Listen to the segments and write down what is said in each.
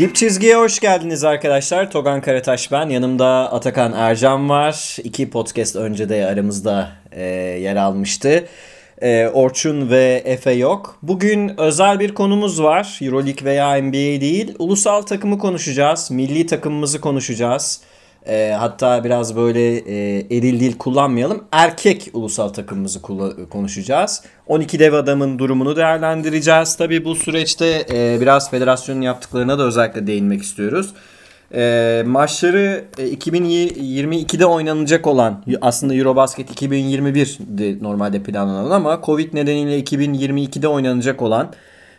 Dip çizgiye hoş geldiniz arkadaşlar. Togan Karataş ben. Yanımda Atakan Ercan var. İki podcast önce de aramızda e, yer almıştı. E, Orçun ve Efe yok. Bugün özel bir konumuz var. Euroleague veya NBA değil. Ulusal takımı konuşacağız. Milli takımımızı konuşacağız. E, hatta biraz böyle e, eril dil kullanmayalım. Erkek ulusal takımımızı konuşacağız. 12 dev adamın durumunu değerlendireceğiz. Tabi bu süreçte e, biraz federasyonun yaptıklarına da özellikle değinmek istiyoruz. E, maçları e, 2022'de oynanacak olan aslında Eurobasket 2021 normalde planlanan ama Covid nedeniyle 2022'de oynanacak olan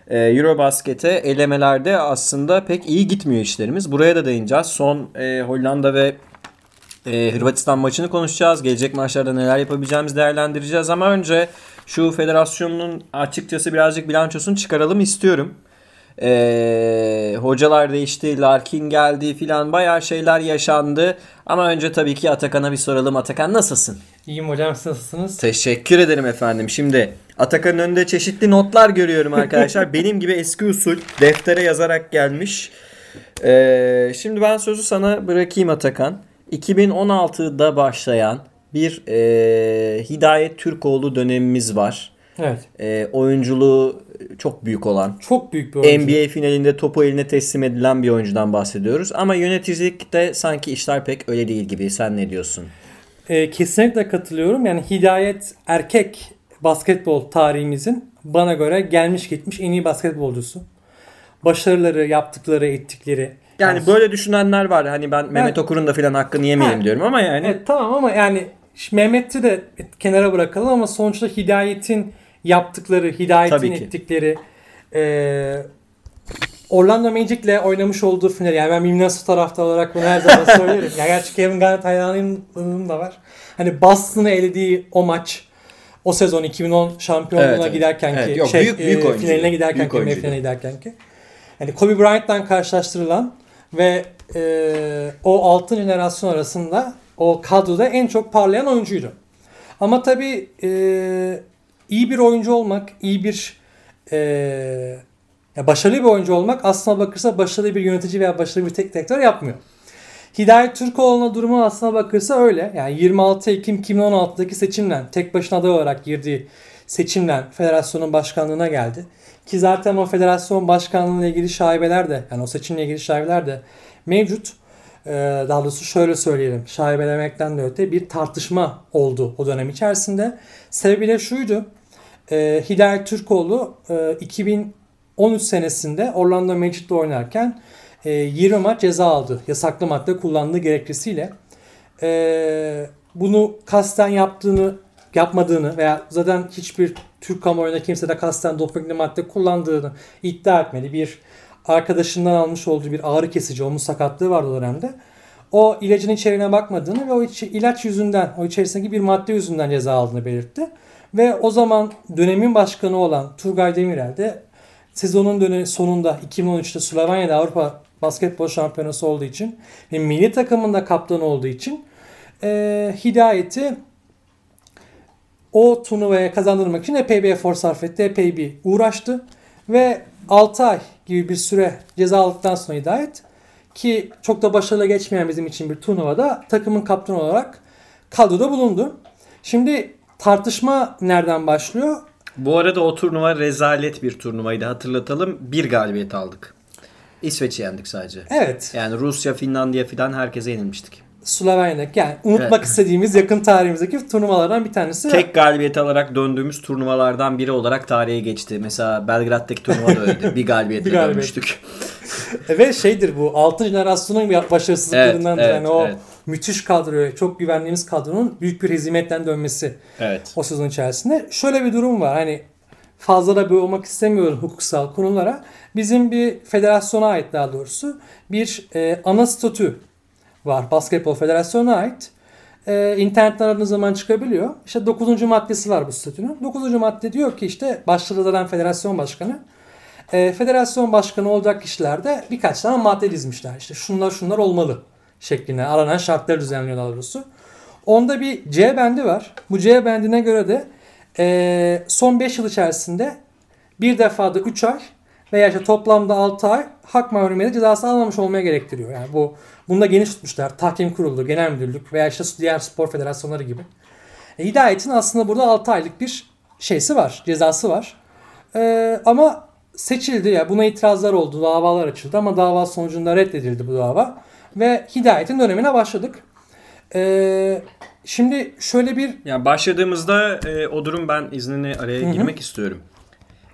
Eurobasket'e elemelerde aslında pek iyi gitmiyor işlerimiz. Buraya da değineceğiz. Son e, Hollanda ve e, Hırvatistan maçını konuşacağız. Gelecek maçlarda neler yapabileceğimizi değerlendireceğiz ama önce şu federasyonun açıkçası birazcık bilançosunu çıkaralım istiyorum. Ee, hocalar değişti, Larkin geldi filan bayağı şeyler yaşandı. Ama önce tabii ki Atakan'a bir soralım. Atakan nasılsın? İyiyim hocam siz nasılsınız? Teşekkür ederim efendim. Şimdi Atakan'ın önünde çeşitli notlar görüyorum arkadaşlar. Benim gibi eski usul deftere yazarak gelmiş. Ee, şimdi ben sözü sana bırakayım Atakan. 2016'da başlayan bir e, Hidayet Türkoğlu dönemimiz var. Evet. E, oyunculuğu çok büyük olan. Çok büyük bir oyuncu. NBA finalinde topu eline teslim edilen bir oyuncudan bahsediyoruz. Ama yöneticilikte sanki işler pek öyle değil gibi. Sen ne diyorsun? E, kesinlikle katılıyorum. Yani Hidayet erkek basketbol tarihimizin bana göre gelmiş gitmiş en iyi basketbolcusu. Başarıları, yaptıkları, ettikleri. Yani, yani böyle düşünenler var. Hani ben Mehmet Okur'un da filan hakkını yemeyelim ha, diyorum ama yani. Evet, tamam ama yani Mehmet'i de kenara bırakalım ama sonuçta Hidayet'in yaptıkları, Hidayet'in ettikleri e, Orlando Magic'le oynamış olduğu final. Yani ben Minnesota tarafta olarak bunu her zaman söylerim. ya gerçi Kevin Garnett hayranlığım da var. Hani Boston'ı elediği o maç o sezon 2010 şampiyonluğuna evet, evet. giderken ki yok, şey, büyük, büyük e, finaline giderken ki finaline giderken ki yani Kobe Bryant'tan karşılaştırılan ve e, o altın jenerasyon arasında o kadroda en çok parlayan oyuncuydu. Ama tabii e, iyi bir oyuncu olmak, iyi bir e, ya başarılı bir oyuncu olmak aslına bakırsa başarılı bir yönetici veya başarılı bir tek direktör yapmıyor. Hidayet Türkoğlu'na durumu aslına bakırsa öyle. Yani 26 Ekim 2016'daki seçimle tek başına aday olarak girdiği seçimle federasyonun başkanlığına geldi. Ki zaten o federasyon başkanlığıyla ilgili şaibeler de yani o seçimle ilgili şaibeler de mevcut. Ee, daha doğrusu şöyle söyleyelim. Şaibelemekten de öte bir tartışma oldu o dönem içerisinde. Sebebi de şuydu. E, Hidayet Türkoğlu e, 2013 senesinde Orlando Magic'te oynarken e, 20 maç ceza aldı. Yasaklı madde kullandığı gerekçesiyle. E, bunu kasten yaptığını yapmadığını veya zaten hiçbir Türk kamuoyunda kimse de kasten dopingli madde kullandığını iddia etmedi. Bir arkadaşından almış olduğu bir ağrı kesici, omuz sakatlığı vardı o dönemde. O ilacın içeriğine bakmadığını ve o ilaç yüzünden, o içerisindeki bir madde yüzünden ceza aldığını belirtti. Ve o zaman dönemin başkanı olan Turgay Demirel de sezonun sonunda 2013'te Slovanya'da Avrupa Basketbol Şampiyonası olduğu için ve milli takımında kaptan olduğu için e, Hidayet'i o turnuvaya kazandırmak için epey bir efor sarf etti. Epey bir uğraştı. Ve 6 ay gibi bir süre ceza aldıktan sonra Hidayet ki çok da başarılı geçmeyen bizim için bir turnuvada takımın kaptanı olarak kadroda bulundu. Şimdi tartışma nereden başlıyor? Bu arada o turnuva rezalet bir turnuvaydı hatırlatalım. Bir galibiyet aldık. İsveç'i yendik sadece. Evet. Yani Rusya, Finlandiya filan herkese yenilmiştik. Slovenya'daki yani unutmak evet. istediğimiz yakın tarihimizdeki turnuvalardan bir tanesi. Tek galibiyet alarak döndüğümüz turnuvalardan biri olarak tarihe geçti. Mesela Belgrad'daki turnuva da öyle. bir galibiyetle bir galibiyet. dönmüştük. Ve şeydir bu altın jenerasyonun başarısızlıklarından evet, evet, yani o evet. Müthiş kadroya çok güvendiğimiz kadronun büyük bir hezimetten dönmesi evet. o sezon içerisinde. Şöyle bir durum var hani fazla da olmak istemiyorum hukuksal konulara. Bizim bir federasyona ait daha doğrusu bir e, ana statü var. Basketbol Federasyonu'na ait. Ee, internetten aradığınız zaman çıkabiliyor. İşte 9. maddesi var bu statünün. 9. madde diyor ki işte başlığı federasyon başkanı. Ee, federasyon başkanı olacak kişilerde birkaç tane madde dizmişler. İşte şunlar şunlar olmalı şeklinde aranan şartları düzenliyor daha doğrusu. Onda bir C bendi var. Bu C bendine göre de e, son 5 yıl içerisinde bir defada 3 ay veya işte toplamda 6 ay hak mahrumiyeti cezası almamış olmaya gerektiriyor. Yani bu bunu da geniş tutmuşlar. Tahkim kurulu, genel müdürlük veya işte diğer spor federasyonları gibi. E, Hidayet'in aslında burada 6 aylık bir şeysi var, cezası var. E, ama seçildi ya buna itirazlar oldu, davalar açıldı ama dava sonucunda reddedildi bu dava ve Hidayet'in dönemine başladık. E, şimdi şöyle bir yani başladığımızda e, o durum ben iznini araya Hı-hı. girmek istiyorum.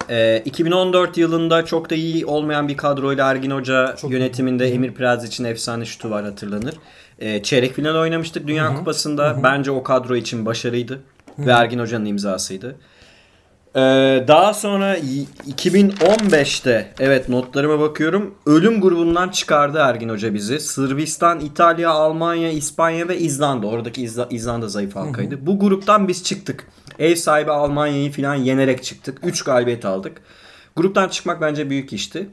E, 2014 yılında çok da iyi olmayan bir kadroyla Ergin Hoca çok yönetiminde iyi. Emir Praz için efsane şutu var hatırlanır. E, çeyrek final oynamıştık Dünya Hı-hı. Kupası'nda. Hı-hı. Bence o kadro için başarıydı. Hı-hı. Ve Ergin Hoca'nın imzasıydı. Ee, daha sonra 2015'te evet notlarıma bakıyorum. Ölüm grubundan çıkardı Ergin Hoca bizi. Sırbistan, İtalya, Almanya, İspanya ve İzlanda. Oradaki İzla, İzlanda zayıf halkaydı. Hı hı. Bu gruptan biz çıktık. Ev sahibi Almanya'yı falan yenerek çıktık. 3 galibiyet aldık. Gruptan çıkmak bence büyük işti.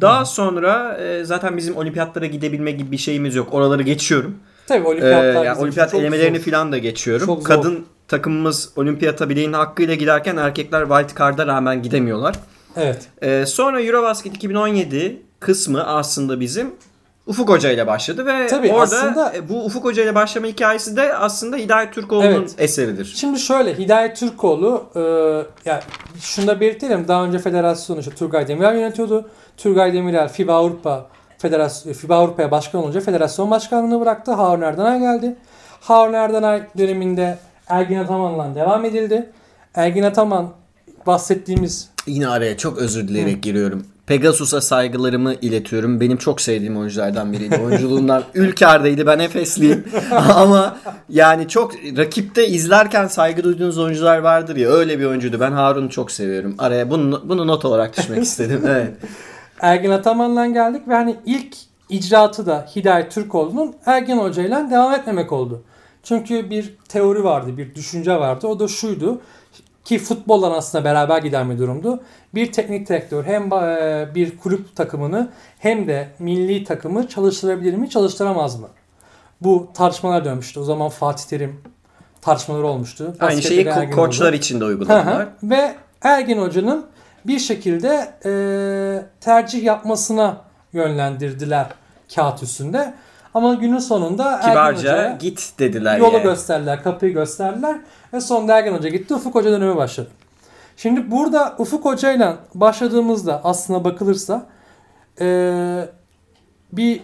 Daha hı. sonra e, zaten bizim olimpiyatlara gidebilme gibi bir şeyimiz yok. Oraları geçiyorum. Tabii olimpiyatlar ee, yani olimpiyat elemelerini falan da geçiyorum. Çok Kadın zor takımımız olimpiyata bileğinin hakkıyla giderken erkekler wildcard'a rağmen gidemiyorlar. Evet. Ee, sonra Eurobasket 2017 kısmı aslında bizim Ufuk Hoca ile başladı ve Tabii orada aslında, e, bu Ufuk Hoca ile başlama hikayesi de aslında Hidayet Türkoğlu'nun evet. eseridir. Şimdi şöyle Hidayet Türkoğlu e, ya şunu da belirtelim daha önce federasyonu işte Turgay Demirel yönetiyordu. Turgay Demirel FIBA Avrupa Federasyon FIBA Avrupa'ya başkan olunca federasyon başkanlığını bıraktı. Harun Erdenay geldi. Harun Erdenay döneminde Ergin Ataman'la devam edildi. Ergin Ataman bahsettiğimiz... Yine araya çok özür dileyerek Hı. giriyorum. Pegasus'a saygılarımı iletiyorum. Benim çok sevdiğim oyunculardan biriydi. Oyunculuğundan ülkerdeydi. Ben Efesliyim. Ama yani çok rakipte izlerken saygı duyduğunuz oyuncular vardır ya. Öyle bir oyuncuydu. Ben Harun'u çok seviyorum. Araya bunu, bunu not olarak düşmek istedim. Evet. Ergin Ataman'la geldik ve hani ilk icraatı da Hidayet Türkoğlu'nun Ergin Hoca ile devam etmemek oldu. Çünkü bir teori vardı, bir düşünce vardı. O da şuydu ki futboldan aslında beraber giden bir durumdu. Bir teknik direktör hem e, bir kulüp takımını hem de milli takımı çalıştırabilir mi, çalıştıramaz mı? Bu tartışmalar dönmüştü. O zaman Fatih Terim tartışmaları olmuştu. Aynı şeyi ko- koçlar oldu. için de uyguladılar. Ve Ergin Hoca'nın bir şekilde e, tercih yapmasına yönlendirdiler kağıt üstünde. Ama günün sonunda Kibarca Ergen git dediler yolu yani. gösterdiler, kapıyı gösterdiler ve sonunda Ergen Hoca gitti, Ufuk Hoca dönemi başladı. Şimdi burada Ufuk Hoca ile başladığımızda aslına bakılırsa ee, bir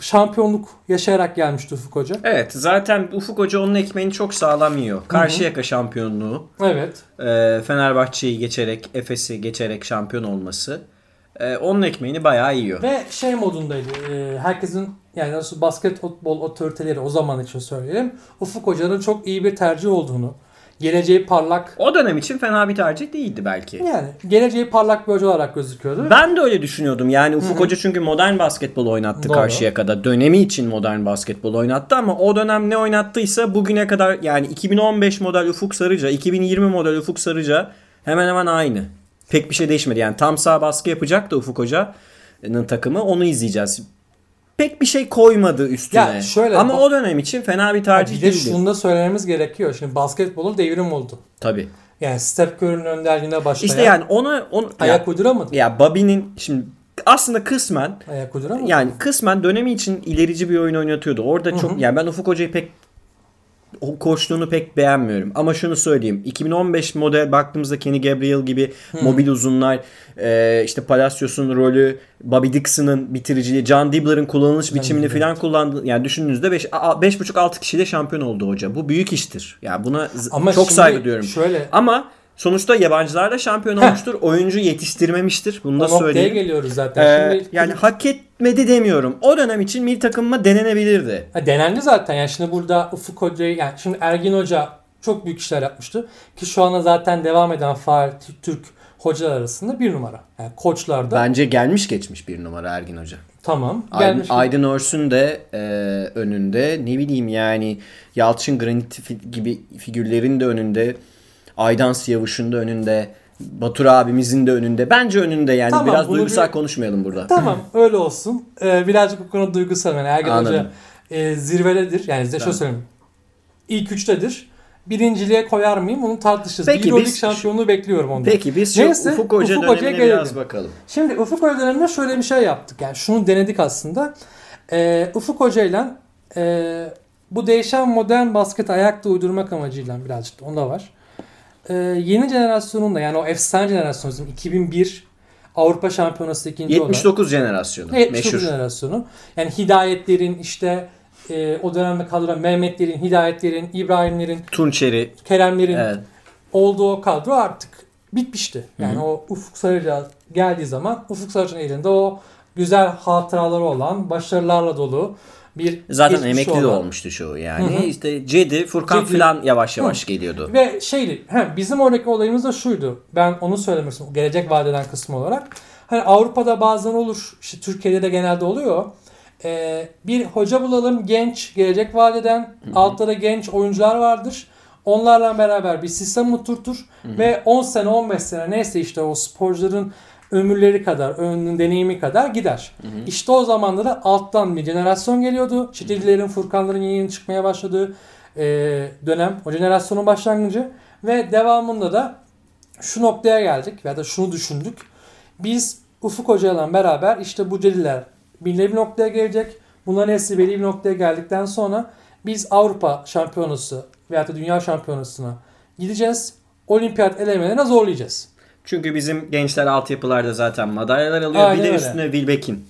şampiyonluk yaşayarak gelmişti Ufuk Hoca. Evet zaten Ufuk Hoca onun ekmeğini çok sağlam yiyor. Karşıyaka şampiyonluğu. Evet. E, Fenerbahçe'yi geçerek, Efes'i geçerek şampiyon olması. E, onun ekmeğini bayağı yiyor. Ve şey modundaydı. E, herkesin yani nasıl basketbol otoriteleri o zaman için söyleyelim. Ufuk Hoca'nın çok iyi bir tercih olduğunu, geleceği parlak. O dönem için fena bir tercih değildi belki. Yani geleceği parlak bir hoca olarak gözüküyordu. Ben de öyle düşünüyordum. Yani Ufuk Hı-hı. Hoca çünkü modern basketbol oynattı Doğru. karşıya kadar. Dönemi için modern basketbol oynattı ama o dönem ne oynattıysa bugüne kadar yani 2015 model Ufuk Sarıca, 2020 model Ufuk Sarıca hemen hemen aynı. Pek bir şey değişmedi. Yani tam sağ baskı yapacak da Ufuk Hoca'nın takımı onu izleyeceğiz pek bir şey koymadı üstüne. Ya şöyle, Ama o dönem için fena bir tercih değildi. Bir de şunu da söylememiz gerekiyor. Şimdi basketbolun devrim oldu. Tabii. Yani Steph Curry'nin önderliğine başlayan. İşte yani onu, onu ayak ya, uyduramadı. Ya Bobby'nin şimdi aslında kısmen ayak uyduramadı. Yani kısmen dönemi için ilerici bir oyun oynatıyordu. Orada çok Hı-hı. yani ben Ufuk Hoca'yı pek o koçluğunu pek beğenmiyorum. Ama şunu söyleyeyim. 2015 model baktığımızda Kenny Gabriel gibi hmm. mobil uzunlar, e, işte Palacios'un rolü, Bobby Dixon'ın bitiriciliği, John Dibbler'ın kullanılış John biçimini falan kullandı. Yani düşündüğünüzde 5,5-6 kişiyle şampiyon oldu hoca. Bu büyük iştir. Yani buna Ama çok saygı duyuyorum. Şöyle... Ama Sonuçta yabancılar da şampiyon olmuştur. Oyuncu yetiştirmemiştir. Bunu da söyleyeyim. geliyoruz zaten. Ee, şimdi... Yani hak etmedi demiyorum. O dönem için milli takımıma denenebilirdi. Ha, denendi zaten. Yani şimdi burada Ufuk Hoca'yı yani şimdi Ergin Hoca çok büyük işler yapmıştı. Ki şu anda zaten devam eden faal Türk hocalar arasında bir numara. Yani koçlarda. Bence gelmiş geçmiş bir numara Ergin Hoca. Tamam. Aydın, Aydın Örsün de e, önünde. Ne bileyim yani Yalçın Granit gibi figürlerin de önünde. Aydan Siyavuş'un da önünde. Batur abimizin de önünde. Bence önünde yani. Tamam, Biraz duygusal bir... konuşmayalım burada. Tamam öyle olsun. Ee, birazcık bu konu duygusal. Yani Ergen Anladım. Hoca e, zirvededir. Yani size şöyle söyleyeyim. İlk üçtedir. birinciliğe koyar mıyım? Onu tartışırız. Peki, bir Euroleague şampiyonluğu bekliyorum ondan. Peki biz Neyse, Ufuk Hoca Ufuk dönemine biraz bakalım. Şimdi Ufuk Hoca döneminde şöyle bir şey yaptık. Yani şunu denedik aslında. Ee, Ufuk Hoca ile e, bu değişen modern basket ayakta uydurmak amacıyla birazcık da onda var. Ee, yeni jenerasyonun da yani o efsane jenerasyon 2001 Avrupa Şampiyonası ikinci 79 olan. jenerasyonu. 79 meşhur. jenerasyonu. Yani Hidayetlerin işte e, o dönemde kadro Mehmetlerin, Hidayetlerin, İbrahimlerin, Tunçeri, Keremlerin evet. olduğu o kadro artık bitmişti. Yani Hı-hı. o Ufuk Sarıca geldiği zaman Ufuk Sarıcı'nın elinde o güzel hatıraları olan, başarılarla dolu bir Zaten emekli olan. de olmuştu şu yani. Hı hı. İşte Cedi, Furkan Cedi. falan yavaş yavaş hı. geliyordu. Ve şeydi, he, bizim oradaki olayımız da şuydu. Ben onu söylemiştim gelecek vadeden kısmı olarak. Hani Avrupa'da bazen olur, işte Türkiye'de de genelde oluyor. Ee, bir hoca bulalım genç, gelecek vadeden. Hı hı. Altta da genç oyuncular vardır. Onlarla beraber bir sistem oturtur hı hı. ve 10 sene 15 sene neyse işte o sporcuların ömürleri kadar, ömrünün deneyimi kadar gider. Hı hı. İşte o zamanlarda alttan bir jenerasyon geliyordu. Çetecilerin, Furkanların yeni çıkmaya başladığı e, dönem. O jenerasyonun başlangıcı. Ve devamında da şu noktaya geldik ya da şunu düşündük. Biz Ufuk Hoca ile beraber işte bu celiler belli bir noktaya gelecek. Bunların hepsi belli bir noktaya geldikten sonra biz Avrupa şampiyonası veya da dünya şampiyonasına gideceğiz. Olimpiyat elemelerine zorlayacağız. Çünkü bizim gençler altyapılarda zaten madalyalar alıyor. Aynen bir de öyle. üstüne Wilbeck'in.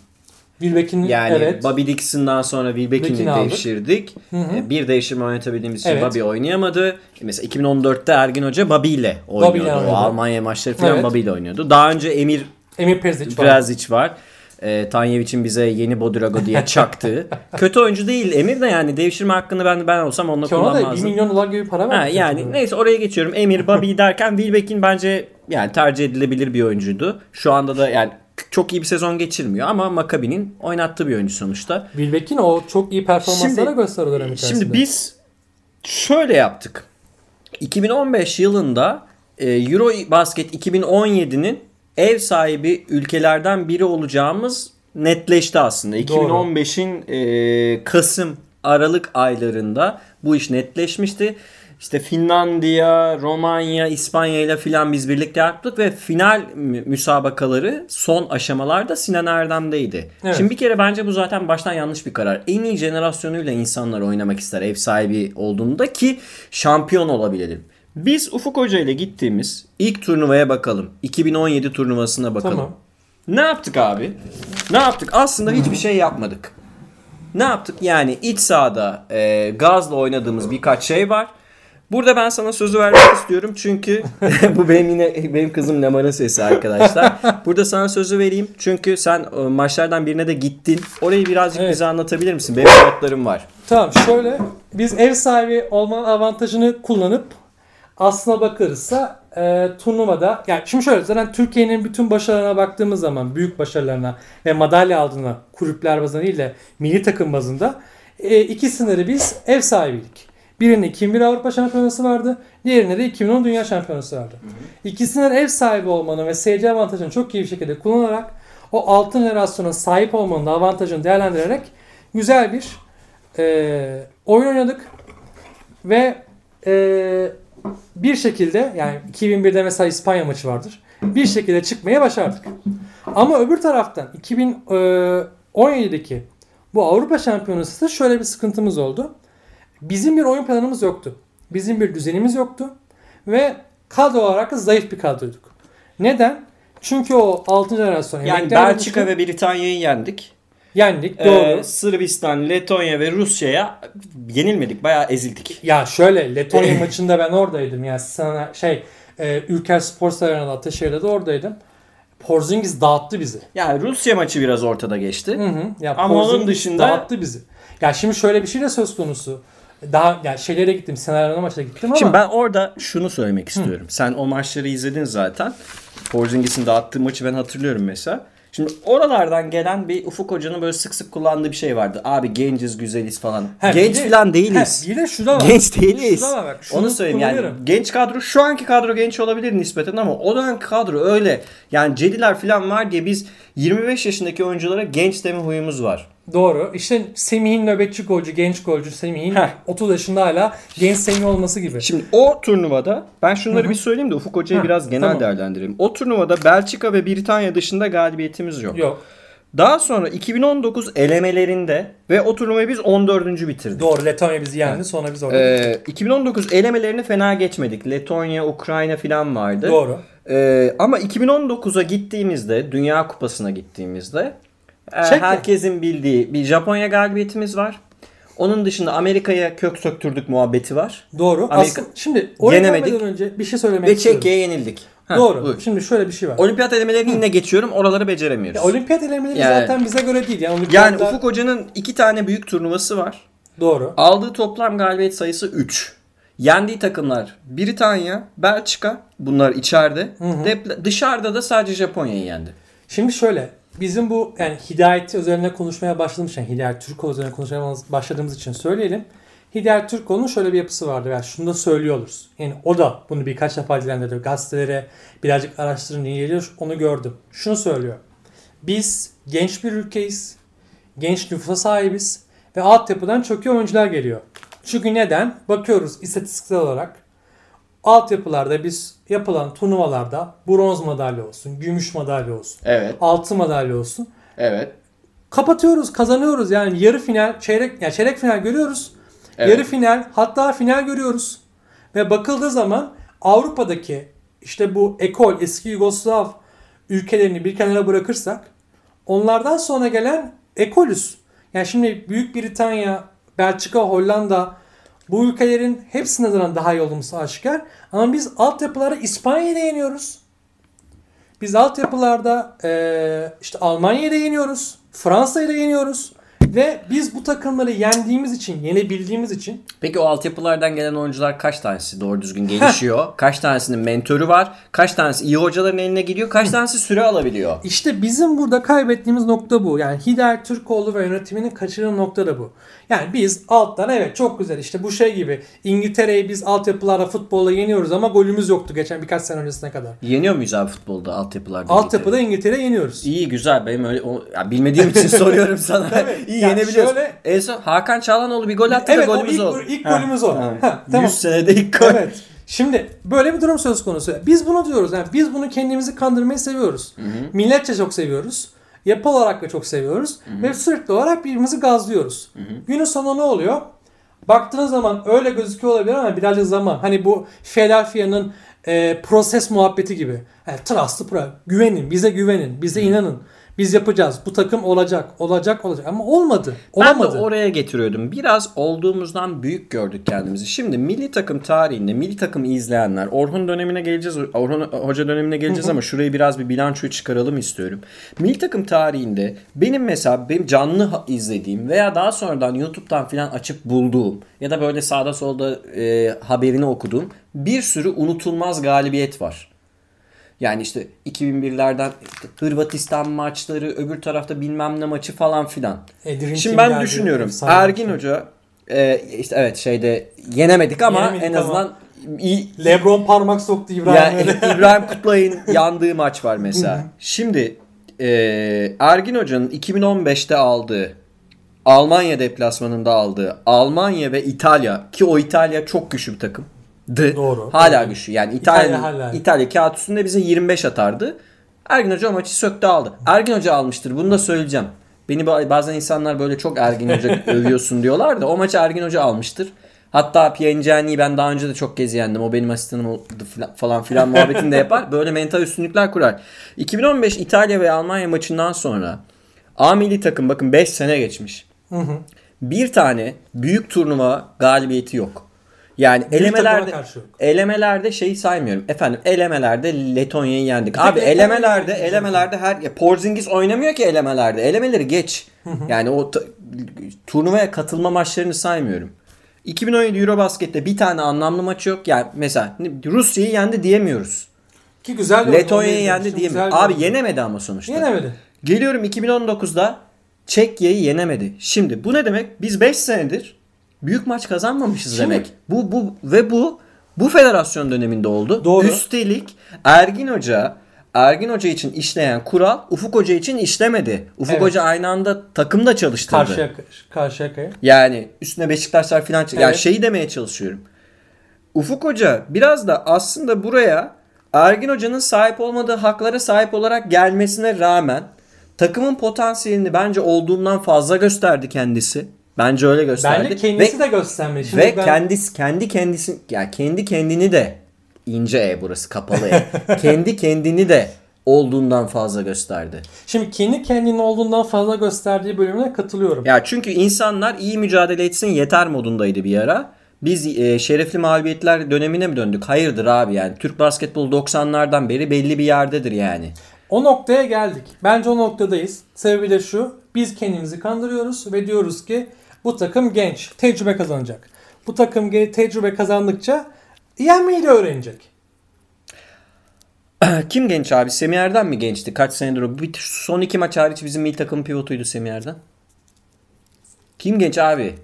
Wilbeck'in yani evet. Bobby Dixon'dan sonra Wilbeck'ini devşirdik. Hı hı. E, bir değişim oynatabildiğimiz için evet. Bobby oynayamadı. Mesela 2014'te Ergin Hoca Bobby ile oynuyordu. Bobby ile. O Almanya maçları falan evet. Bobby ile oynuyordu. Daha önce Emir Emir Prezic var. Prezic var. E, Tanyevic'in bize yeni Bodrago diye çaktığı. Kötü oyuncu değil Emir de yani devşirme hakkını ben ben olsam onunla kullanmazdım. Ona da 1 milyon dolar gibi para verdi. Yani neyse oraya geçiyorum. Emir Bobby derken Wilbeck'in bence yani tercih edilebilir bir oyuncuydu. Şu anda da yani çok iyi bir sezon geçirmiyor ama Maccabi'nin oynattığı bir oyuncu sonuçta. Wilbeck'in o çok iyi performanslara gösteriyor dönem içerisinde. Şimdi biz şöyle yaptık. 2015 yılında e, Euro Basket 2017'nin ev sahibi ülkelerden biri olacağımız netleşti aslında. 2015'in e, Kasım Aralık aylarında bu iş netleşmişti. İşte Finlandiya, Romanya, İspanya ile filan biz birlikte yaptık ve final müsabakaları son aşamalarda Sinan Erdem'deydi. Evet. Şimdi bir kere bence bu zaten baştan yanlış bir karar. En iyi jenerasyonuyla insanlar oynamak ister ev sahibi olduğunda ki şampiyon olabilelim. Biz Ufuk Hoca ile gittiğimiz ilk turnuvaya bakalım. 2017 turnuvasına bakalım. Tamam. Ne yaptık abi? Ne yaptık? Aslında hiçbir şey yapmadık. Ne yaptık? Yani iç sahada e, gazla oynadığımız birkaç şey var. Burada ben sana sözü vermek istiyorum çünkü bu benim yine benim kızım Leman'ın sesi arkadaşlar. Burada sana sözü vereyim çünkü sen e, maçlardan birine de gittin. Orayı birazcık evet. bize anlatabilir misin? Benim notlarım var. Tamam şöyle biz ev sahibi olmanın avantajını kullanıp aslına bakılırsa e, turnuvada yani şimdi şöyle zaten Türkiye'nin bütün başarılarına baktığımız zaman büyük başarılarına ve madalya aldığına kulüpler bazında değil de milli takım bazında e, ikisinde biz ev sahibiydik. Birinde 2001 Avrupa Şampiyonası vardı. Diğerinde de 2010 Dünya Şampiyonası vardı. Hı hı. İkisinden ev sahibi olmanın ve seyirci avantajını çok iyi bir şekilde kullanarak o altın jenerasyona sahip olmanın avantajını değerlendirerek güzel bir e, oyun oynadık. Ve e, bir şekilde yani 2001'de mesela İspanya maçı vardır. Bir şekilde çıkmaya başardık. Ama öbür taraftan 2017'deki e, bu Avrupa Şampiyonası da şöyle bir sıkıntımız oldu. Bizim bir oyun planımız yoktu. Bizim bir düzenimiz yoktu. Ve kadro olarak da zayıf bir kadroyduk. Neden? Çünkü o 6. jenerasyon yani Belçika ve Britanya'yı yendik. Yendik doğru. Ee, Sırbistan, Letonya ve Rusya'ya yenilmedik. Bayağı ezildik. Ya şöyle Letonya maçında ben oradaydım. Ya sana şey e, Ülker Spor Sarayı'nda Ataşehir'de de oradaydım. Porzingis dağıttı bizi. Yani Rusya maçı biraz ortada geçti. Hı hı. Ya Ama Porzingis onun dışında dağıttı bizi. Ya şimdi şöyle bir şey de söz konusu daha yani şeylere gittim. Senaryo maçına gittim ama. Şimdi ben orada şunu söylemek istiyorum. Hı. Sen o maçları izledin zaten. Porzingis'in dağıttığı maçı ben hatırlıyorum mesela. Şimdi oralardan gelen bir Ufuk Hoca'nın böyle sık sık kullandığı bir şey vardı. Abi genciz, güzeliz falan. He, Genç de, falan değiliz. He, bir de şurada var. Genç değiliz. Var bak. Onu söyleyeyim yani. Genç kadro şu anki kadro genç olabilir nispeten ama o dönemki kadro öyle. Yani Cediler falan var diye biz 25 yaşındaki oyunculara genç deme huyumuz var. Doğru. İşte Semih'in nöbetçi golcü, genç golcü Semih'in Heh. 30 yaşında hala genç Semih olması gibi. Şimdi o turnuvada ben şunları Hı-hı. bir söyleyeyim de Ufuk Hoca'yı biraz genel tamam. değerlendirelim. O turnuvada Belçika ve Britanya dışında galibiyetimiz yok. Yok. Daha sonra 2019 elemelerinde ve o turnuvayı biz 14. bitirdik. Doğru Letonya bizi yendi evet. sonra biz orada ee, 2019 elemelerini fena geçmedik. Letonya, Ukrayna falan vardı. Doğru. Ee, ama 2019'a gittiğimizde, Dünya Kupası'na gittiğimizde e, herkesin bildiği bir Japonya galibiyetimiz var. Onun dışında Amerika'ya kök söktürdük muhabbeti var. Doğru. Amerika Aslında şimdi oraya yenemedik. önce bir şey söylemek Ve istiyorum. Ve Çekya'ya yenildik. Ha, Doğru. Buyur. Şimdi şöyle bir şey var. Olimpiyat elemelerini yine geçiyorum. Oraları beceremiyoruz. Ya, olimpiyat elemeleri yani, zaten bize göre değil. Yani, olimpiyatlar... yani Ufuk Hoca'nın iki tane büyük turnuvası var. Doğru. Aldığı toplam galibiyet sayısı 3. Yendiği takımlar Britanya, Belçika bunlar içeride. Hı hı. dışarıda da sadece Japonya'yı yendi. Şimdi şöyle bizim bu yani Hidayet üzerine konuşmaya başladığımız için Hidayet Türkoğlu üzerine konuşmaya başladığımız için söyleyelim. Hidayet Türkoğlu'nun şöyle bir yapısı vardı. Yani şunu da söylüyoruz. Yani o da bunu birkaç defa dilendirdi. Gazetelere birazcık araştırın diye geliyor. Onu gördüm. Şunu söylüyor. Biz genç bir ülkeyiz. Genç nüfusa sahibiz. Ve altyapıdan iyi oyuncular geliyor. Çünkü neden? Bakıyoruz istatistiksel olarak. Altyapılarda biz yapılan turnuvalarda bronz madalya olsun, gümüş madalya olsun, evet. altın madalya olsun. Evet. Kapatıyoruz, kazanıyoruz. Yani yarı final, çeyrek, yani çeyrek final görüyoruz. Evet. Yarı final, hatta final görüyoruz. Ve bakıldığı zaman Avrupa'daki işte bu ekol, eski Yugoslav ülkelerini bir kenara bırakırsak onlardan sonra gelen ekolüs. Yani şimdi Büyük Britanya, Belçika, Hollanda bu ülkelerin hepsine nazaran daha iyi olduğumuz aşikar. Ama biz altyapılara İspanya'da yeniyoruz. Biz altyapılarda e, işte Almanya'da yeniyoruz. Fransa'yı da yeniyoruz. Ve biz bu takımları yendiğimiz için, yenebildiğimiz için. Peki o altyapılardan gelen oyuncular kaç tanesi doğru düzgün gelişiyor? kaç tanesinin mentörü var? Kaç tanesi iyi hocaların eline gidiyor? Kaç tanesi süre alabiliyor? İşte bizim burada kaybettiğimiz nokta bu. Yani Hidayet Türkoğlu ve yönetiminin kaçırdığı nokta da bu. Yani biz alttan evet çok güzel işte bu şey gibi İngiltere'yi biz altyapılarla futbolla yeniyoruz ama golümüz yoktu geçen birkaç sene öncesine kadar. Yeniyor muyuz abi futbolda altyapılarda? Altyapıda İngiltere yeniyoruz. İyi güzel benim öyle o, ya bilmediğim için soruyorum sana. İyi yani yenebiliyoruz. Şöyle, en son Hakan Çağlanoğlu bir gol attı evet, da golümüz oldu. Evet ilk golümüz o. Ha, ha, tamam. 100 senede ilk gol. Evet. Şimdi böyle bir durum söz konusu. Biz bunu diyoruz. Yani biz bunu kendimizi kandırmayı seviyoruz. Hı hı. Milletçe çok seviyoruz. Yapı olarak da çok seviyoruz. Hı hı. Ve sürekli olarak birbirimizi gazlıyoruz. Hı hı. Günün sonunda ne oluyor? Baktığınız zaman öyle gözüküyor olabilir ama birazcık zaman. Hani bu Philadelphia'nın e, proses muhabbeti gibi. Yani trust'ı güvenin, bize güvenin, bize inanın. Biz yapacağız. Bu takım olacak, olacak, olacak. Ama olmadı. Olamadı. Ben de oraya getiriyordum. Biraz olduğumuzdan büyük gördük kendimizi. Şimdi milli takım tarihinde milli takım izleyenler Orhun dönemine geleceğiz. Orhun Hoca dönemine geleceğiz ama şurayı biraz bir bilançoyu çıkaralım istiyorum. Milli takım tarihinde benim mesela benim canlı izlediğim veya daha sonradan YouTube'dan falan açıp bulduğum ya da böyle sağda solda e, haberini okuduğum bir sürü unutulmaz galibiyet var. Yani işte 2001'lerden işte Hırvatistan maçları, öbür tarafta bilmem ne maçı falan filan. E, Şimdi ben düşünüyorum. Ergin Hoca e, işte evet şeyde yenemedik ama yenemedik en azından ama. iyi, Lebron parmak soktu İbrahim'e. Yani, İbrahim Kutlay'ın yandığı maç var mesela. Şimdi e, Ergin Hoca'nın 2015'te aldığı Almanya deplasmanında aldığı Almanya ve İtalya ki o İtalya çok güçlü bir takım Doğru. Hala doğru. güçlü. Yani İtalya, İtalya, İtalya kağıt üstünde bize 25 atardı. Ergin Hoca o maçı söktü aldı. Ergin Hoca almıştır. Bunu da söyleyeceğim. Beni bazen insanlar böyle çok Ergin Hoca övüyorsun diyorlar da o maçı Ergin Hoca almıştır. Hatta Pjanice'yi ben daha önce de çok kez yendim. O benim asistanım oldu falan filan muhabbetini de yapar. Böyle mental üstünlükler kurar. 2015 İtalya ve Almanya maçından sonra A milli takım bakın 5 sene geçmiş. Hı hı. Bir tane büyük turnuva galibiyeti yok. Yani Büyük elemelerde elemelerde şeyi saymıyorum. Efendim elemelerde Letonya'yı yendik. Abi elemelerde elemelerde her ya Porzingis oynamıyor ki elemelerde. Elemeleri geç. yani o turnuvaya katılma maçlarını saymıyorum. 2017 Eurobasket'te bir tane anlamlı maçı yok. Yani mesela Rusya'yı yendi diyemiyoruz. Ki güzel Letonya'yı yendi diyemiyoruz. Abi yenemedi ama sonuçta. Yenemedi. Geliyorum 2019'da Çekya'yı yenemedi. Şimdi bu ne demek? Biz 5 senedir büyük maç kazanmamışız Şimdi, demek. Bu bu ve bu bu federasyon döneminde oldu. Doğru. Üstelik Ergin Hoca Ergin Hoca için işleyen kural Ufuk Hoca için işlemedi. Ufuk evet. Hoca aynı anda takımda çalıştırdı. Karşıya karşıya. Yani üstüne Beşiktaşlar falan evet. yani şeyi demeye çalışıyorum. Ufuk Hoca biraz da aslında buraya Ergin Hoca'nın sahip olmadığı haklara sahip olarak gelmesine rağmen takımın potansiyelini bence olduğundan fazla gösterdi kendisi. Bence öyle gösterdi. Bence kendisi ve, de göstermedi. Şimdi ve ben... kendisi kendi kendisi yani kendi kendini de ince E burası kapalı E. kendi kendini de olduğundan fazla gösterdi. Şimdi kendi kendini olduğundan fazla gösterdiği bölümüne katılıyorum. Ya çünkü insanlar iyi mücadele etsin yeter modundaydı bir ara. Biz e, şerefli mağlubiyetler dönemine mi döndük? Hayırdır abi yani. Türk basketbolu 90'lardan beri belli bir yerdedir yani. O noktaya geldik. Bence o noktadayız. Sebebi de şu. Biz kendimizi kandırıyoruz ve diyoruz ki bu takım genç. Tecrübe kazanacak. Bu takım tecrübe kazandıkça yenmeyi de öğrenecek. Kim genç abi? Semih Erdem mi gençti? Kaç senedir o? Bir, son iki maç hariç bizim milli takım pivotuydu Semih Erdem. Kim genç abi?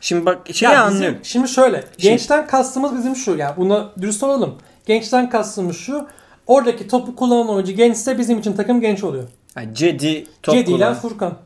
Şimdi bak şeyi ya anlıyorum. Şimdi şöyle. Şimdi, gençten kastımız bizim şu. Yani buna dürüst olalım. Gençten kastımız şu. Oradaki topu kullanan oyuncu gençse bizim için takım genç oluyor. Yani Cedi top Cedi ile Furkan.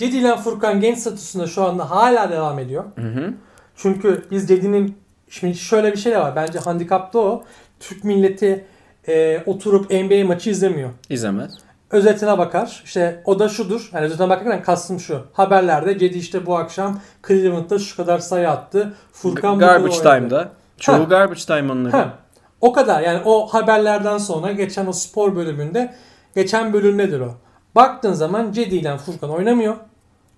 Cedi ile Furkan genç statüsünde şu anda hala devam ediyor. Hı hı. Çünkü biz Cedi'nin şimdi şöyle bir şey de var. Bence handikapta o. Türk milleti e, oturup NBA maçı izlemiyor. İzlemez. Özetine bakar. İşte o da şudur. Yani özetine bakarken kastım şu. Haberlerde Cedi işte bu akşam Cleveland'da şu kadar sayı attı. Furkan G- Garbage Time'da. Çoğu ha. Garbage Time onları. Ha. O kadar. Yani o haberlerden sonra geçen o spor bölümünde geçen bölümdedir o. Baktığın zaman Cedi ile Furkan oynamıyor.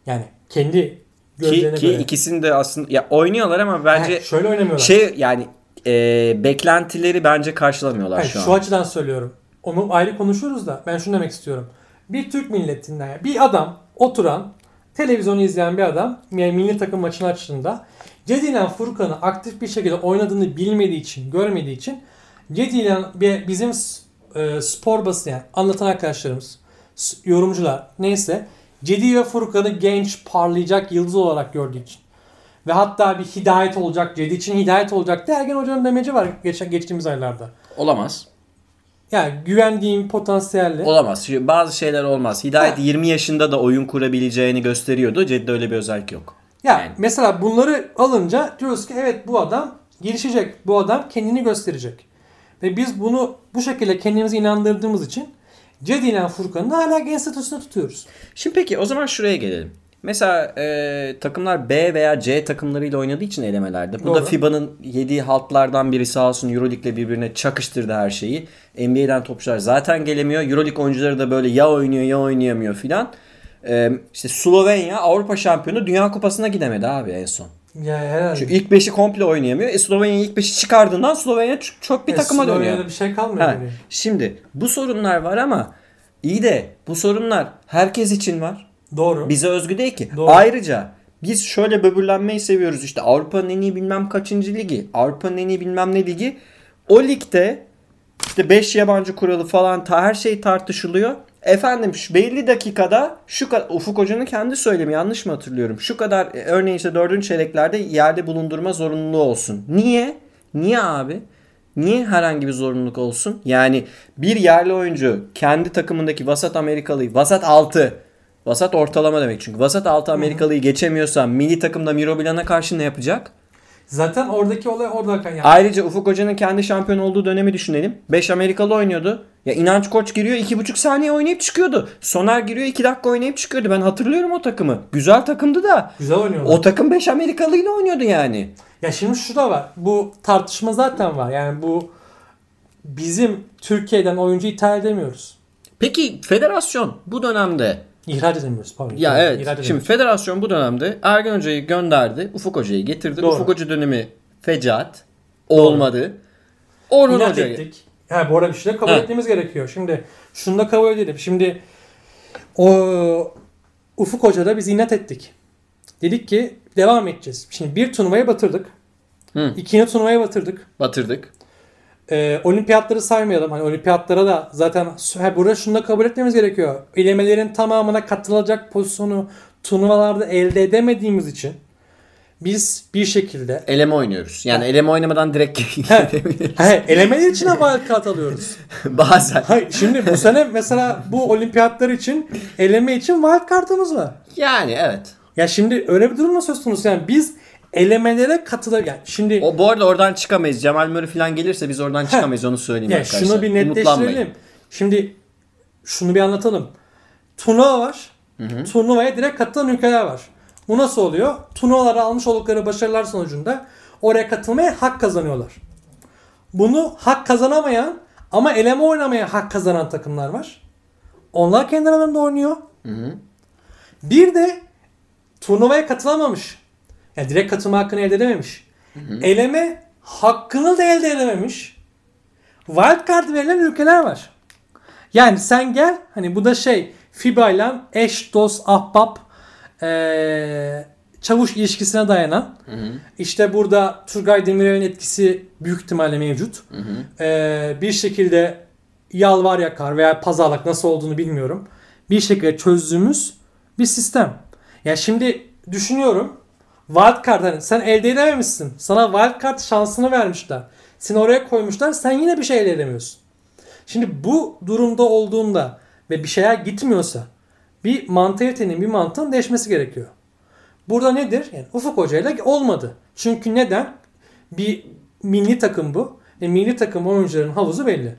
Yani kendi gözlerine ki, ki göre. ikisini de aslında ya oynuyorlar ama bence He, şöyle oynamıyorlar. Şey yani e, beklentileri bence karşılamıyorlar Hayır, şu, şu an. Şu açıdan söylüyorum. Onu ayrı konuşuruz da ben şunu demek istiyorum. Bir Türk milletinden bir adam oturan televizyonu izleyen bir adam yani milli takım maçını açtığında Cedilen Furkan'ı aktif bir şekilde oynadığını bilmediği için, görmediği için Cedilen bizim e, spor basını yani anlatan arkadaşlarımız, yorumcular neyse Cedi ve Furkan'ı genç, parlayacak yıldız olarak gördüğü için ve hatta bir hidayet olacak, Cedi için hidayet olacak diye Ergen Hoca'nın demeci var geç, geçtiğimiz aylarda. Olamaz. Yani güvendiğim potansiyelli. Olamaz. Bazı şeyler olmaz. Hidayet ha. 20 yaşında da oyun kurabileceğini gösteriyordu. Cedi'de öyle bir özellik yok. Ya yani. mesela bunları alınca diyoruz ki evet bu adam gelişecek. Bu adam kendini gösterecek. Ve biz bunu bu şekilde kendimizi inandırdığımız için Cedi ile Furkan'ı hala genç statüsünde tutuyoruz. Şimdi peki o zaman şuraya gelelim. Mesela e, takımlar B veya C takımlarıyla oynadığı için elemelerde. Bu Doğru. da FIBA'nın yediği haltlardan biri sağ olsun Euroleague'le birbirine çakıştırdı her şeyi. NBA'den topçular zaten gelemiyor. Euroleague oyuncuları da böyle ya oynuyor ya oynayamıyor filan. E, işte Slovenya Avrupa şampiyonu Dünya Kupası'na gidemedi abi en son. Ya herhalde. Çünkü ilk beşi komple oynayamıyor. E Slovenya ilk beşi çıkardığından Slovenya çok, bir e, takıma Slovenya'da dönüyor. bir şey kalmıyor. Ha, şimdi bu sorunlar var ama iyi de bu sorunlar herkes için var. Doğru. Bize özgü değil ki. Doğru. Ayrıca biz şöyle böbürlenmeyi seviyoruz. İşte Avrupa'nın en iyi bilmem kaçıncı ligi. Avrupa'nın en iyi bilmem ne ligi. O ligde işte 5 yabancı kuralı falan ta her şey tartışılıyor. Efendim şu belli dakikada şu Ufuk Hoca'nın kendi söylemi yanlış mı hatırlıyorum? Şu kadar e, örneğin işte 4. çeyreklerde yerde bulundurma zorunluluğu olsun. Niye? Niye abi? Niye herhangi bir zorunluluk olsun? Yani bir yerli oyuncu kendi takımındaki vasat Amerikalıyı vasat 6 Vasat ortalama demek çünkü. Vasat altı Amerikalıyı geçemiyorsa milli takımda Miro Bilan'a karşı ne yapacak? Zaten oradaki olay orada yani. Ayrıca Ufuk Hoca'nın kendi şampiyon olduğu dönemi düşünelim. 5 Amerikalı oynuyordu. Ya inanç koç giriyor 2,5 saniye oynayıp çıkıyordu. Soner giriyor 2 dakika oynayıp çıkıyordu. Ben hatırlıyorum o takımı. Güzel takımdı da. Güzel oynuyordu. O takım 5 Amerikalı ile oynuyordu yani. Ya şimdi şu da var. Bu tartışma zaten var. Yani bu bizim Türkiye'den oyuncu ithal edemiyoruz. Peki federasyon bu dönemde İhraç edemiyoruz pardon. Ya evet. İhraç Şimdi federasyon bu dönemde Ergen Hoca'yı gönderdi. Ufuk Hoca'yı getirdi. Doğru. Ufuk Hoca dönemi fecaat. Olmadı. Orhun Hoca'yı. ettik. Ha, bu arada bir şey de kabul ha. etmemiz gerekiyor. Şimdi şunu da kabul edelim. Şimdi o Ufuk Hoca'da biz inat ettik. Dedik ki devam edeceğiz. Şimdi bir turnuvaya batırdık. Hı. İkinci turnuvaya batırdık. Batırdık. Ee, olimpiyatları saymayalım. Hani olimpiyatlara da zaten he, burada şunu da kabul etmemiz gerekiyor. Elemelerin tamamına katılacak pozisyonu turnuvalarda elde edemediğimiz için biz bir şekilde eleme oynuyoruz. Yani eleme oynamadan direkt He, elemeler için wild card alıyoruz. Bazen. Hayır, şimdi bu sene mesela bu olimpiyatlar için eleme için wild card'ımız var. Yani evet. Ya şimdi öyle bir durum söz konusu. Yani biz elemelere katılır. Yani şimdi O bu arada oradan çıkamayız. Cemal Murray falan gelirse biz oradan çıkamayız onu söyleyeyim ya arkadaşlar. şunu bir netleştirelim. Şimdi şunu bir anlatalım. Turnuva var. Turnuvaya direkt katılan ülkeler var. Bu nasıl oluyor? Turnuvalara almış oldukları başarılar sonucunda oraya katılmaya hak kazanıyorlar. Bunu hak kazanamayan ama eleme oynamaya hak kazanan takımlar var. Onlar kendi aralarında oynuyor. Bir de turnuvaya katılamamış. Yani direkt katılma hakkını elde edememiş. Eleme hakkını da elde edememiş. Wildcard verilen ülkeler var. Yani sen gel hani bu da şey FIBA ile eş, dost, ahbap ee, çavuş ilişkisine dayanan. Hı hı. İşte burada Turgay Demirel'in etkisi büyük ihtimalle mevcut. Hı hı. Ee, bir şekilde yalvar yakar veya pazarlık nasıl olduğunu bilmiyorum. Bir şekilde çözdüğümüz bir sistem. Ya şimdi düşünüyorum. Wildcard hani sen elde edememişsin. Sana wildcard şansını vermişler. Seni oraya koymuşlar. Sen yine bir şey elde edemiyorsun. Şimdi bu durumda olduğunda ve bir şeyler gitmiyorsa bir mantalitenin bir mantığın değişmesi gerekiyor. Burada nedir? Yani Ufuk Hoca ile olmadı. Çünkü neden? Bir milli takım bu. E, milli takım oyuncuların havuzu belli.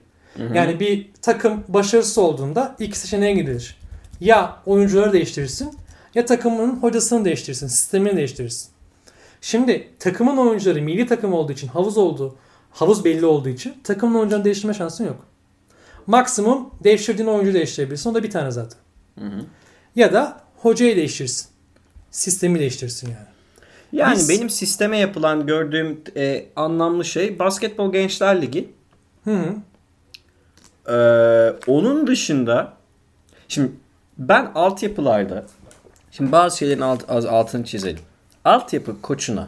Yani bir takım başarısız olduğunda iki seçeneğe gidilir. Ya oyuncuları değiştirirsin ya takımın hocasını değiştirirsin, sistemini değiştirirsin. Şimdi takımın oyuncuları milli takım olduğu için havuz olduğu, havuz belli olduğu için takımın oyuncularını değiştirme şansın yok. Maksimum değiştirdiğin oyuncu değiştirebilirsin. O da bir tane zaten. Hı hı. Ya da hocayı değiştirsin. Sistemi değiştirsin yani. Yani Biz- benim sisteme yapılan gördüğüm e, anlamlı şey Basketbol Gençler Ligi. Hı hı. Ee, onun dışında şimdi ben altyapılarda şimdi bazı şeylerin alt, az- altını çizelim. Altyapı koçuna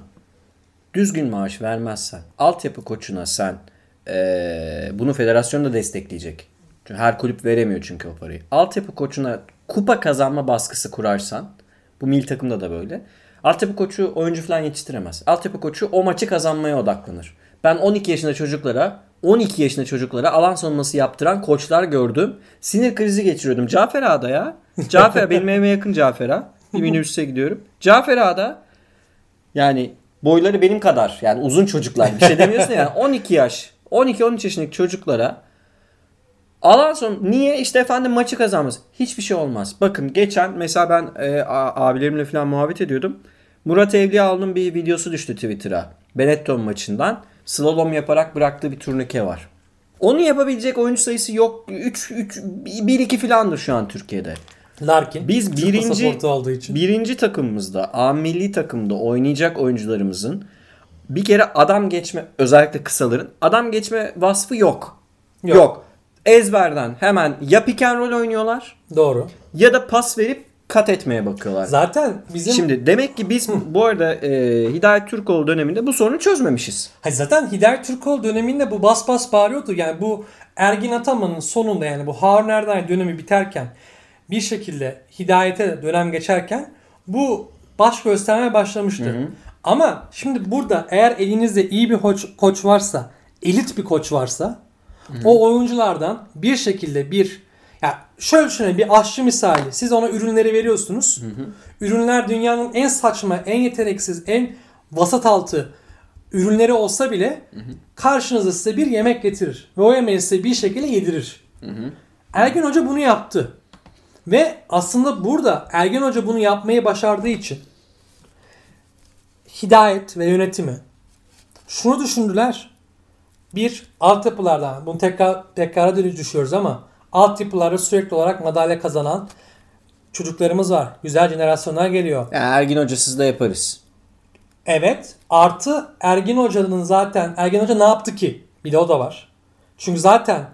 düzgün maaş vermezsen altyapı koçuna sen ee, bunu federasyon da destekleyecek. Çünkü her kulüp veremiyor çünkü o parayı. Altyapı koçuna kupa kazanma baskısı kurarsan bu milli takımda da böyle. Altyapı koçu oyuncu falan yetiştiremez. Altyapı koçu o maçı kazanmaya odaklanır. Ben 12 yaşında çocuklara 12 yaşında çocuklara alan savunması yaptıran koçlar gördüm. Sinir krizi geçiriyordum. Cafer Ağa'da ya. Cafer benim evime yakın Cafer Ağa. Bir minibüse gidiyorum. Cafer Ağa'da yani boyları benim kadar. Yani uzun çocuklar. Bir şey demiyorsun ya. 12 yaş. 12-13 yaşındaki çocuklara alan son niye işte efendim maçı kazanmaz. Hiçbir şey olmaz. Bakın geçen mesela ben e, abilerimle falan muhabbet ediyordum. Murat Evliyaoğlu'nun bir videosu düştü Twitter'a. Benetton maçından slalom yaparak bıraktığı bir turnike var. Onu yapabilecek oyuncu sayısı yok. 3 3 1 2 filandır şu an Türkiye'de. Larkin. Biz birinci olduğu için. birinci takımımızda, A milli takımda oynayacak oyuncularımızın bir kere adam geçme özellikle kısaların adam geçme vasfı yok. Yok. Yok. Ezberden hemen ya pick and roll oynuyorlar Doğru. ya da pas verip kat etmeye bakıyorlar. Zaten bizim Şimdi demek ki biz bu arada e, Hidayet Türkoğlu döneminde bu sorunu çözmemişiz. Hayır, zaten Hidayet Türkoğlu döneminde bu bas bas bağırıyordu. Yani bu Ergin Ataman'ın sonunda yani bu Harun Erdal dönemi biterken bir şekilde Hidayet'e dönem geçerken bu baş göstermeye başlamıştı. Ama şimdi burada eğer elinizde iyi bir koç, koç varsa, elit bir koç varsa o oyunculardan bir şekilde bir ya şöyle düşünün bir aşçı misali. Siz ona ürünleri veriyorsunuz. Ürünler dünyanın en saçma, en yeteneksiz, en vasat altı ürünleri olsa bile karşınıza size bir yemek getirir. Ve o yemeği size bir şekilde yedirir. Ergen Hoca bunu yaptı. Ve aslında burada Ergen Hoca bunu yapmayı başardığı için Hidayet ve yönetimi şunu düşündüler. Bir, altyapılardan, bunu tekrar tekrara düşüyoruz ama altyapılarda sürekli olarak madalya kazanan çocuklarımız var. Güzel jenerasyonlar geliyor. Yani Ergin Hoca'sız da yaparız. Evet. Artı Ergin Hoca'nın zaten Ergin Hoca ne yaptı ki? Bir de o da var. Çünkü zaten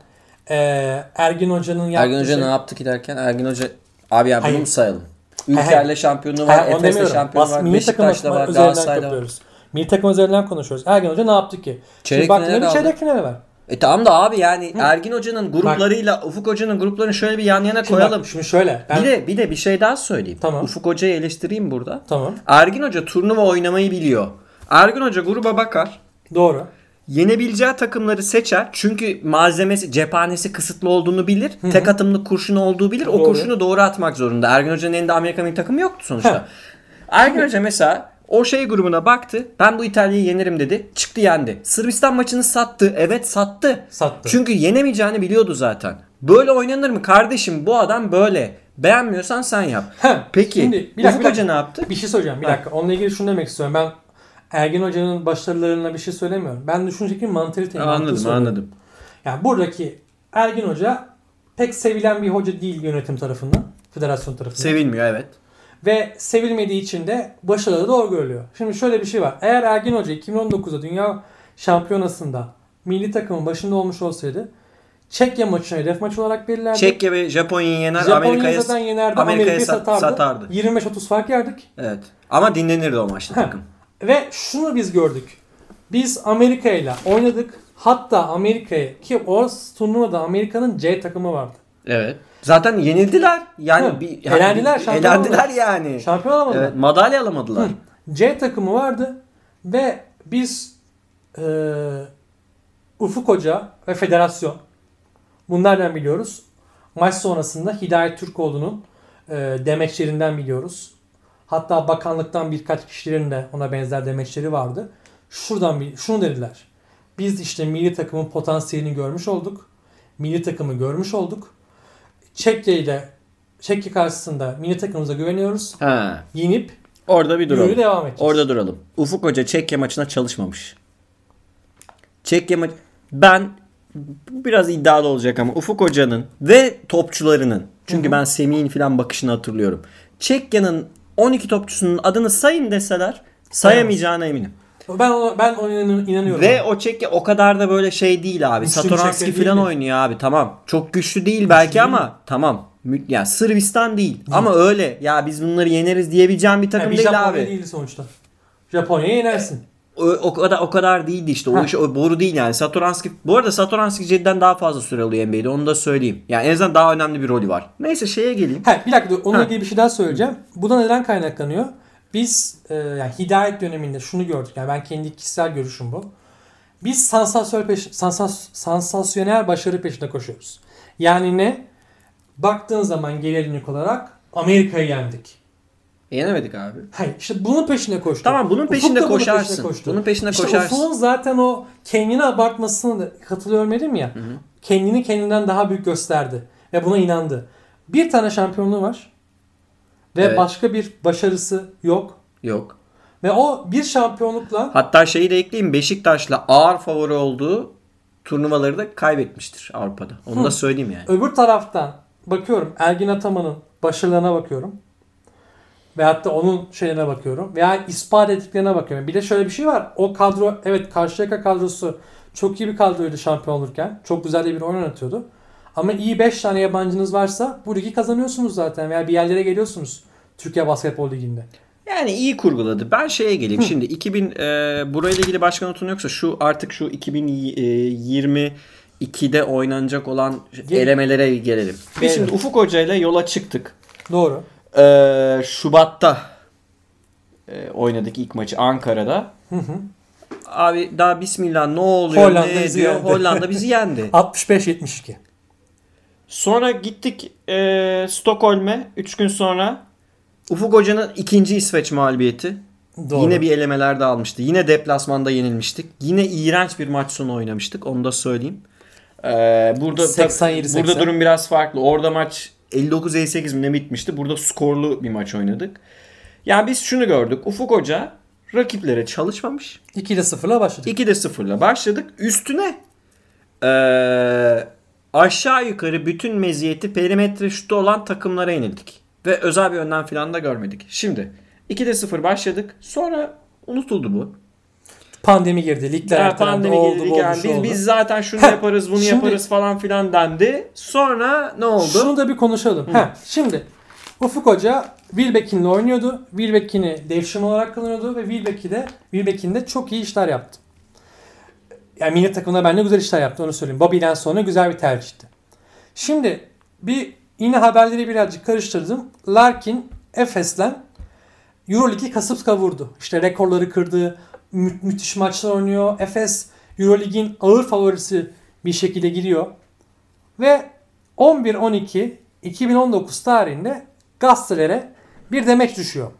eee Ergin Hoca'nın yaptığı Ergin Hoca şey... ne yaptı ki derken Ergin Hoca abi ya bunu mu sayalım? Ülker'le şampiyonu var, Efes'le demiyorum. şampiyon Bas- var, Beşiktaş'ta var, üzerinden Galatasaray'da var. Milli takım üzerinden konuşuyoruz. Ergin Hoca ne yaptı ki? Çeyrek Şimdi baktığında finale bir aldı. çeyrek finali var. E tamam da abi yani. Ergin Hoca'nın gruplarıyla Ufuk Hoca'nın gruplarını şöyle bir yan yana koyalım. Bak, şimdi şöyle. Ben... Bir de bir de bir şey daha söyleyeyim. Tamam. Ufuk Hoca'yı eleştireyim burada. Tamam. Ergin Hoca turnuva oynamayı biliyor. Ergin Hoca gruba bakar. Doğru. Yenebileceği takımları seçer. Çünkü malzemesi, cephanesi kısıtlı olduğunu bilir. Tek atımlık kurşun olduğu bilir. Doğru. O kurşunu doğru atmak zorunda. Ergin Hoca'nın elinde Amerika milli takımı yoktu sonuçta. Heh. Ergin Hoca mesela o şey grubuna baktı. Ben bu İtalya'yı yenerim dedi. Çıktı yendi. Sırbistan maçını sattı. Evet sattı. Sattı. Çünkü yenemeyeceğini biliyordu zaten. Böyle oynanır mı kardeşim? Bu adam böyle. Beğenmiyorsan sen yap. Ha, Peki şimdi, bir dakika, Hoca ne yaptı? Bir şey söyleyeceğim. Bir dakika. Onunla ilgili şunu demek istiyorum. Ben Ergin Hoca'nın başarılarına bir şey söylemiyorum. Ben düşünceki mantaliteyi Anladım anladım. Yani buradaki Ergin Hoca pek sevilen bir hoca değil yönetim tarafından. Federasyon tarafından. Sevilmiyor evet. Ve sevilmediği için de başarıları doğru görülüyor. Şimdi şöyle bir şey var. Eğer Ergin Hoca 2019'da Dünya Şampiyonası'nda milli takımın başında olmuş olsaydı Çekya maçını hedef maç olarak belirlerdi. Çekya ve Japonya'yı yener Amerika'ya zaten yenerdi. Amerika'ya Amerika satardı. satardı. 25-30 fark yerdik. Evet. Ama dinlenirdi o maçta takım. Ve şunu biz gördük. Biz Amerika ile oynadık. Hatta Amerika'ya ki o turnuvada Amerika'nın C takımı vardı. Evet. Zaten yenildiler. Yani Hı. bir yani elendiler, şampiyon elendiler yani. Şampiyon olamadılar. Evet, madalya alamadılar. Hı. C takımı vardı ve biz e, Ufuk Hoca ve federasyon bunlardan biliyoruz. Maç sonrasında Hidayet Türkoğlu'nun e, demeçlerinden biliyoruz. Hatta bakanlıktan birkaç kişilerin de ona benzer demeçleri vardı. Şuradan bir, şunu dediler. Biz işte milli takımın potansiyelini görmüş olduk. Milli takımı görmüş olduk. Çekya ile Çekya karşısında milli takımımıza güveniyoruz. Ha. Yenip Orada bir duralım. devam edeceğiz. Orada duralım. Ufuk Hoca Çekya maçına çalışmamış. Çekya maç ben bu biraz iddialı olacak ama Ufuk Hoca'nın ve topçularının çünkü Hı-hı. ben Semih'in falan bakışını hatırlıyorum. Çekya'nın 12 topçusunun adını sayın deseler sayamayacağına eminim. Ben ona, ben ona inanıyorum. Ve o Çekya o kadar da böyle şey değil abi. Güçlü Satoranski falan oynuyor abi. Tamam. Çok güçlü değil güçlü belki değil ama mi? tamam. Yani Sırbistan değil. değil. Ama öyle. Ya biz bunları yeneriz diyebileceğim bir takım yani bir değil Japonya abi. değil sonuçta. Japonya'yı yenersin. O, o kadar o kadar değildi işte. O iş o boru değil yani. Satoranski bu arada Satoranski cidden daha fazla süre alıyor NBA'de. Onu da söyleyeyim. Yani en azından daha önemli bir rolü var. Neyse şeye geleyim. Ha, bir dakika. Onunla ha. ilgili bir şey daha söyleyeceğim. Bu da neden kaynaklanıyor? Biz e, yani hidayet döneminde şunu gördük. Yani ben kendi kişisel görüşüm bu. Biz sansasyonel, peş, sansas, sansasyonel başarı peşinde koşuyoruz. Yani ne? Baktığın zaman gerilimlik olarak Amerika'yı yendik. E, yenemedik abi. Hayır işte bunun peşinde koştu. Tamam bunun peşinde Ufuk koşarsın. Bunun peşinde, koştu. bunun peşinde işte koşarsın. Ufuk'un zaten o kendini abartmasını katılıyorum dedim ya. Hı hı. Kendini kendinden daha büyük gösterdi. Ve buna inandı. Bir tane şampiyonluğu var. Ve evet. başka bir başarısı yok. Yok. Ve o bir şampiyonlukla hatta şeyi de ekleyeyim Beşiktaş'la ağır favori olduğu turnuvaları da kaybetmiştir Avrupa'da. Onu Hı. da söyleyeyim yani. Öbür taraftan bakıyorum Ergin Ataman'ın başarılarına bakıyorum. Ve hatta onun şeyine bakıyorum. Veya ispat ettiklerine bakıyorum. Bir de şöyle bir şey var. O kadro evet Karşıyaka kadrosu çok iyi bir kadroydu şampiyon olurken. Çok güzel bir oyun oynatıyordu. Ama iyi 5 tane yabancınız varsa bu ligi kazanıyorsunuz zaten veya bir yerlere geliyorsunuz Türkiye Basketbol Ligi'nde. Yani iyi kurguladı. Ben şeye geleyim. Hı. Şimdi 2000 e, burayla ilgili başka notun yoksa şu artık şu 2022'de oynanacak olan Gel- elemelere gelelim. Biz şimdi Ufuk Hoca ile yola çıktık. Doğru. Ee, Şubat'ta e, oynadık ilk maçı Ankara'da. Hı hı. Abi daha bismillah ne oluyor Hollanda ne bizi diyor. Yendi. Hollanda bizi yendi. 65-72. Sonra gittik e, Stockholm'e 3 gün sonra. Ufuk Hoca'nın ikinci İsveç mağlubiyeti. Doğru. Yine bir elemelerde almıştı. Yine deplasmanda yenilmiştik. Yine iğrenç bir maç sonu oynamıştık. Onu da söyleyeyim. Ee, burada 87 burada durum biraz farklı. Orada maç 59-58 mi ne bitmişti? Burada skorlu bir maç oynadık. Yani biz şunu gördük. Ufuk Hoca rakiplere çalışmamış. 2'de 0'la başladık. 2'de 0'la başladık. Üstüne ee, aşağı yukarı bütün meziyeti perimetre şutu olan takımlara yenildik. Ve özel bir önden falan da görmedik. Şimdi 2'de 0 başladık. Sonra unutuldu bu pandemi girdi. Ligler ya, pandemi oldu, girdi. Oldu, yani biz, oldu. biz zaten şunu Heh, yaparız bunu şimdi, yaparız falan filan dendi. Sonra ne oldu? Şunu da bir konuşalım. Heh, şimdi Ufuk Hoca Wilbeck'inle oynuyordu. Wilbeck'ini devşirme olarak kullanıyordu ve Wilbeck'i de Wilbeck'in de çok iyi işler yaptı. Yani milli takımda bence güzel işler yaptı onu söyleyeyim. Bobby'den sonra güzel bir tercihti. Şimdi bir yine haberleri birazcık karıştırdım. Larkin Efes'le Euroleague'i kasıp kavurdu. İşte rekorları kırdı. Mü- müthiş maçlar oynuyor. Efes Euroleague'in ağır favorisi bir şekilde giriyor. Ve 11-12 2019 tarihinde gazetelere bir demeç düşüyor.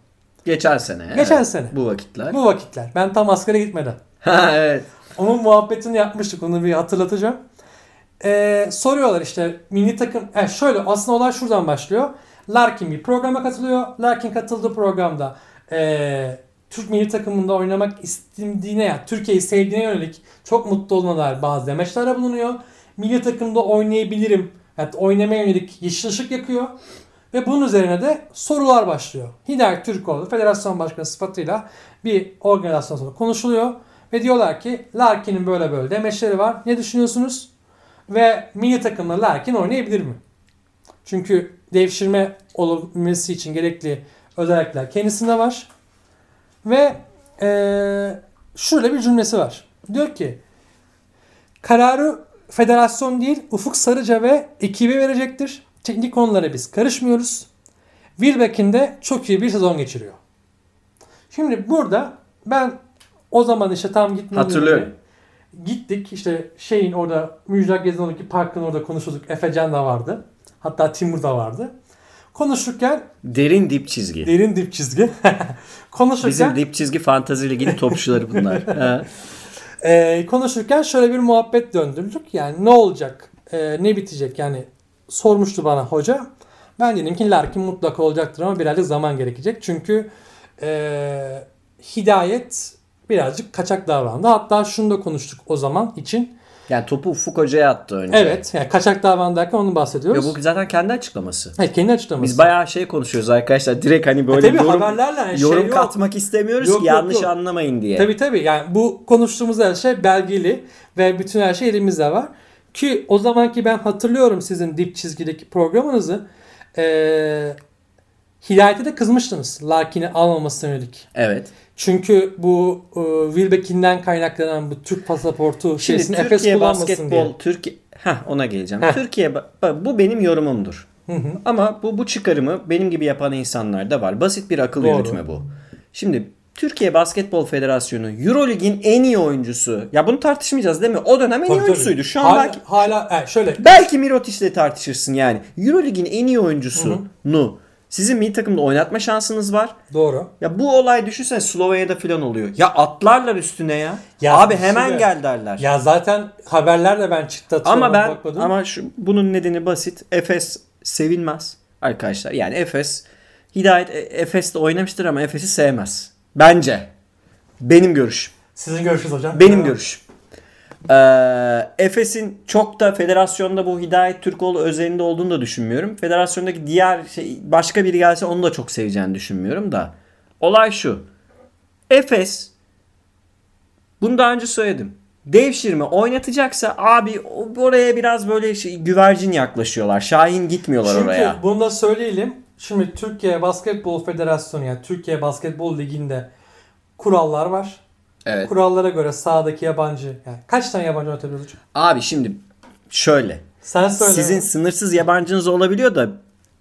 Geçen sene. Geçen evet. sene. Bu vakitler. Bu vakitler. Ben tam askere gitmeden. Ha evet. Onun muhabbetini yapmıştık. Onu bir hatırlatacağım. Ee, soruyorlar işte milli takım. E şöyle aslında olay şuradan başlıyor. Larkin bir programa katılıyor. Larkin katıldığı programda e, Türk milli takımında oynamak istediğine ya Türkiye'yi sevdiğine yönelik çok mutlu olana dair bazı demeçlerde bulunuyor. Milli takımda oynayabilirim. Yani oynamaya yönelik yeşil ışık yakıyor. Ve bunun üzerine de sorular başlıyor. Hidayet Türkoğlu federasyon başkanı sıfatıyla bir organizasyon sonra konuşuluyor. Ve diyorlar ki Larkin'in böyle böyle demeçleri var. Ne düşünüyorsunuz? Ve milli takımla Larkin oynayabilir mi? Çünkü devşirme olabilmesi için gerekli özellikler kendisinde var. Ve eee şöyle bir cümlesi var. Diyor ki kararı federasyon değil Ufuk Sarıca ve ekibi verecektir. Teknik konulara biz karışmıyoruz. Wilbeck'in de çok iyi bir sezon geçiriyor. Şimdi burada ben o zaman işte tam gitmeden Hatırlıyorum. önce Gittik işte şeyin orada Müjdat Gezinor'daki parkın orada konuşuyorduk. Efecan da vardı. Hatta Timur da vardı. Konuşurken Derin dip çizgi. derin dip çizgi. konuşurken Bizim dip çizgi fantazi liginin topçuları bunlar. Ee, konuşurken şöyle bir muhabbet döndürdük. Yani ne olacak? Ee, ne bitecek? Yani sormuştu bana hoca. Ben dedim ki Larkin mutlaka olacaktır ama birazcık zaman gerekecek. Çünkü ee, Hidayet birazcık kaçak davrandı. Hatta şunu da konuştuk o zaman için. Yani topu Ufuk Hoca'ya attı önce. Evet. Yani kaçak davrandı derken onu Ve bahsediyoruz. bu zaten kendi açıklaması. Hayır, kendi açıklaması. Biz bayağı şey konuşuyoruz arkadaşlar. Direkt hani E böyle tabii yorum, haberlerle yani yorum şey yok. katmak istemiyoruz Yok, ki yok, yanlış yok. anlamayın diye. Tabii tabii yani bu konuştuğumuz her şey belgeli ve bütün her şey elimizde var. Ki o zamanki ben hatırlıyorum sizin dip çizgideki programınızı. Ee, Hidayet'e de kızmıştınız Larkin'i almamasına yönelik. Evet. Çünkü bu e, Wilbeck'inden kaynaklanan bu Türk pasaportu Şimdi şeysini Efes kullanmasın basketbol, diye. Türkiye Heh, ona geleceğim. Heh. Türkiye bu benim yorumumdur. Hı hı. Ama bu bu çıkarımı benim gibi yapan insanlar da var. Basit bir akıl Doğru. yürütme bu. Şimdi Türkiye Basketbol Federasyonu Eurolig'in en iyi oyuncusu. Ya bunu tartışmayacağız değil mi? O dönem en iyi Tabii, tabii. oyuncusuydu. Şu an hala, belki hala e, şöyle belki Mirotic'le tartışırsın yani. Eurolig'in en iyi oyuncusunu sizin milli takımda oynatma şansınız var. doğru. Ya bu olay düşünsene Slovenya'da falan oluyor. Ya atlarlar üstüne ya. Ya Abi hemen şimdi- gel derler. Ya zaten haberlerde ben çıktı ama ben bakmadım. ama şu bunun nedeni basit. Efes sevilmez arkadaşlar. Yani Efes Hidayet e- Efes'te oynamıştır ama Efes'i sevmez. Bence. Benim görüşüm. Sizin görüşünüz hocam. Benim Tamam. görüşüm. Ee, Efes'in çok da federasyonda bu Hidayet Türkoğlu özelinde olduğunu da düşünmüyorum. Federasyondaki diğer şey, başka biri gelse onu da çok seveceğini düşünmüyorum da. Olay şu. Efes bunu daha önce söyledim. Devşirme oynatacaksa abi o- oraya biraz böyle şey, güvercin yaklaşıyorlar. Şahin gitmiyorlar Çünkü oraya. bunu da söyleyelim. Şimdi Türkiye Basketbol Federasyonu yani Türkiye Basketbol Ligi'nde kurallar var. Evet. Kurallara göre sahadaki yabancı yani kaç tane yabancı oynatabiliyoruz hocam? Abi şimdi şöyle. Sen söyle. Sizin sınırsız yabancınız olabiliyor da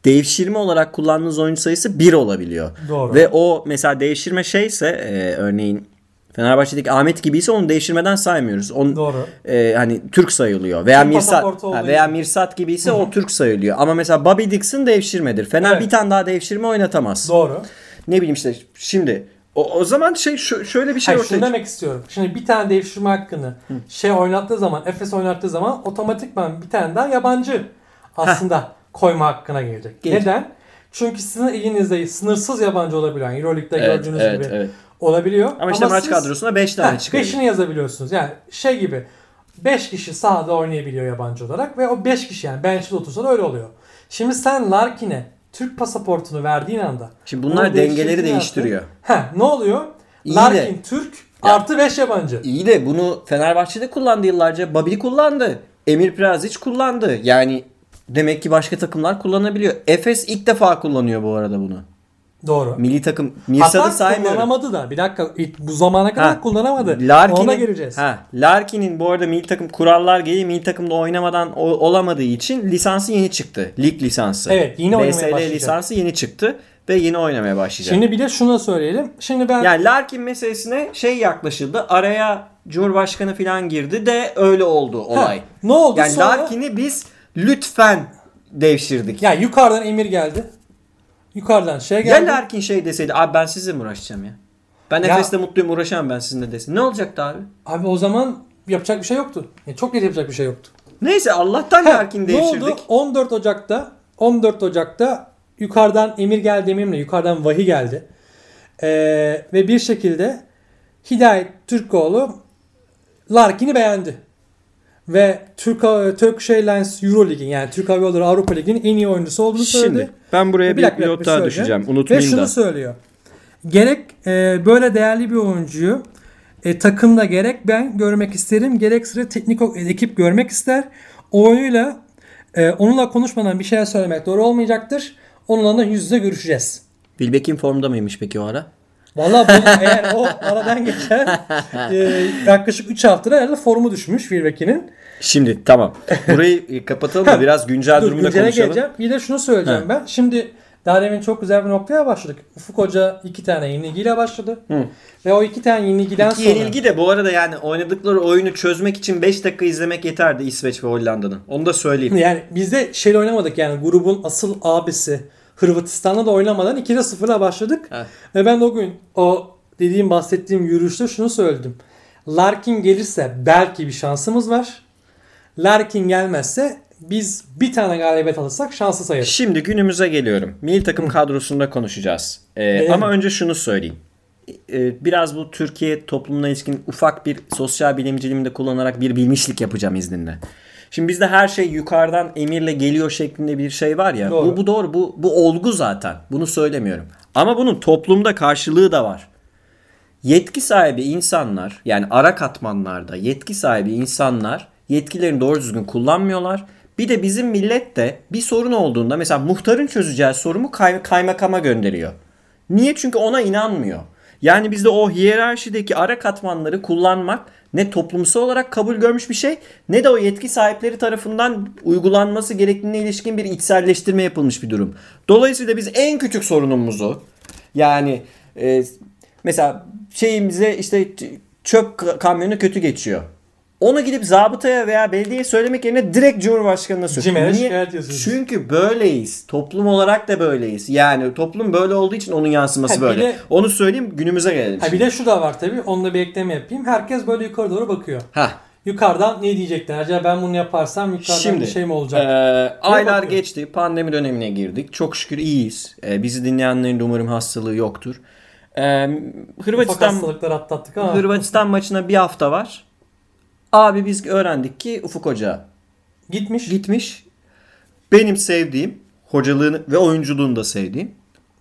devşirme olarak kullandığınız oyuncu sayısı 1 olabiliyor. Doğru. Ve o mesela devşirme şeyse e, örneğin Fenerbahçe'deki Ahmet gibiyse onu devşirmeden saymıyoruz. Onu, Doğru. e, hani Türk sayılıyor. Veya Türk Mirsat ha, veya. Mirsat gibiyse o Türk sayılıyor. Ama mesela Bobby Dixon devşirmedir. Fener Evet. bir tane daha devşirme oynatamaz. Doğru. Ne bileyim işte şimdi o, o zaman şey şu- şöyle bir şey Hayır, ortaya şunu demek istiyorum. Şimdi bir tane devşirme hakkını şey oynattığı zaman, Efes oynattığı zaman otomatikman bir tane daha yabancı aslında koyma hakkına gelecek. Gelecek. Neden? Çünkü sizin elinizde sınırsız yabancı olabilen Euroleague'de Evet, gördüğünüz evet, gibi evet. olabiliyor. Ama işte maç siz- kadrosuna 5 tane çıkıyor. Beşini yazabiliyorsunuz. Yani şey gibi 5 kişi sahada oynayabiliyor yabancı olarak ve o 5 kişi yani bench'te otursa da öyle oluyor. Şimdi sen Larkin'e Türk pasaportunu verdiğin anda Şimdi bunlar dengeleri değiştiriyor. Heh, ne oluyor? İyi Larkin de- Türk Ya- artı 5 yabancı. İyi de bunu Fenerbahçe'de kullandı yıllarca. Babi kullandı. Emir Prazic kullandı. Yani demek ki başka takımlar kullanabiliyor. Efes ilk defa kullanıyor bu arada bunu. Doğru. Milli takım Mirsa'da saymıyorum. kullanamadı da. Bir dakika bu zamana kadar Ha, kullanamadı. Larkin'in, Ona geleceğiz. Ha, Larkin'in bu arada milli takım kurallar gereği milli takımda oynamadan o- olamadığı için lisansı yeni çıktı. Lig lisansı. Evet, yeni oynamaya BSL başlayacak. lisansı yeni çıktı ve yeni oynamaya başlayacak. Şimdi bir de şunu söyleyelim. Şimdi ben yani Larkin meselesine şey yaklaşıldı. Araya Cumhurbaşkanı falan girdi de öyle oldu Ha, olay. ne oldu Yani sonra? Larkin'i biz lütfen devşirdik. Ya yukarıdan emir geldi. Yukarıdan şey Ya geldi. Larkin şey deseydi abi ben sizinle mi uğraşacağım ya? Ben Ya- Efes'te mutluyum uğraşamam ben sizinle desin. Ne olacaktı abi? Abi o zaman yapacak bir şey yoktu. Yani çok net yapacak bir şey yoktu. Neyse Allah'tan Ha, Larkin ne devşirdik. oldu? 14 Ocak'ta 14 Ocak'ta yukarıdan emir geldi emirle yukarıdan vahiy geldi. Ee, ve bir şekilde Hidayet Türkoğlu Larkin'i beğendi. Ve Türk, Turkish Airlines Euro Lig'in yani Türk Hava Yolları Avrupa Ligi'nin en iyi oyuncusu olduğunu söyledi. Şimdi ben buraya bir, Bir bir not daha düşeceğim. Ve Unutmayayım şunu da. söylüyor. Gerek e, böyle değerli bir oyuncuyu e, takımda gerek ben görmek isterim gerekse teknik ekip görmek ister. Oyunuyla e, onunla konuşmadan bir şeyler söylemek doğru olmayacaktır. Onunla da yüz yüze görüşeceğiz. Wilbeck'in formda mıymış peki o ara? Valla bu- eğer o aradan geçen e, yaklaşık 3 haftada herhalde formu düşmüş Wilbeck'inin. Şimdi tamam. Burayı e, kapatalım da biraz güncel Dur durumda güncele konuşalım. geleceğim. Bir de şunu söyleyeceğim ben. Şimdi daha demin çok güzel bir noktaya başladık. Ufuk Hoca iki tane yenilgiyle başladı. Hı. Ve o iki tane yenilgiden İki sonra... yenilgi de bu arada yani oynadıkları oyunu çözmek için 5 dakika izlemek yeterdi İsveç ve Hollanda'nın. Onu da söyleyeyim. Yani biz de şeyle oynamadık yani grubun asıl abisi Hırvatistan'la da oynamadan 2'de 0'la başladık. Evet. Ve ben o gün o dediğim bahsettiğim yürüyüşte şunu söyledim. Larkin gelirse belki bir şansımız var. Larkin gelmezse biz bir tane galibiyet alırsak şanslı sayarız. Şimdi günümüze geliyorum. Milli takım kadrosunda konuşacağız. Ee, Gelelim. ama önce şunu söyleyeyim. Ee, biraz bu Türkiye toplumuna ilişkin ufak bir sosyal bilimciliğimi de kullanarak bir bilmişlik yapacağım izninle. Şimdi bizde her şey yukarıdan emirle geliyor şeklinde bir şey var ya. Doğru. Bu, bu doğru. Bu, bu olgu zaten. Bunu söylemiyorum. Ama bunun toplumda karşılığı da var. Yetki sahibi insanlar yani ara katmanlarda yetki sahibi insanlar yetkilerini doğru düzgün kullanmıyorlar. Bir de bizim millet de bir sorun olduğunda mesela muhtarın çözeceği sorunu kay- kaymakama gönderiyor. Niye? Çünkü ona inanmıyor. Yani bizde o hiyerarşideki ara katmanları kullanmak ne toplumsal olarak kabul görmüş bir şey ne de o yetki sahipleri tarafından uygulanması gerektiğine ilişkin bir içselleştirme yapılmış bir durum. Dolayısıyla biz en küçük sorunumuzu yani e, mesela şeyimize işte çöp ka- kamyonu kötü geçiyor. Onu gidip zabıtaya veya belediyeye söylemek yerine direkt Cumhurbaşkanı'na söylüyor. Niye? Çünkü böyleyiz. Toplum olarak da böyleyiz. Yani toplum böyle olduğu için onun yansıması Ha, böyle. de- Onu söyleyeyim günümüze gelelim. Ha bir de şu da var tabii. Onunla bir ekleme yapayım. Herkes böyle yukarı doğru bakıyor. Ha. Yukarıdan ne diyecekler? Acaba ben bunu yaparsam yukarıdan Şimdi bir şey mi olacak? e, aylar bakıyor. geçti. Pandemi dönemine girdik. Çok şükür iyiyiz. E, bizi dinleyenlerin de umarım hastalığı yoktur. E, Ufak Hırvatistan hastalıklar atlattık ama. Hırvatistan maçına bir hafta var. Abi biz öğrendik ki Ufuk Hoca Gitmiş. gitmiş. Benim sevdiğim hocalığını ve oyunculuğunu da sevdiğim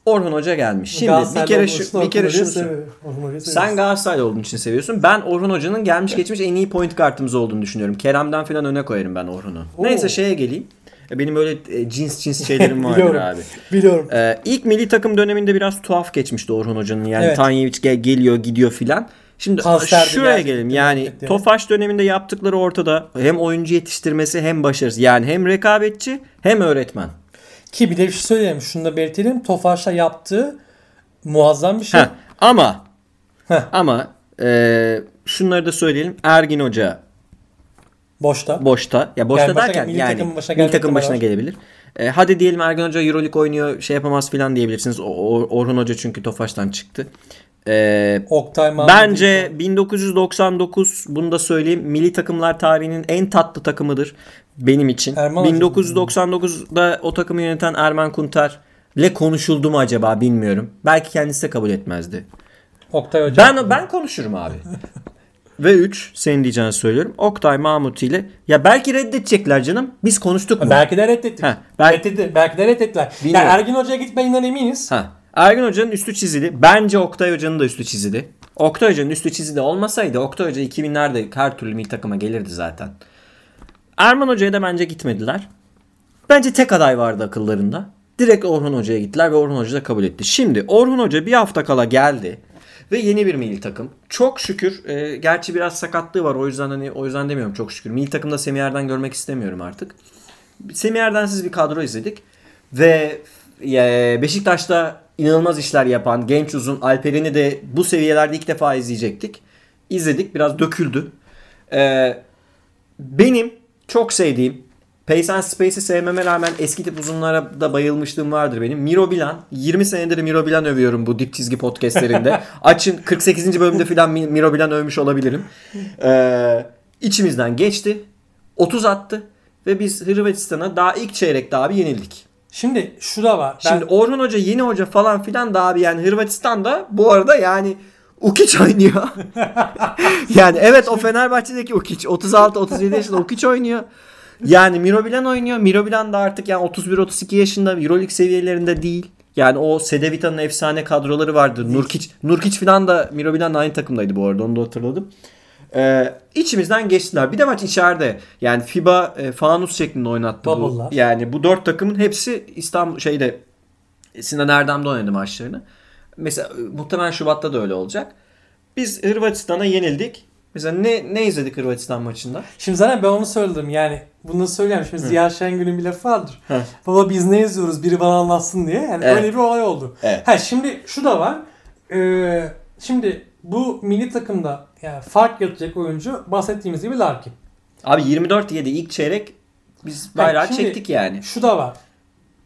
Orhun Hoca gelmiş. Şimdi bir kere şu, bir kere şunu Hoca'yı Sen. Galatasaraylı olduğun için seviyorsun. Ben Orhun Hoca'nın gelmiş geçmiş en iyi point kartımız olduğunu düşünüyorum. Kerem'den falan öne koyarım ben Orhun'u. Neyse şeye geleyim. E, Benim öyle e, cins cins şeylerim vardır Biliyorum. abi. Biliyorum. Ee, ilk milli takım döneminde biraz tuhaf geçmişti Orhun Hoca'nın. Yani Evet. Tanyeviç gel, geliyor gidiyor filan. Şimdi Transfer şuraya bir gelelim. Yani gerçekten. Tofaş döneminde yaptıkları ortada. Hem oyuncu yetiştirmesi hem başarısı. Yani hem rekabetçi hem öğretmen. Ki bir de bir şey söyleyeyim. Şunu da belirtelim. Tofaş'la yaptığı muazzam bir şey. Heh, ama Heh. ama e, şunları da söyleyelim. Ergin Hoca Boşta. boşta. Ya boşta Yani başa- derken milli yani takımın başına milli takım başına gelebilir. E, hadi diyelim Ergin Hoca Euroleague oynuyor şey yapamaz filan diyebilirsiniz. O- Orhun Hoca çünkü Tofaş'tan çıktı. E, Oktay Mahmut. Bence 1999 bunu da söyleyeyim milli takımlar tarihinin en tatlı takımıdır benim için. Erman Hoca. 1999'da o takımı yöneten Erman Kuntar ile konuşuldu mu acaba bilmiyorum. Belki kendisi de kabul etmezdi. Oktay Hoca. Ben ben konuşurum abi. Ve 3 senin diyeceğini söylüyorum. Oktay Mahmut ile ya belki reddedecekler canım. Biz konuştuk mu? Belki de reddettik. Ha, belki- Reddetti. Belki de reddettiler. Bilmiyorum. Yani Ergin Hoca'ya gitmeyinden eminiz. Ha. Ergin Hoca'nın üstü çizili. Bence Oktay Hoca'nın da üstü çizili. Oktay Hoca'nın üstü çizili olmasaydı Oktay Hoca 2000'lerde her türlü milli takıma gelirdi zaten. Erman Hoca'ya da bence gitmediler. Bence tek aday vardı akıllarında. Direkt Orhun Hoca'ya gittiler ve Orhun Hoca da kabul etti. Şimdi Orhun Hoca bir hafta kala geldi ve yeni bir milli takım. Çok şükür e, gerçi biraz sakatlığı var o yüzden hani o yüzden demiyorum çok şükür. Milli takımda Semih görmek istemiyorum artık. Semih Erdensiz bir kadro izledik ve e, Beşiktaş'ta inanılmaz işler yapan genç uzun Alperen'i de bu seviyelerde ilk defa izleyecektik. İzledik biraz döküldü. E, benim çok sevdiğim Pace and Space'i sevmeme rağmen eski tip uzunlara da bayılmışlığım vardır benim. Miro Bilan. 20 senedir Miro Bilan övüyorum bu dip çizgi podcastlerinde. Açın 48. bölümde falan Miro Bilan övmüş olabilirim. Ee, içimizden geçti. 30 attı. Ve biz Hırvatistan'a daha ilk çeyrekte abi yenildik. Şimdi şu da var. Ben... Şimdi Orhun Hoca yeni hoca falan filan da abi yani Hırvatistan'da bu arada yani Ukic oynuyor. yani evet o Fenerbahçe'deki Ukic 36-37 yaşında Ukic oynuyor. Yani Mirobilan oynuyor. Mirobilan da artık yani 31-32 yaşında Euroleague seviyelerinde değil. Yani o Sedevita'nın efsane kadroları vardı. Nurkic, Nurkic falan da Mirobilan'la aynı takımdaydı bu arada onu da hatırladım. Ee, içimizden geçtiler. Bir de maç içeride. Yani FIBA e, fanus şeklinde oynattı Bubble'lar. bu. Yani bu dört takımın hepsi İstanbul şeyde Sinan Erdem'de oynadı maçlarını. Mesela e, muhtemelen Şubat'ta da öyle olacak. Biz Hırvatistan'a yenildik. Mesela ne ne izledik Hırvatistan maçında? Şimdi zaten ben onu söyledim. Yani bunu söyleyeyim. Şimdi Ziya Şengül'ün bir lafı vardır. Hı. Baba biz ne izliyoruz biri bana anlatsın diye. Yani evet. öyle bir olay oldu. Evet. Ha, şimdi şu da var. Ee, şimdi bu milli takımda yani fark yaratacak oyuncu bahsettiğimiz gibi Larkin. Abi 24 yedi ilk çeyrek biz bayrağı yani çektik yani. Şu da var.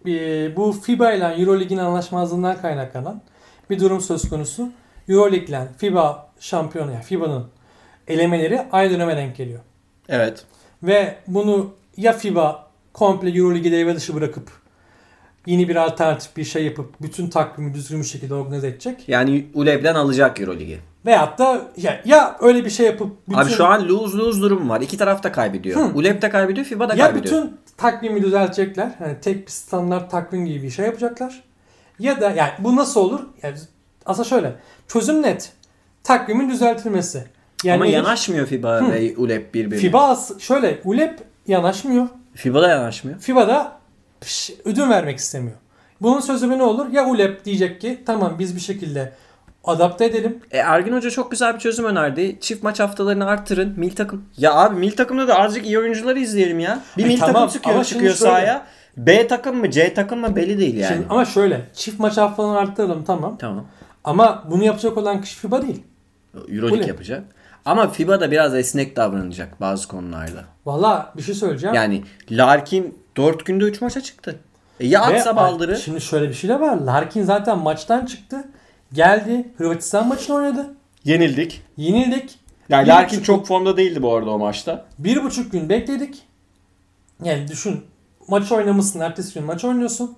Ee, bu FIBA ile Eurolig'in anlaşmazlığından kaynaklanan bir durum söz konusu. Euroleague ile FIBA şampiyonu yani FIBA'nın elemeleri aynı döneme denk geliyor. Evet. Ve bunu ya FIBA komple Euroleague'i devre dışı bırakıp yeni bir alternatif bir şey yapıp bütün takvimi düzgün bir şekilde organize edecek. Yani ULEB'den alacak Euroleague'i. Veyahut da ya, ya öyle bir şey yapıp bütün... Abi şu an lose lose durum var. İki taraf da kaybediyor. Hı. ULEB de kaybediyor, FIBA da ya kaybediyor. Ya bütün takvimi düzeltecekler. Yani tek bir standart takvim gibi bir şey yapacaklar. Ya da yani bu nasıl olur? Yani aslında şöyle. Çözüm net. Takvimin düzeltilmesi. Yani Ama yanaşmıyor FIBA Hı. ve ULEP birbirine. FIBA şöyle ULEP yanaşmıyor. FIBA da yanaşmıyor. FIBA da pş, ödün vermek istemiyor. Bunun sözü ne olur? Ya ULEP diyecek ki tamam biz bir şekilde adapte edelim. E, Ergin Hoca çok güzel bir çözüm önerdi. Çift maç haftalarını arttırın. Mil takım. Ya abi mil takımda da azıcık iyi oyuncuları izleyelim ya. Bir e, mil tamam, takım çıkıyor, çıkıyor sahaya. B takım mı C takım mı belli değil yani. Şimdi, ama şöyle çift maç haftalarını arttıralım tamam. Tamam. Ama bunu yapacak olan kişi FIBA değil. Euroleague yapacak. Ama FIBA da biraz esnek davranacak bazı konularda. Valla bir şey söyleyeceğim. Yani Larkin 4 günde 3 maça çıktı. E ya atsa Ve, baldırı. Şimdi şöyle bir şey de var. Larkin zaten maçtan çıktı. Geldi. Hırvatistan maçını oynadı. Yenildik. Yenildik. Yani Larkin çok formda değildi bu arada o maçta. Bir buçuk gün bekledik. Yani düşün. Maç oynamışsın. Ertesi gün maç oynuyorsun.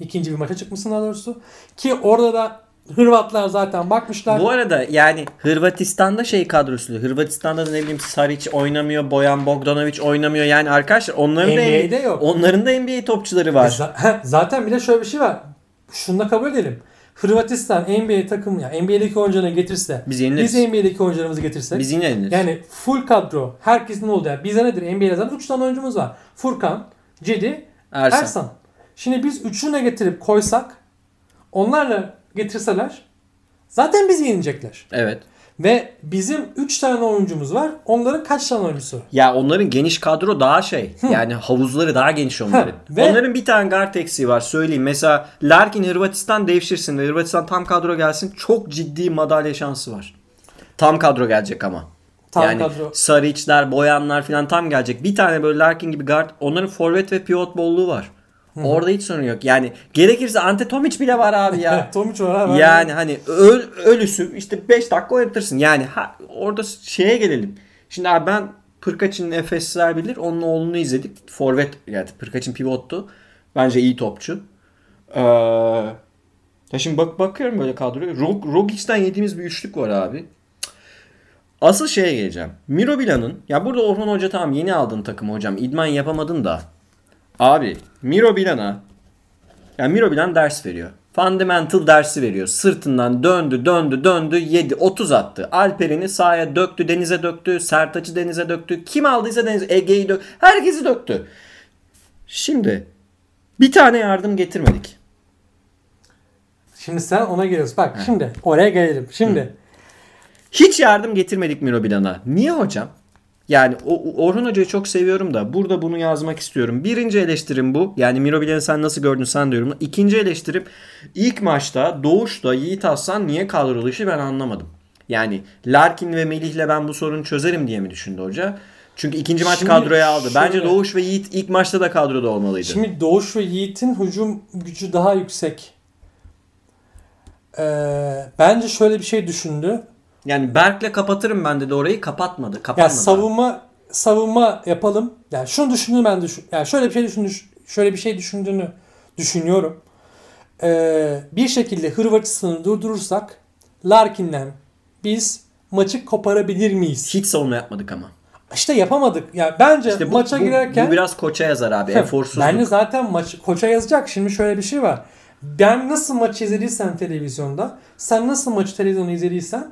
İkinci bir maça çıkmışsın daha doğrusu. Ki orada da Hırvatlar zaten bakmışlar. Bu arada yani Hırvatistan'da şey kadrosu. Hırvatistan'da da ne bileyim Saric oynamıyor, Boyan Bogdanovic oynamıyor. Yani arkadaşlar onların NBA'de da yok. Onların da NBA topçuları var. Z- zaten bir de şöyle bir şey var. Şunu da kabul edelim. Hırvatistan NBA takımı ya yani NBA'deki oyuncularını getirse biz, yeniliriz. biz NBA'deki oyuncularımızı getirsek biz yine yeniliriz. Yani full kadro herkesin olduğu yani bize nedir NBA'de zaten 3 tane oyuncumuz var. Furkan, Cedi, Ersan. Ersan. Şimdi biz üçünü getirip koysak onlarla getirseler zaten bizi yenecekler. Evet. Ve bizim 3 tane oyuncumuz var. Onların kaç tane oyuncusu? Ya onların geniş kadro daha şey. Hı. Yani havuzları daha geniş onların. Hı. Ve... Onların bir tane guard eksiği var söyleyeyim. Mesela Larkin Hırvatistan devşirsin ve Hırvatistan tam kadro gelsin. Çok ciddi madalya şansı var. Tam kadro gelecek ama. Tam yani kadro. Saric'ler, Boyanlar falan tam gelecek. Bir tane böyle Larkin gibi guard. Onların forvet ve pivot bolluğu var. Orada hiç sorun yok. Yani gerekirse Ante Tomic bile var abi ya. Tomic var abi. Yani hani öl, ölüsü işte 5 dakika oynatırsın. Yani ha, orada şeye gelelim. Şimdi abi ben Pırkaç'ın Efesler bilir. Onun oğlunu izledik. Forvet yani Pırkaç'ın pivottu. Bence iyi topçu. Ee, ya şimdi bak bakıyorum böyle kadroya. Rog, Rogic'ten yediğimiz bir üçlük var abi. Asıl şeye geleceğim. Miro Bilan'ın ya burada Orhan Hoca tamam yeni aldın takımı hocam. İdman yapamadın da Abi Miro Bilan'a yani Miro Bilan ders veriyor. Fundamental dersi veriyor. Sırtından döndü döndü döndü 7 30 attı. Alperen'i sahaya döktü denize döktü. Sertaç'ı denize döktü. Kim aldıysa denize Ege'yi döktü. Herkesi döktü. Şimdi Bir tane yardım getirmedik. Şimdi sen ona geliyorsun. Bak He. şimdi oraya gelelim. Şimdi. Hı. Hiç yardım getirmedik Mirobilan'a. Niye hocam? Yani Orhun Hoca'yı çok seviyorum da burada bunu yazmak istiyorum. Birinci eleştirim bu. Yani Mirobilan'ı sen nasıl gördün sen diyorum. İkinci eleştirim ilk maçta Doğuş'ta Yiğit Aslan niye kadro dışı ben anlamadım. Yani Larkin ve Melih'le ben bu sorunu çözerim diye mi düşündü hoca? Çünkü ikinci maç şimdi, kadroya aldı. Şöyle, Bence Doğuş ve Yiğit ilk maçta da kadroda olmalıydı. Şimdi Doğuş ve Yiğit'in hücum gücü daha yüksek. Ee, bence şöyle bir şey düşündü. Yani Berk'le kapatırım ben de orayı kapatmadı. Kapatmadı. Ya savunma savunma yapalım. Yani şunu düşündüğünü ben düşün. Yani şöyle bir şey düşündü, şöyle bir şey düşündüğünü düşünüyorum. Ee, bir şekilde Hırvatistan'ı durdurursak Larkin'den biz maçı koparabilir miyiz? Hiç savunma yapmadık ama. İşte yapamadık. Yani bence işte bu, maça bu, girerken bu biraz koça yazar abi. Eforsuzluk. Bence zaten maç koça yazacak. Şimdi şöyle bir şey var. Ben nasıl maç izlediysen televizyonda, sen nasıl maçı televizyonda izlediysen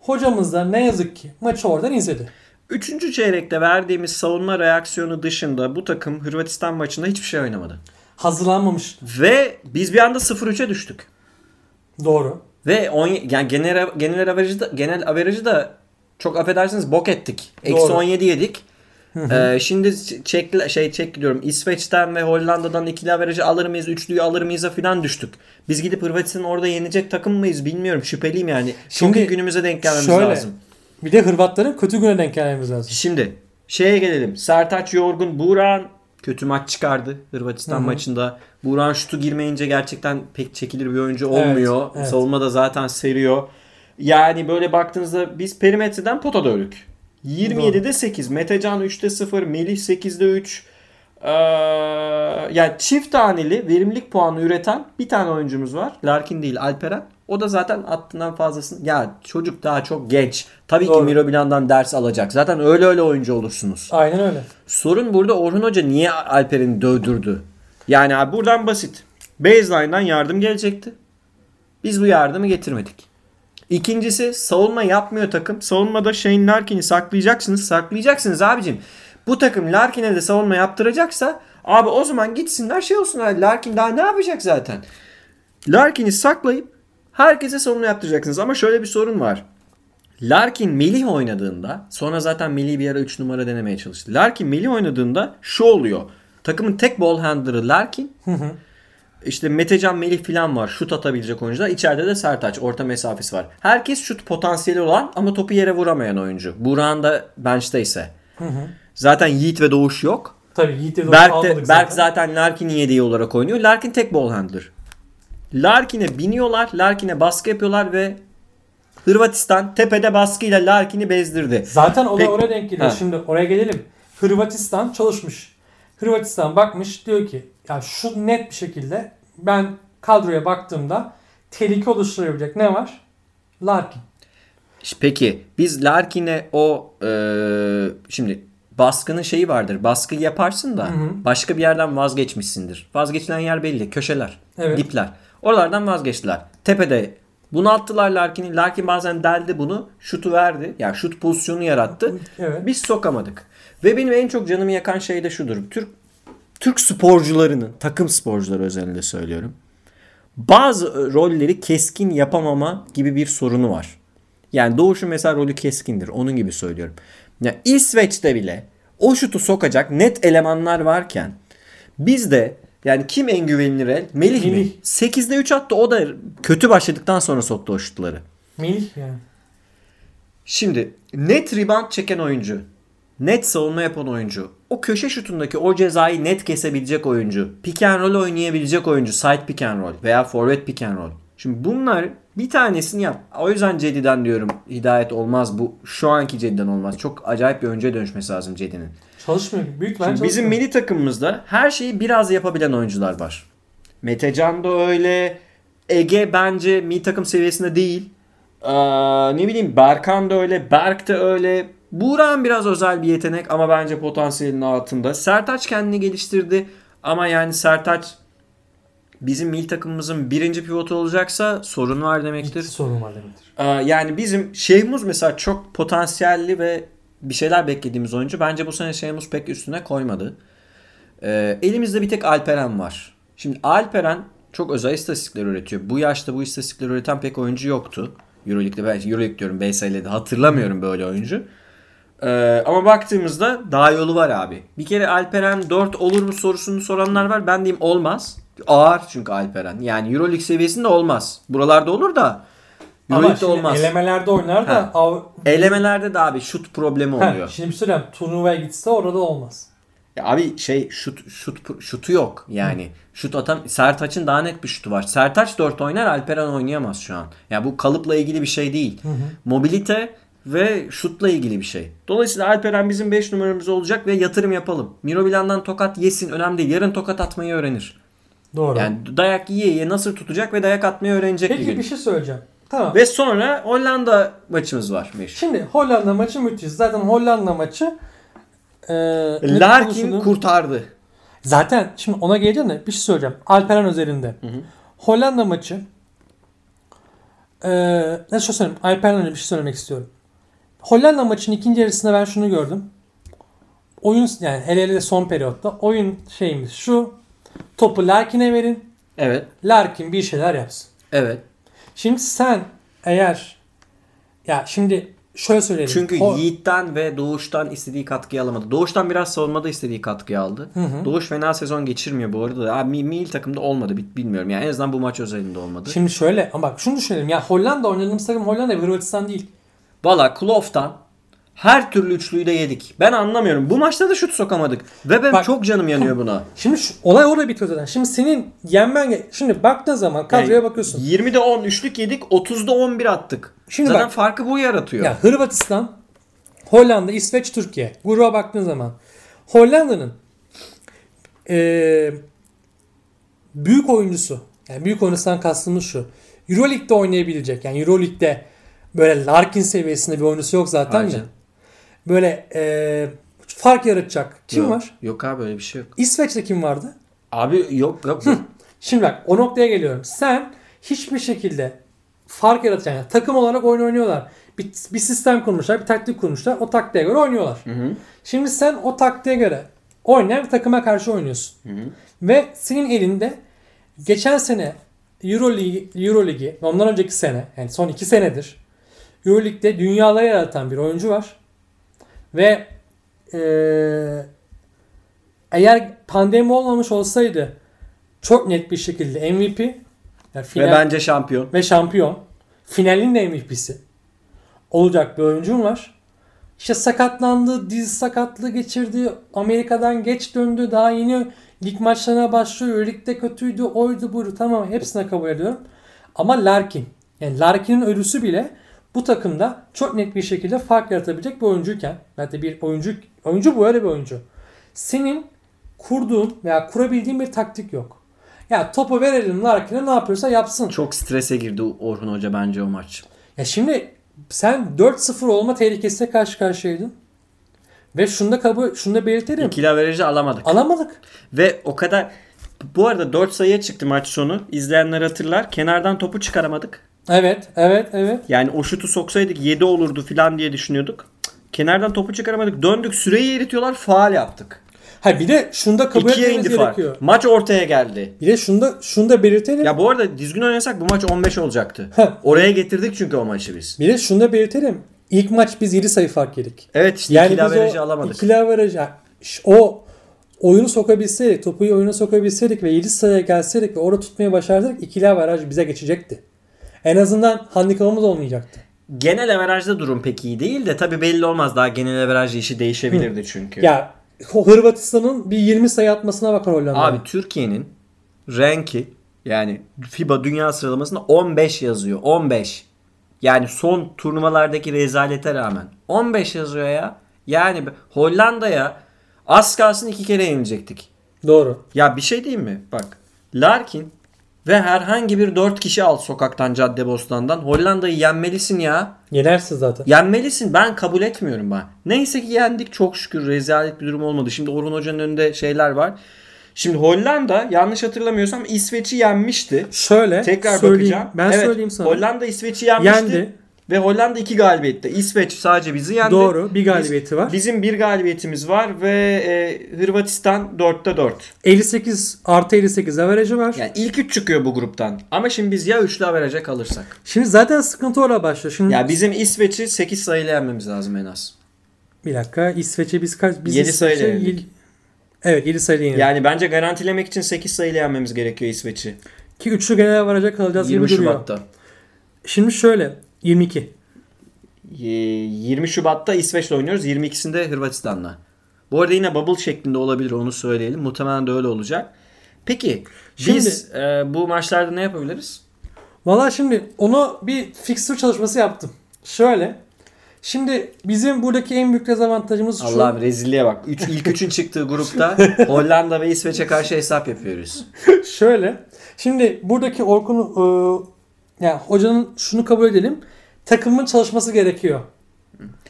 hocamız da ne yazık ki maçı oradan izledi. Üçüncü çeyrekte verdiğimiz savunma reaksiyonu dışında bu takım Hırvatistan maçında hiçbir şey oynamadı. Hazırlanmamış. Ve biz bir anda 0-3'e düştük. Doğru. Ve on, yani genel genel averajı da, genel averajı da çok affedersiniz bok ettik. Eksi 17 yedik. Ee, şimdi çek şey çek diyorum İsveç'ten ve Hollanda'dan ikili averajı alır mıyız, üçlüyü alır mıyız'a falan düştük. Biz gidip Hırvatistan'ı orada yenecek takım mıyız bilmiyorum. Şüpheliyim yani. Şimdi, Çok iyi günümüze denk gelmemiz şöyle, lazım. Bir de Hırvatların kötü güne denk gelmemiz lazım. Şimdi şeye gelelim. Sertaç yorgun, Buran kötü maç çıkardı Hırvatistan Hı-hı. maçında. Buran şutu girmeyince gerçekten pek çekilir bir oyuncu olmuyor. Evet, evet. Savunma da zaten seriyor. Yani böyle baktığınızda biz perimetreden potada ölük. 27'de 8. Metecan 3'te 0. Melih 8'de 3. Ee, yani çift taneli verimlilik puanı üreten bir tane oyuncumuz var. Larkin değil Alperen. O da zaten attığından fazlasını. Ya çocuk daha çok genç. Tabii Doğru. ki Mirobilan'dan ders alacak. Zaten öyle öyle oyuncu olursunuz. Aynen öyle. Sorun burada Orhun Hoca niye Alperen'i dövdürdü? Yani abi buradan basit. Baseline'dan yardım gelecekti. Biz bu yardımı getirmedik. İkincisi savunma yapmıyor takım. Savunmada Shane Larkin'i saklayacaksınız. Saklayacaksınız abicim. Bu takım Larkin'e de savunma yaptıracaksa abi o zaman gitsinler şey olsun. Larkin daha ne yapacak zaten? Larkin'i saklayıp herkese savunma yaptıracaksınız. Ama şöyle bir sorun var. Larkin Melih oynadığında sonra zaten Melih bir ara 3 numara denemeye çalıştı. Larkin Melih oynadığında şu oluyor. Takımın tek ball handler'ı Larkin. İşte Metecan Melih falan var. Şut atabilecek oyuncular. İçeride de Sertaç. Orta mesafesi var. Herkes şut potansiyeli olan ama topu yere vuramayan oyuncu. Buran da bench'te ise. Hı hı. Zaten Yiğit ve Doğuş yok. Tabii Yiğit ve Doğuş Berk, de, zaten. Berk zaten Larkin'in yedeği olarak oynuyor. Larkin tek ball handler. Larkin'e biniyorlar. Larkin'e baskı yapıyorlar ve Hırvatistan tepede baskıyla Larkin'i bezdirdi. Zaten olay Pek... oraya denk geliyor. Ha. Şimdi oraya gelelim. Hırvatistan çalışmış. Hırvatistan bakmış diyor ki ya şu net bir şekilde ben kadroya baktığımda tehlike oluşturabilecek ne var? Larkin. Peki biz Larkin'e o e, şimdi baskının şeyi vardır. Baskı yaparsın da hı hı. başka bir yerden vazgeçmişsindir. Vazgeçilen yer belli. Köşeler, evet. dipler. Oralardan vazgeçtiler. Tepede bunu attılar Larkin'i. Larkin bazen deldi bunu. Şutu verdi. Yani şut pozisyonu yarattı. Evet. Biz sokamadık. Ve benim en çok canımı yakan şey de şudur. Türk Türk sporcularının, takım sporcuları özelinde söylüyorum. Bazı rolleri keskin yapamama gibi bir sorunu var. Yani Doğuş'un mesela rolü keskindir. Onun gibi söylüyorum. Ya yani İsveç'te bile o şutu sokacak net elemanlar varken bizde yani kim en güvenilir el? Melih, Melih. mi? 8'de 3 attı. O da kötü başladıktan sonra soktu o şutları. Melih yani. Şimdi net rebound çeken oyuncu net savunma yapan oyuncu, o köşe şutundaki o cezayı net kesebilecek oyuncu, pick and roll oynayabilecek oyuncu, side pick and roll veya forward pick and roll. Şimdi bunlar bir tanesini yap. O yüzden Cedi'den diyorum hidayet olmaz bu. Şu anki Cedi'den olmaz. Çok acayip bir önce dönüşmesi lazım Cedi'nin. Çalışmıyor. Büyük ben Bizim milli takımımızda her şeyi biraz yapabilen oyuncular var. Metecan da öyle. Ege bence milli takım seviyesinde değil. Ee, ne bileyim Berkan da öyle. Berk de öyle. Buğra'nın biraz özel bir yetenek ama bence potansiyelinin altında. Sertaç kendini geliştirdi ama yani Sertaç bizim mil takımımızın birinci pivotu olacaksa sorun var demektir. Hiç sorun var demektir. Ee, yani bizim Şeyhmuz mesela çok potansiyelli ve bir şeyler beklediğimiz oyuncu. Bence bu sene Şeyhmuz pek üstüne koymadı. Ee, elimizde bir tek Alperen var. Şimdi Alperen çok özel istatistikler üretiyor. Bu yaşta bu istatistikleri üreten pek oyuncu yoktu. Euroleague'de ben Euroleague diyorum BSL'de hatırlamıyorum böyle oyuncu. Ee, ama baktığımızda daha yolu var abi. Bir kere Alperen 4 olur mu sorusunu soranlar var. Ben diyeyim olmaz. Ağır çünkü Alperen. Yani Euroleague seviyesinde olmaz. Buralarda olur da Euroleague'de olmaz. elemelerde oynar da av... elemelerde de abi şut problemi oluyor. Ha, şimdi bir söyleyeyim turnuvaya gitse orada olmaz. Ya abi şey şut şut şutu yok yani. Hı. Şut atan Sertaç'ın daha net bir şutu var. Sertaç 4 oynar, Alperen oynayamaz şu an. Ya yani bu kalıpla ilgili bir şey değil. Hı hı. Mobilite ve şutla ilgili bir şey. Dolayısıyla Alperen bizim 5 numaramız olacak ve yatırım yapalım. Miro Milan'dan tokat yesin önemli değil. Yarın tokat atmayı öğrenir. Doğru. Yani dayak yiye yiye nasıl tutacak ve dayak atmayı öğrenecek Peki bir, gün. bir şey söyleyeceğim. Tamam. Ve sonra Hollanda maçımız var. Meşhur. Şimdi Hollanda maçı müthiş. Zaten Hollanda maçı e, Larkin konusunu... kurtardı. Zaten şimdi ona geleceğim de bir şey söyleyeceğim. Alperen özelinde. Hı hı. Hollanda maçı e, ne söyleyeyim? Alperen'e bir şey söylemek istiyorum. Hollanda maçının ikinci yarısında ben şunu gördüm. Oyun yani hele hele son periyotta oyun şeyimiz şu. Topu Larkin'e verin. Evet. Larkin bir şeyler yapsın. Evet. Şimdi sen eğer ya şimdi şöyle söyleyelim. Çünkü o... Yiğit'ten ve Doğuş'tan istediği katkıyı alamadı. Doğuş'tan biraz savunmada istediği katkıyı aldı. Hı hı. Doğuş fena sezon geçirmiyor bu arada. Abi milli takımda olmadı bilmiyorum. Yani en azından bu maç özelinde olmadı. Şimdi şöyle ama bak şunu düşünelim. Ya Hollanda oynadığımız takım Hollanda ve Hırvatistan değil. Valla Kloof'tan her türlü üçlüyü de yedik. Ben anlamıyorum. Bu maçta da şut sokamadık. Ve ben Bak, çok canım yanıyor buna. Şimdi şu, olay orada bitiyor zaten. Şimdi senin yenmen... Şimdi baktığın zaman kadroya yani, bakıyorsun. 20'de 10 üçlük yedik. 30'da 11 attık. Şimdi zaten bak, farkı bu yaratıyor. Ya Hırvatistan, Hollanda, İsveç, Türkiye. Gruba baktığın zaman. Hollanda'nın ee, büyük oyuncusu. Yani büyük oyuncusundan kastımız şu. Euroleague'de oynayabilecek. Yani Euroleague'de böyle Larkin seviyesinde bir oyuncusu yok zaten Aynen. de. Böyle e, fark yaratacak. Kim yok, var? Yok abi öyle bir şey yok. İsveç'te kim vardı? Abi yok yok. Şimdi bak o noktaya geliyorum. Sen hiçbir şekilde fark yaratacak. Yani takım olarak oyun oynuyorlar. Bir, bir sistem kurmuşlar, bir taktik kurmuşlar. O taktiğe göre oynuyorlar. Hı hı. Şimdi sen o taktiğe göre oynayan bir takıma karşı oynuyorsun. Hı hı. Ve senin elinde geçen sene Euroleague, Euroleague'i ondan önceki sene yani son iki senedir Euroleague'de dünyaları yaratan bir oyuncu var. Ve e, eğer pandemi olmamış olsaydı çok net bir şekilde MVP yani final, ve bence şampiyon. Ve şampiyon. Finalin de MVP'si olacak bir oyuncum var. İşte sakatlandı, diz sakatlığı geçirdi. Amerika'dan geç döndü. Daha yeni lig maçlarına başlıyor. Ligde kötüydü, oydu buydu. Tamam hepsine kabul ediyorum. Ama Larkin. Yani Larkin'in ölüsü bile bu takımda çok net bir şekilde fark yaratabilecek bir oyuncuyken belki bir oyuncu oyuncu bu öyle bir oyuncu. Senin kurduğun veya kurabildiğin bir taktik yok. Ya topu verelim Larkin'e ne yapıyorsa yapsın. Çok strese girdi Orhun Hoca bence o maç. Ya şimdi sen 4-0 olma tehlikesiyle karşı karşıyaydın. Ve şunda kabul, şunda belirtelim. İkili averajı alamadık. Alamadık. Ve o kadar bu arada 4 sayıya çıktı maç sonu. İzleyenler hatırlar. Kenardan topu çıkaramadık. Evet, evet, evet. Yani o şutu soksaydık 7 olurdu falan diye düşünüyorduk. Kenardan topu çıkaramadık. Döndük süreyi eritiyorlar. Faal yaptık. Ha bir de şunda kabul İkiye etmemiz gerekiyor. Fark. Maç ortaya geldi. Bir de şunda şunda belirtelim. Ya bu arada düzgün oynasak bu maç 15 olacaktı. Ha. Oraya getirdik çünkü o maçı biz. Bir de şunda belirtelim. İlk maç biz 7 sayı fark yedik. Evet işte yani ikili averajı alamadık. İkili averajı o oyunu sokabilseydik, topu oyuna sokabilseydik ve 7 sayıya gelseydik ve orada tutmaya başardık ikili averaj bize geçecekti. En azından handikapımız olmayacaktı. Genel averajda durum pek iyi değil de tabi belli olmaz. Daha genel averajda işi değişebilirdi Hı. çünkü. Ya Hırvatistan'ın bir 20 sayı atmasına bakar Hollanda. Abi Türkiye'nin renki yani FIBA dünya sıralamasında 15 yazıyor. 15. Yani son turnuvalardaki rezalete rağmen. 15 yazıyor ya. Yani Hollanda'ya az kalsın iki kere yenilecektik. Doğru. Ya bir şey diyeyim mi? Bak Larkin ve herhangi bir dört kişi al sokaktan cadde bostandan. Hollanda'yı yenmelisin ya. Yenersin zaten. Yenmelisin. Ben kabul etmiyorum ben. Neyse ki yendik çok şükür. Rezalet bir durum olmadı. Şimdi Orhun Hoca'nın önünde şeyler var. Şimdi Hollanda yanlış hatırlamıyorsam İsveç'i yenmişti. Şöyle tekrar söyleyeyim. bakacağım. Ben evet, söyleyeyim sana. Hollanda İsveç'i yenmişti. Yendi. Ve Hollanda iki galibiyette. İsveç sadece bizi yendi. Doğru. Bir galibiyeti var. Bizim bir galibiyetimiz var ve e, Hırvatistan 4'te 4. 58 artı 58 averajı var. Yani ilk 3 çıkıyor bu gruptan. Ama şimdi biz ya üçlü averaja kalırsak. Şimdi zaten sıkıntı orada başlıyor. Şimdi Ya bizim İsveç'i 8 sayıyla yenmemiz lazım en az. bir dakika İsveç'e biz kaç biz Yedi İsveç'e sayıyla yendik. yedi- Evet 7 sayıyla yenildik. Yani bence garantilemek için 8 sayıyla yenmemiz gerekiyor İsveç'i. Ki üçlü genel averaja kalacağız 20 gibi duruyor. Şubat'ta. Şimdi şöyle 22. E, 20 Şubat'ta İsveç'le oynuyoruz. 22'sinde Hırvatistan'la. Bu arada yine bubble şeklinde olabilir onu söyleyelim. Muhtemelen de öyle olacak. Peki biz e, bu maçlarda ne yapabiliriz? Valla şimdi onu bir fixture çalışması yaptım. Şöyle. Şimdi bizim buradaki en büyük dezavantajımız şu. Allah'ım rezilliğe bak. Üç, ilk üçün çıktığı grupta Hollanda ve İsveç'e karşı hesap yapıyoruz. Şöyle. Şimdi buradaki Orkun'u e, yani hocanın şunu kabul edelim. Takımın çalışması gerekiyor.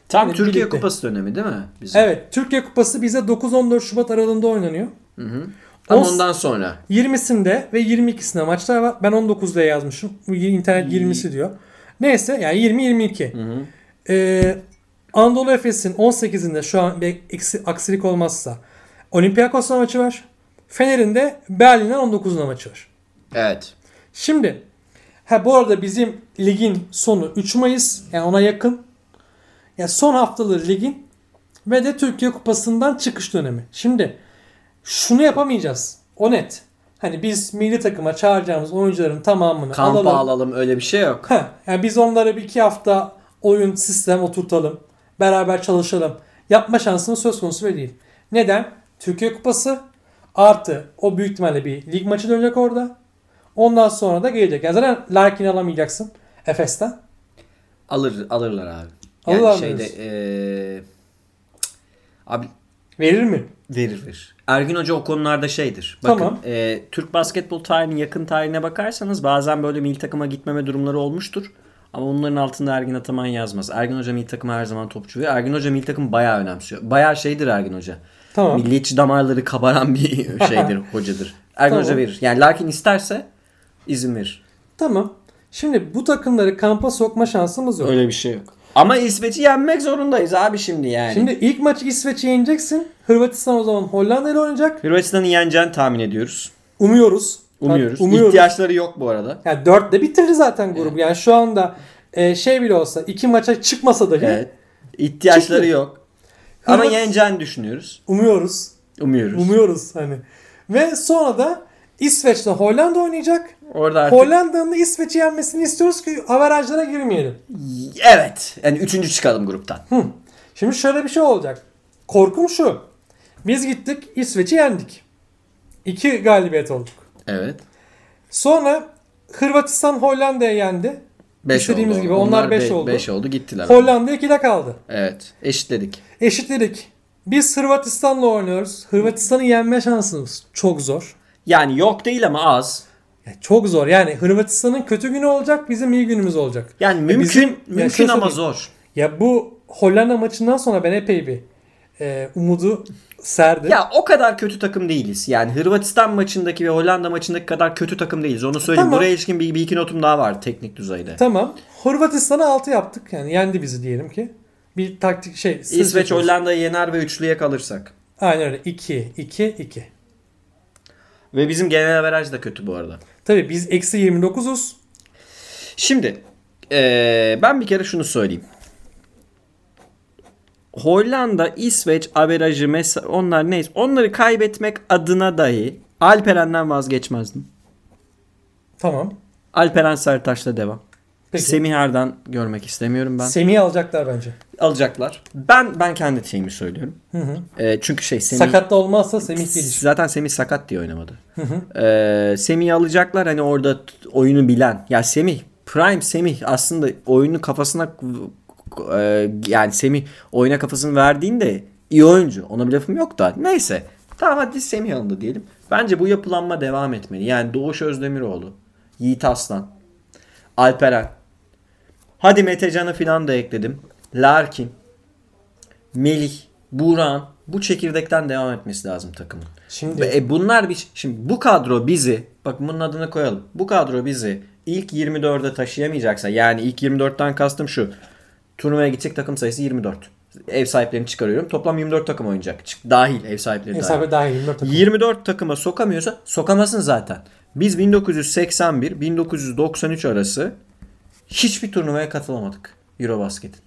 Tam Evet, Türkiye birlikte. Kupası dönemi değil mi? Bizim? Evet. Türkiye Kupası bize 9-14 Şubat aralığında oynanıyor. Hı hı. On- ondan sonra. 20'sinde ve 22'sinde maçlar var. Ben 19'da yazmışım. Bu internet 20'si diyor. Neyse yani 20-22. Hı hı. Ee, Anadolu Efes'in 18'inde şu an bir eksi, aksilik olmazsa Olympiakos'la maçı var. Fener'in de Berlin'den 19'unda maçı var. Evet. Şimdi ha bu arada bizim ligin sonu 3 Mayıs yani ona yakın. Yani son haftaları ligin ve de Türkiye Kupası'ndan çıkış dönemi. Şimdi şunu yapamayacağız. O net. Hani biz milli takıma çağıracağımız oyuncuların tamamını Kampa alalım. alalım öyle bir şey yok. Ha, yani biz onlara bir iki hafta oyun sistem oturtalım. Beraber çalışalım. Yapma şansımız söz konusu bile değil. Neden? Türkiye Kupası artı o büyük ihtimalle bir lig maçı dönecek orada. Ondan sonra da gelecek. Yani zaten Larkin alamayacaksın Efes'ten. Alır alırlar abi. Yani Alırlar şeyde eee, abi Verir mi? verir verir. Ergin Hoca o konularda şeydir. Bakın Tamam. eee, Türk basketbol tarihinin yakın tarihine bakarsanız bazen böyle milli takıma gitmeme durumları olmuştur. Ama bunların altında Ergin Ataman yazmaz. Ergin Hoca milli takıma her zaman topçu ve Ergin Hoca milli takım bayağı önemsiyor. Bayağı şeydir Ergin Hoca. Tamam. Milliyetçi damarları kabaran bir şeydir, hocadır. Ergin Tamam. Hoca verir. Yani Larkin isterse izin verir. Tamam. Şimdi bu takımları kampa sokma şansımız yok. Öyle bir şey yok. Ama İsveç'i yenmek zorundayız abi şimdi yani. Şimdi ilk maçı İsveç'i yeneceksin. Hırvatistan o zaman Hollanda ile oynayacak. Hırvatistan'ı yeneceğini tahmin ediyoruz. Umuyoruz. Umuyoruz. Bak, umuyoruz. İhtiyaçları yok bu arada. Yani 4'te bitirdi zaten grubu. Yani şu anda e, şey bile olsa iki maça çıkmasa dahi Evet. İhtiyaçları Çıktı. yok. Ama Hırvat- yeneceğini düşünüyoruz. umuyoruz. Umuyoruz. Umuyoruz hani. Ve sonra da İsveç'le Hollanda oynayacak. Orada artık Hollanda'nın da İsveç'i yenmesini istiyoruz ki averajlara girmeyelim. evet. Yani üçüncü çıkalım gruptan. Hı. Şimdi şöyle bir şey olacak. Korkum şu. Biz gittik İsveç'i yendik. İki galibiyet olduk. Evet. Sonra Hırvatistan Hollanda'ya yendi. Beş İstediğimiz oldu. gibi. Onlar beş be- oldu. Beş oldu gittiler. Hollanda 2'de kaldı. Evet. Eşitledik. Eşitledik. Biz Hırvatistan'la oynuyoruz. Hırvatistan'ı yenme şansımız çok zor. Yani yok değil ama az. Ya çok zor. Yani Hırvatistan'ın kötü günü olacak, bizim iyi günümüz olacak. Yani mümkün bizim- ya mümkün şöyle ama zor. Ya bu Hollanda maçından sonra ben epey bir e, umudu serdim. Ya o kadar kötü takım değiliz. Yani Hırvatistan maçındaki ve Hollanda maçındaki kadar kötü takım değiliz. Onu söyleyeyim. Tamam. Buraya ilişkin bir, bir iki notum daha var teknik düzeyde. Tamam. Hırvatistan'a 6 yaptık. Yani yendi bizi diyelim ki. Bir taktik şey. İsveç. Hollanda'yı yener ve üçlüye kalırsak. Aynen öyle. 2, 2, 2. Ve bizim genel averaj da kötü bu arada. Tabii biz eksi 29'uz. Şimdi eee, ben bir kere şunu söyleyeyim. Hollanda, İsveç averajı mesela onlar neyse onları kaybetmek adına dahi Alperen'den vazgeçmezdim. Tamam. Alperen Sertaç'la devam. Peki. Semih Erdan görmek istemiyorum ben. Semih'i alacaklar bence. Alacaklar. Ben ben kendi şeyimi söylüyorum. Hı hı. Eee, çünkü şey Semih Sakat da olmazsa Semih gelir. Zaten Semih sakat diye oynamadı. Ee, Semih'i alacaklar hani orada oyunu bilen. Ya Semih Prime Semih aslında oyunu kafasına e, yani Semih oyuna kafasını verdiğinde iyi oyuncu. Ona bir lafım yok da. Neyse. Tamam hadi Semih alındı diyelim. Bence bu yapılanma devam etmeli. Yani Doğuş Özdemiroğlu, Yiğit Aslan, Alperen. Hadi Metecan'ı falan da ekledim. Larkin, Melih, Buran bu çekirdekten devam etmesi lazım takımın. Şimdi e, bunlar bir şimdi bu kadro bizi bak bunun adını koyalım. Bu kadro bizi ilk 24'e taşıyamayacaksa yani ilk 24'ten kastım şu. Turnuvaya gidecek takım sayısı 24. Ev sahiplerini çıkarıyorum. Toplam 24 takım oynayacak. Dahil ev sahipleri Ev dahil. sahibi dahil 24 takım. 24 takıma sokamıyorsa sokamasın zaten. Biz 1981-1993 arası hiçbir turnuvaya katılamadık. Eurobasket'in.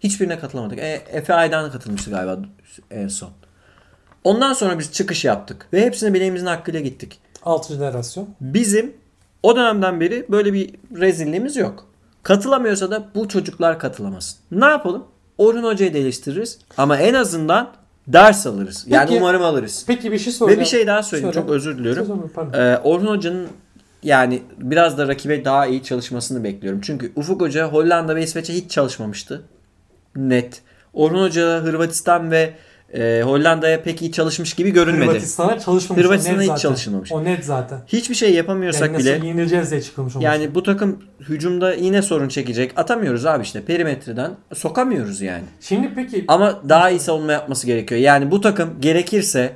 Hiçbirine katılamadık. E, Efe Aydan katılmıştı galiba en son. Ondan sonra biz çıkış yaptık. Ve hepsine bileğimizin hakkıyla gittik. 6. jenerasyon. Bizim o dönemden beri böyle bir rezilliğimiz yok. Katılamıyorsa da bu çocuklar katılamasın. Ne yapalım? Orhun Hoca'yı da eleştiririz. Ama en azından ders alırız. Yani Peki- umarım alırız. Peki bir şey soracağım. Ve bir şey daha söyleyeyim. Söyle. Çok özür diliyorum. Ee, Orhun Hoca'nın yani biraz da rakibe daha iyi çalışmasını bekliyorum. Çünkü Ufuk Hoca Hollanda ve İsveç'e hiç çalışmamıştı. Net. Orhun Hoca Hırvatistan ve e, Hollanda'ya pek iyi çalışmış gibi görünmedi. Hırvatistan'a çalışmamış. Hırvatistan'a hiç zaten. çalışılmamış. O net zaten. Hiçbir şey yapamıyorsak yani bile nasıl yenileceğiz diye çıkılmış o yani bu takım hücumda yine sorun çekecek. Atamıyoruz abi işte perimetreden. Sokamıyoruz yani. Şimdi peki Ama daha iyi savunma yapması gerekiyor. Yani bu takım gerekirse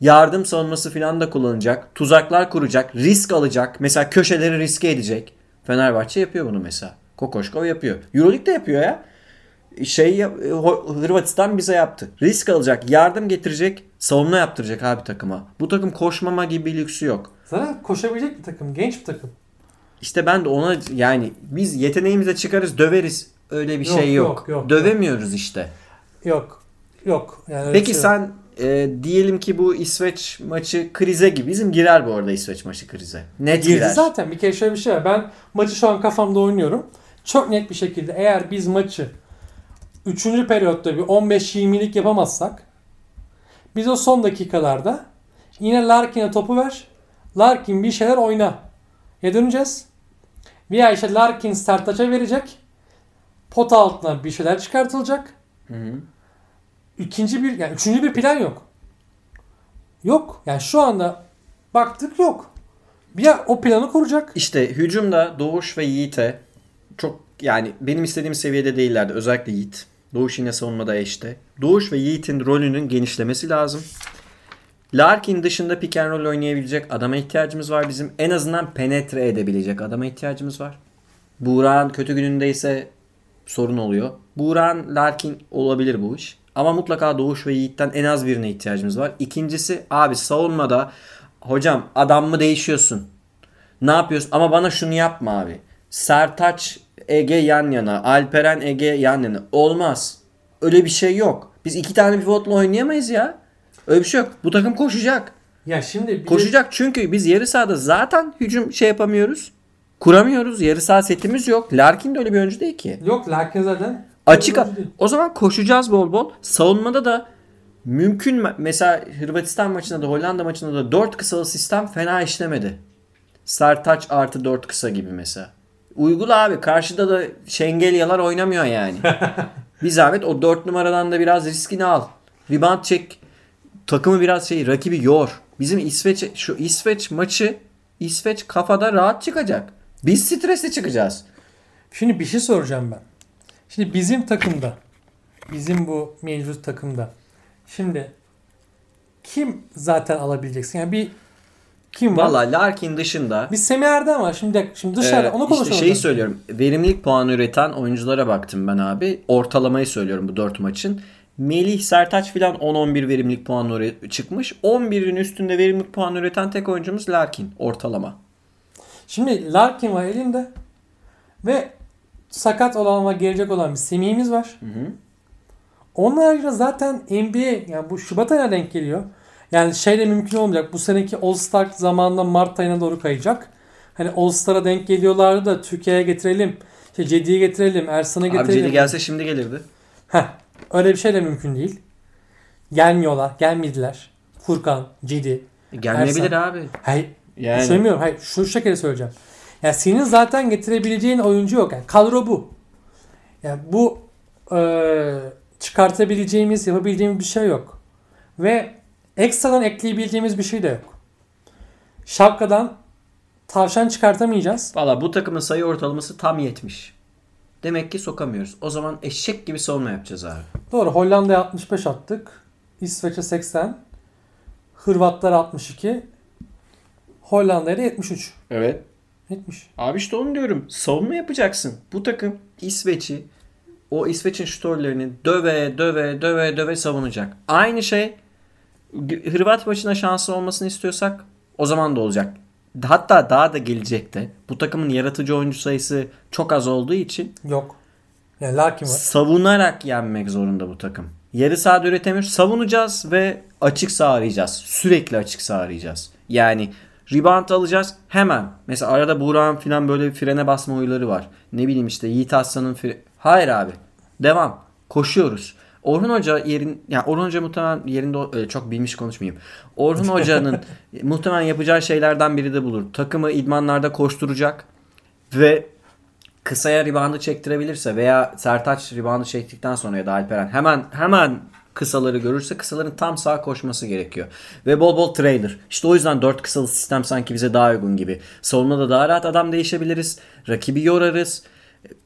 yardım savunması falan da kullanacak. Tuzaklar kuracak. Risk alacak. Mesela köşeleri riske edecek. Fenerbahçe yapıyor bunu mesela. Kokoşkov yapıyor. Euroleague de yapıyor ya. Şey Hırvatistan bize yaptı. Risk alacak. Yardım getirecek. Savunma yaptıracak abi takıma. Bu takım koşmama gibi bir lüksü yok. zaten koşabilecek bir takım. Genç bir takım. İşte ben de ona yani biz yeteneğimize çıkarız döveriz. Öyle bir Yok, şey yok. yok, yok, Dövemiyoruz işte. Yok. Yok. Yani Peki şey yok. E, diyelim ki bu İsveç maçı krize gibi. Bizim girer bu arada İsveç maçı krize. Net Girdi girer. zaten. Bir kere şöyle bir şey var. Ben maçı şu an kafamda oynuyorum. Çok net bir şekilde eğer biz maçı 3. periyotta bir 15-20'lik yapamazsak biz o son dakikalarda yine Larkin'e topu ver. Larkin bir şeyler oyna. Ya döneceğiz. Veya işte Larkin Sertaç'a verecek. Pot altına bir şeyler çıkartılacak. Hı hı. İkinci bir yani üçüncü bir plan yok. Yok. Yani şu anda baktık yok. Bir yer o planı kuracak. İşte hücumda Doğuş ve Yiğit'e çok yani benim istediğim seviyede değillerdi. Özellikle Yiğit. Doğuş yine savunmada eşte. Doğuş ve Yiğit'in rolünün genişlemesi lazım. Larkin dışında pick and roll oynayabilecek adama ihtiyacımız var bizim. En azından penetre edebilecek adama ihtiyacımız var. Buğra'nın kötü günündeyse sorun oluyor. Buğra'nın Larkin olabilir bu iş. Ama mutlaka Doğuş ve Yiğit'ten en az birine ihtiyacımız var. İkincisi abi savunmada hocam adam mı değişiyorsun? Ne yapıyorsun? Ama bana şunu yapma abi. Sertaç Ege yan yana. Alperen Ege yan yana. Olmaz. Öyle bir şey yok. Biz iki tane pivotla oynayamayız ya. Öyle bir şey yok. Bu takım koşacak. Ya şimdi bir de- Koşacak çünkü biz yarı sahada zaten hücum şey yapamıyoruz. Kuramıyoruz. Yarı saha setimiz yok. Larkin de öyle bir oyuncu değil ki. Yok Larkin zaten. Açık. O zaman koşacağız bol bol. Savunmada da mümkün me- mesela Hırvatistan maçında da Hollanda maçında da 4 kısalı sistem fena işlemedi. Sertaç artı 4 kısa gibi mesela. Uygula abi. Karşıda da Şengelyalar oynamıyor yani. bir zahmet o 4 numaradan da biraz riskini al. Rebound çek. Takımı biraz şey rakibi yor. Bizim İsveç şu İsveç maçı İsveç kafada rahat çıkacak. Biz stresle çıkacağız. Şimdi bir şey soracağım ben. Şimdi bizim takımda bizim bu mevcut takımda şimdi kim zaten alabileceksin? Yani bir kim var? Valla Larkin dışında Bir Semih Erdem var. Şimdi şimdi dışarıda Ee, onu konuşalım. İşte şeyi söylüyorum. Verimlilik puanı üreten oyunculara baktım ben abi. Ortalamayı söylüyorum bu 4 maçın. Melih Sertaç filan 10-11 verimlilik puanı çıkmış. 11'in üstünde verimlilik puanı üreten tek oyuncumuz Larkin ortalama. Şimdi Larkin var elinde ve sakat olan ve gelecek olan bir Semih'imiz var. Onun haricinde zaten NBA yani bu Şubat ayına denk geliyor. Yani şeyle mümkün olmayacak. Bu seneki All Star zamanında Mart ayına doğru kayacak. Hani All Star'a denk geliyorlardı da Türkiye'ye getirelim. İşte Cedi'yi getirelim, Ersan'ı Abi getirelim. Cedi gelse şimdi gelirdi. Heh, öyle bir şey de mümkün değil. Gelmiyorlar, gelmediler. Furkan, Cedi. Gelmeyebilir Ersan. abi. Hayır, Yani. söylemiyorum. Hayır, şu şekilde söyleyeceğim. Ya senin zaten getirebileceğin oyuncu yok. Yani kadro bu. Yani bu eee, çıkartabileceğimiz, yapabileceğimiz bir şey yok. Ve ekstradan ekleyebileceğimiz bir şey de yok. Şapkadan tavşan çıkartamayacağız. Valla bu takımın sayı ortalaması tam 70. Demek ki sokamıyoruz. O zaman eşek gibi savunma yapacağız abi. Doğru. Hollanda'ya 65 attık. İsveç'e 80. Hırvatlar 62. Hollanda'ya da 73. Evet. Netmiş. Abi işte onu diyorum. Savunma yapacaksın. Bu takım İsveç'i o İsveç'in şutörlerini döve döve döve döve savunacak. Aynı şey Hırvat maçına şansı olmasını istiyorsak o zaman da olacak. Hatta daha da gelecekte. Bu takımın yaratıcı oyuncu sayısı çok az olduğu için Yok. Yani Larkin var. savunarak yenmek zorunda bu takım. Yarı sahada üretemiyoruz. Savunacağız ve açık saha arayacağız. Sürekli açık saha arayacağız. Yani rebound alacağız hemen. Mesela arada Buğra'nın falan böyle bir frene basma huyları var. Ne bileyim işte Yiğit Aslan'ın fre... Hayır abi. Devam. Koşuyoruz. Orhun Hoca yerin yani Orhun Hoca muhtemelen yerinde öyle çok bilmiş konuşmayayım. Orhun Hoca'nın muhtemelen yapacağı şeylerden biri de bulur. Takımı idmanlarda koşturacak ve kısaya ribandı çektirebilirse veya Sertaç ribandı çektikten sonra ya da Alperen hemen hemen kısaları görürse kısaların tam sağ koşması gerekiyor. Ve bol bol trailer. İşte o yüzden 4 kısalı sistem sanki bize daha uygun gibi. Savunmada daha rahat adam değişebiliriz. Rakibi yorarız.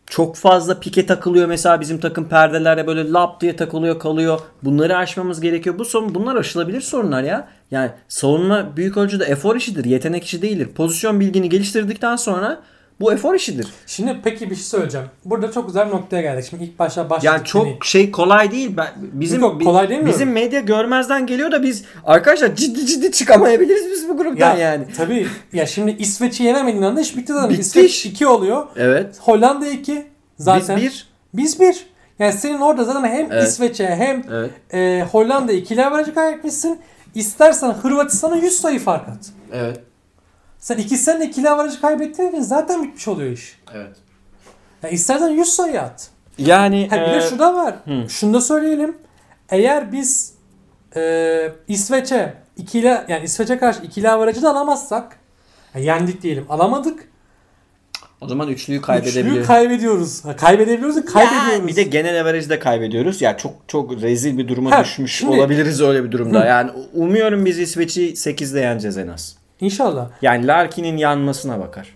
Çok fazla pike takılıyor mesela bizim takım perdelere böyle lap diye takılıyor kalıyor. Bunları aşmamız gerekiyor. Bu sorun bunlar aşılabilir sorunlar ya. Yani savunma büyük ölçüde efor işidir, yetenek işi değildir. Pozisyon bilgini geliştirdikten sonra bu efor işidir. Şimdi peki bir şey söyleyeceğim. Burada çok güzel bir noktaya geldik. Şimdi ilk başta başladık. Yani çok hani- şey kolay değil. Ben, bizim Yok, kolay demiyorum. bizim medya görmezden geliyor da biz arkadaşlar ciddi ciddi çıkamayabiliriz biz bu gruptan ya, yani. Tabii. Ya şimdi İsveç'i yenemediğin anda iş bitti zaten. Bitti İsveç iş. 2 oluyor. Evet. Hollanda 2. Zaten. Biz bir. Biz 1. Yani senin orada zaten hem Evet. İsveç'e hem Evet. e, Hollanda ikili averajı kaybetmişsin. İstersen Hırvatistan'a 100 sayı fark at. Evet. Sen iki sene ikili averajı kaybettiğin için zaten bitmiş oluyor iş. Evet. Ya istersen 100 sayı at. Yani Ha, bir de e, şu da var. hı. Şunu da söyleyelim. Eğer biz e, İsveç'e ikili yani İsveç'e karşı ikili averajı da alamazsak ya yendik diyelim. Alamadık. o zaman üçlüyü Üçlüyü kaybedebiliriz. kaybediyoruz. Ha, kaybedebiliyoruz da kaybediyoruz. Ya, bir de genel averajda kaybediyoruz. Ya çok çok rezil bir duruma Ha, düşmüş şimdi- olabiliriz öyle bir durumda. Hı. Yani umuyorum biz İsveç'i 8'de yeneceğiz en az. İnşallah. Yani Larkin'in yanmasına bakar.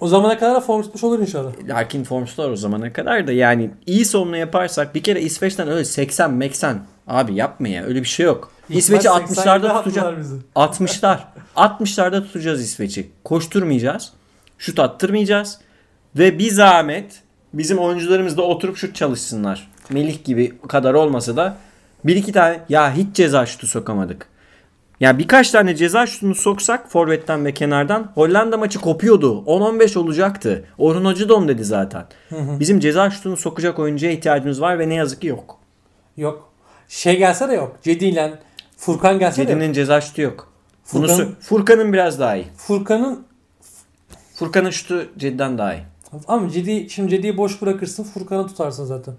O zamana kadar da form tutmuş olur inşallah. Larkin formslar o zamana kadar da yani iyi savunma yaparsak bir kere İsveç'ten öyle 80 meksen abi yapma ya öyle bir şey yok. İsveç'i İlk maç 60'larda 87'de tutacak. attılar bizi. 60'lar. 60'larda tutacağız İsveç'i. Koşturmayacağız. Şut attırmayacağız. Ve bir zahmet bizim oyuncularımız da oturup şut çalışsınlar. Melih gibi kadar olmasa da bir iki tane ya hiç ceza şutu sokamadık. Ya birkaç tane ceza şutunu soksak forvetten ve kenardan Hollanda maçı kopuyordu. 10-15 olacaktı. Orhun onu dedi zaten. Bizim ceza şutunu sokacak oyuncuya ihtiyacımız var ve ne yazık ki yok. Yok. Şey gelse de yok. Cedi ile Furkan gelse de yok. Cedi'nin ceza şutu yok. Bunu Furkan- sö- Furkan'ın biraz daha iyi. Furkan'ın Furkan'ın şutu Cedi'den daha iyi. ama Cedi şimdi Cedi'yi boş bırakırsın Furkan'ı tutarsın zaten.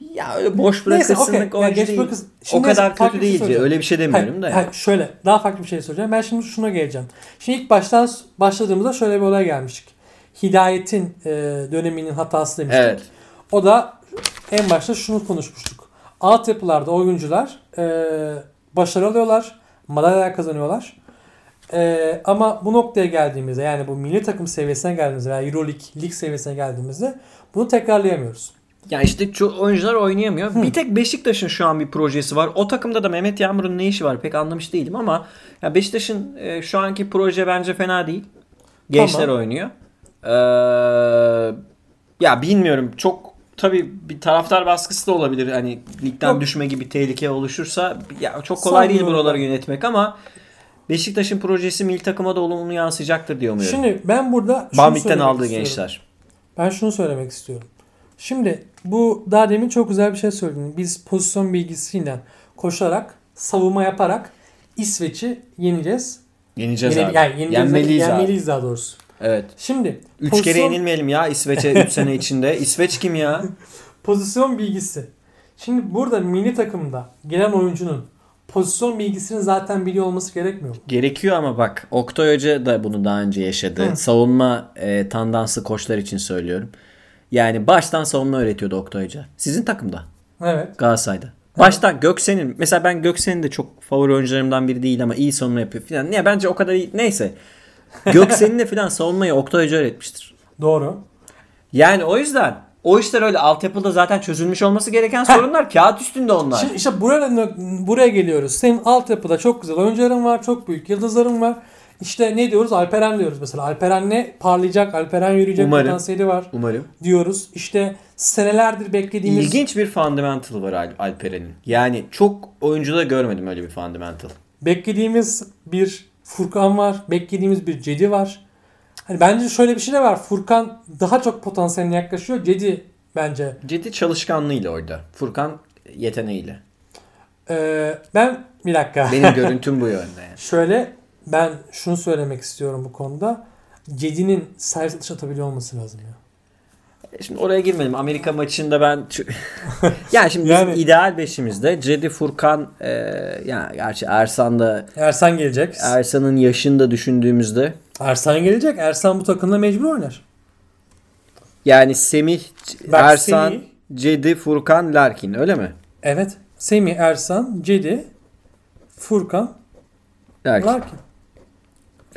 Ya öyle boş Neyse, bırakırsınlık okey. o Ya acı geç değil. bırakırsın. O Şimdi kadar farklı kötü şey değil. söyleyeceğim. öyle bir şey demiyorum Hayır, da. hayır, şöyle daha farklı bir şey söyleyeceğim. Ben şimdi şuna geleceğim. Şimdi ilk baştan başladığımızda şöyle bir olay gelmiştik. Hidayet'in e, döneminin hatası demiştik. Evet. O da en başta şunu konuşmuştuk. Altyapılarda oyuncular e, başarı alıyorlar, madalyalar kazanıyorlar. E, ama bu noktaya geldiğimizde yani bu milli takım seviyesine geldiğimizde veya Euroleague lig seviyesine geldiğimizde bunu tekrarlayamıyoruz. Ya işte şu oyuncular oynayamıyor. Bir tek Beşiktaş'ın şu an bir projesi var. O takımda da Mehmet Yağmur'un ne işi var pek anlamış değilim ama ya Beşiktaş'ın e, şu anki proje bence fena değil. Gençler Tamam. oynuyor. Ee, ya bilmiyorum çok tabii bir taraftar baskısı da olabilir. Hani ligden Yok. düşme gibi tehlike oluşursa ya çok kolay değil Sanmıyorum buraları ben. yönetmek ama Beşiktaş'ın projesi milli takıma da olumlu yansıyacaktır diye umuyorum. Şimdi ben burada söylemek aldığı istiyorum. gençler. Ben şunu söylemek istiyorum. Şimdi bu daha demin çok güzel bir şey söyledin. Biz pozisyon bilgisiyle koşarak, savunma yaparak İsveç'i yeneceğiz. Yeneceğiz Yene- abi. yani yeneceğiz. Yenmeliyiz abi. yenmeliyiz daha doğrusu. Evet. Şimdi 3 pozisyon- kere yenilmeyelim ya İsveç'e 3 sene içinde. İsveç kim ya? pozisyon bilgisi. Şimdi burada milli takımda gelen oyuncunun pozisyon bilgisini zaten biliyor olması gerekmiyor mu? Gerekiyor ama bak Oktay Hoca da bunu daha önce yaşadı. Hı. Savunma e, tandanslı koçlar için söylüyorum. Yani baştan savunma öğretiyordu Oktay Hoca. Sizin takımda Evet. Galatasaray'da. Baştan Göksen'in mesela ben Göksen'in de çok favori oyuncularımdan biri değil ama iyi savunma yapıyor falan. Niye bence o kadar iyi neyse. Göksen'in de falan savunmayı Oktay Hoca öğretmiştir. Doğru. Yani o yüzden o işler öyle altyapıda zaten çözülmüş olması gereken sorunlar kağıt üstünde onlar. Şimdi işte buraya, buraya geliyoruz. Senin altyapıda çok güzel oyuncuların var, çok büyük yıldızların var. İşte ne diyoruz? Alperen diyoruz mesela. Alperen ne? Parlayacak, Alperen yürüyecek Umarım. potansiyeli var Umarım. diyoruz. İşte senelerdir beklediğimiz İlginç bir fundamental var Al- Alperen'in. Yani çok oyuncuda görmedim öyle bir fundamental. beklediğimiz bir Furkan var. Beklediğimiz bir Cedi var. Hani bence şöyle bir şey de var. Furkan daha çok potansiyeline yaklaşıyor. Cedi bence. Ciddi çalışkanlığıyla orada. Furkan yeteneğiyle. Ee, ben bir dakika. Benim görüntüm bu yönde yani. Şöyle ben şunu söylemek istiyorum bu konuda. Cedi'nin servis atış atabiliyor olması lazım ya. Şimdi oraya girmedim. Amerika maçında ben yani şimdi Yani- ideal beşimizde Cedi Furkan e, yani gerçi Ersan da Ersan gelecek. Ersan'ın yaşında düşündüğümüzde Ersan gelecek. Ersan bu takımda mecbur oynar. yani Semih, Bak, Ersan, Semih- Cedi, Furkan, Larkin öyle mi? Evet. Semih, Ersan, Cedi, Furkan, Larkin. Larkin.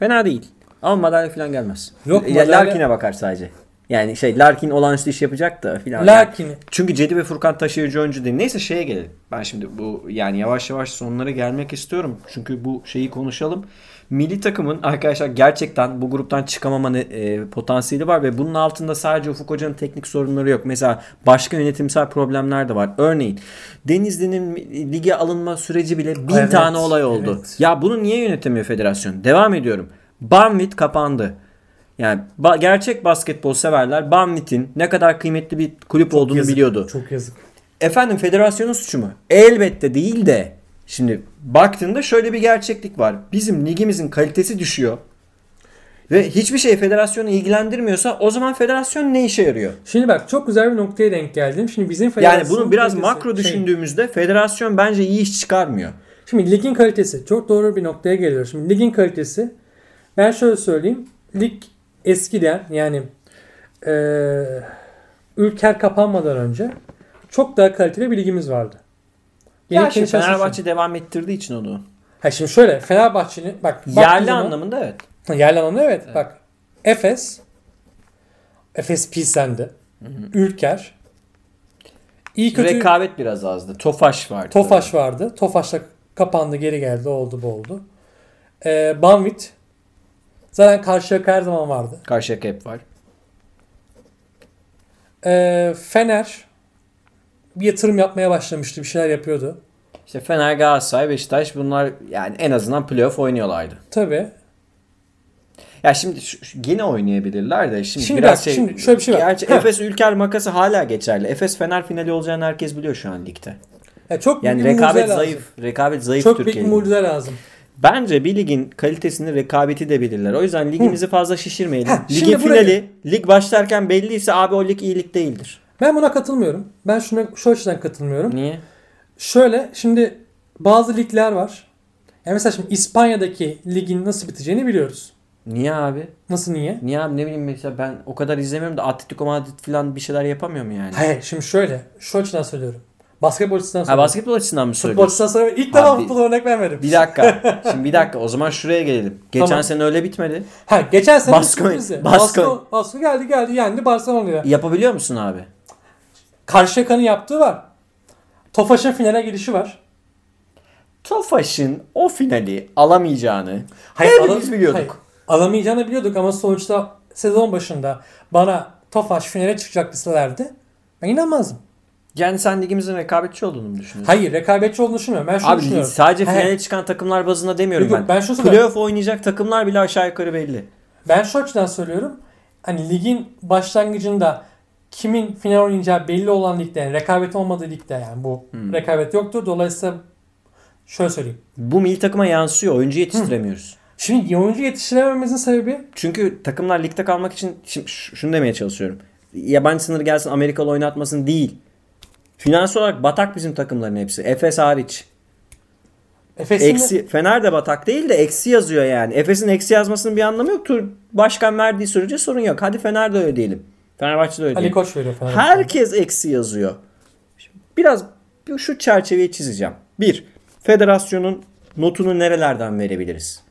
Fena değil. Ama madalya falan gelmez. Yok, ya, madalya- Larkin'e bakar sadece. Yani şey Larkin olağanüstü iş yapacak da filan. Larkin. Çünkü Cedi ve Furkan taşıyıcı oyuncu değil. Neyse şeye gelelim. Ben şimdi bu yani yavaş yavaş sonlara gelmek istiyorum. Çünkü bu şeyi konuşalım. Milli takımın arkadaşlar gerçekten bu gruptan çıkamama e, potansiyeli var ve bunun altında sadece Ufuk Hoca'nın teknik sorunları yok. Mesela başka yönetimsel problemler de var. Örneğin Denizli'nin lige alınma süreci bile bin Evet, tane olay oldu. evet. Ya bunu niye yönetemiyor federasyon? Devam ediyorum. Banvit kapandı. Yani ba- gerçek basketbol severler Banvit'in ne kadar kıymetli bir kulüp olduğunu Yazık, biliyordu. Çok yazık. Efendim federasyonun suçu mu? Elbette değil de şimdi baktığında şöyle bir gerçeklik var. Bizim ligimizin kalitesi düşüyor. Ve hiçbir şey federasyonu ilgilendirmiyorsa o zaman federasyon ne işe yarıyor? Şimdi bak çok güzel bir noktaya denk geldim. Şimdi bizim Yani federasyon bunu biraz kalitesi- makro şey, düşündüğümüzde federasyon bence iyi iş çıkarmıyor. Şimdi ligin kalitesi çok doğru bir noktaya geliyor. Şimdi ligin kalitesi ben şöyle söyleyeyim. Lig eskiden yani eee Ülker kapanmadan önce çok daha kaliteli bir ligimiz vardı. Ya şimdi Fenerbahçe. Fenerbahçe devam ettirdiği için onu. Ha şimdi şöyle Fenerbahçe'nin bak Yerli zaman- anlamında evet. Ha, Yerli anlamda evet. Bak Efes Efes Pilsen'de. Ülker iyi kötü Rekabet biraz azdı. Tofaş vardı. Tofaş vardı. Tofaş da kapandı geri geldi oldu bu oldu. Ee, Banvit zaten Karşıyaka her zaman vardı. Karşıyaka hep var. Ee, Fener bir yatırım yapmaya başlamıştı. Bir şeyler yapıyordu. İşte Fener, Galatasaray, Beşiktaş bunlar yani en azından playoff oynuyorlardı. Tabi. Ya şimdi yine oynayabilirler de şimdi, Şimdi biraz bak, şey. şimdi şöyle bir şey var. Gerçi Heh. Efes Ülker makası hala geçerli. Efes Fener finali olacağını herkes biliyor şu an ligde. Ya çok Yani büyük rekabet zayıf. lazım. Rekabet zayıf Çok büyük bir Türkiye'de. mucize lazım. Bence bir ligin kalitesini rekabeti de belirler. O yüzden ligimizi fazla şişirmeyelim. Heh, Ligin şimdi buraya- finali lig başlarken belliyse abi o lig iyi lig değildir. Ben buna katılmıyorum. Ben şuna şu açıdan katılmıyorum. Niye? Şöyle şimdi bazı ligler var. Yani mesela şimdi İspanya'daki ligin nasıl biteceğini biliyoruz. Niye abi? Nasıl niye? Niye abi ne bileyim mesela ben o kadar izlemiyorum da Atletico Madrid falan bir şeyler yapamıyor mu yani? Hayır şimdi şöyle. Şu açıdan söylüyorum. Basketbol açısından Ha söylüyorum. basketbol açısından mı Futbol söylüyorsun? açısından söylüyorum. İlk defa futbol örnek vermedim. Bir dakika. Şimdi bir dakika. O zaman şuraya gelelim. Geçen Tamam. sene öyle bitmedi. Ha geçen sene Baskonya-. Baskonya. Baskonya geldi geldi yendi Barcelona'ya. Yapabiliyor musun abi? Karşıyaka'nın yaptığı var. Tofaş'ın finale gidişi var. Tofaş'ın o finali alamayacağını Hayır, hepimiz alam- biliyorduk. hayır, alamayacağını biliyorduk ama sonuçta sezon başında bana Tofaş finale çıkacak deselerdi ben inanmazdım. Yani sen ligimizin rekabetçi olduğunu mu düşünüyorsun? Hayır rekabetçi olduğunu düşünmüyorum. Ben şunu Abi düşünüyorum. sadece He, finale çıkan takımlar bazında demiyorum Yok, ben. ben şunu. Playoff oynayacak takımlar bile aşağı yukarı belli. Ben şu açıdan söylüyorum. Hani ligin başlangıcında kimin final oynayacağı belli olan ligde, yani rekabet olmadığı ligde yani bu Hmm. rekabet yoktur. Dolayısıyla şöyle söyleyeyim. Bu milli takıma yansıyor. Oyuncu yetiştiremiyoruz. Şimdi oyuncu yetiştiremememizin sebebi Çünkü takımlar ligde kalmak için şimdi şunu demeye çalışıyorum. Yabancı sınır gelsin Amerikalı oynatmasın değil. Finansal olarak batak bizim takımların hepsi. Efes hariç. Efes'in Eksi, Fener de batak değil de eksi yazıyor yani. Efes'in eksi yazmasının bir anlamı yok. Tur başkan verdiği sürece sorun yok. Hadi Fener de öyle diyelim. Fenerbahçe de öyle Ali. Koç veriyor falan. Herkes eksi yazıyor. Şimdi Biraz bir şu çerçeveyi çizeceğim. Bir, federasyonun notunu nerelerden verebiliriz?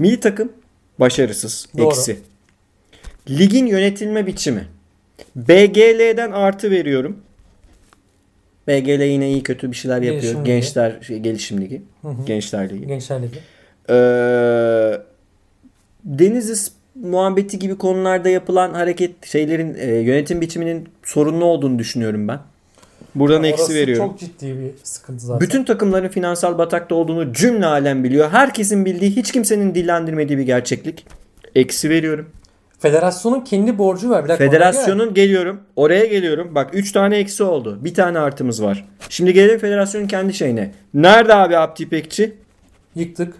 Milli takım başarısız, Doğru. eksi. Ligin yönetilme biçimi. BGL'den artı veriyorum. BGL yine iyi kötü bir şeyler yapıyor. Gelişim Ligi. Gençler şey, gelişim ligi. Hı hı. Gençler ligi. Gençler Ligi. Ee, Denizli muhabbeti gibi konularda yapılan hareket şeylerin e, yönetim biçiminin sorunlu olduğunu düşünüyorum ben. Buradan Orası eksi veriyorum. çok ciddi bir sıkıntı zaten. Bütün takımların finansal batakta olduğunu cümle alem biliyor. Herkesin bildiği, hiç kimsenin dillendirmediği bir gerçeklik. Eksi veriyorum. Federasyonun kendi borcu var. Bir dakika, Federasyonun geliyorum. Oraya geliyorum. Bak 3 tane eksi oldu. Bir tane artımız var. Şimdi gelelim federasyonun kendi şeyine. Nerede abi Abdi İpekçi? Yıktık.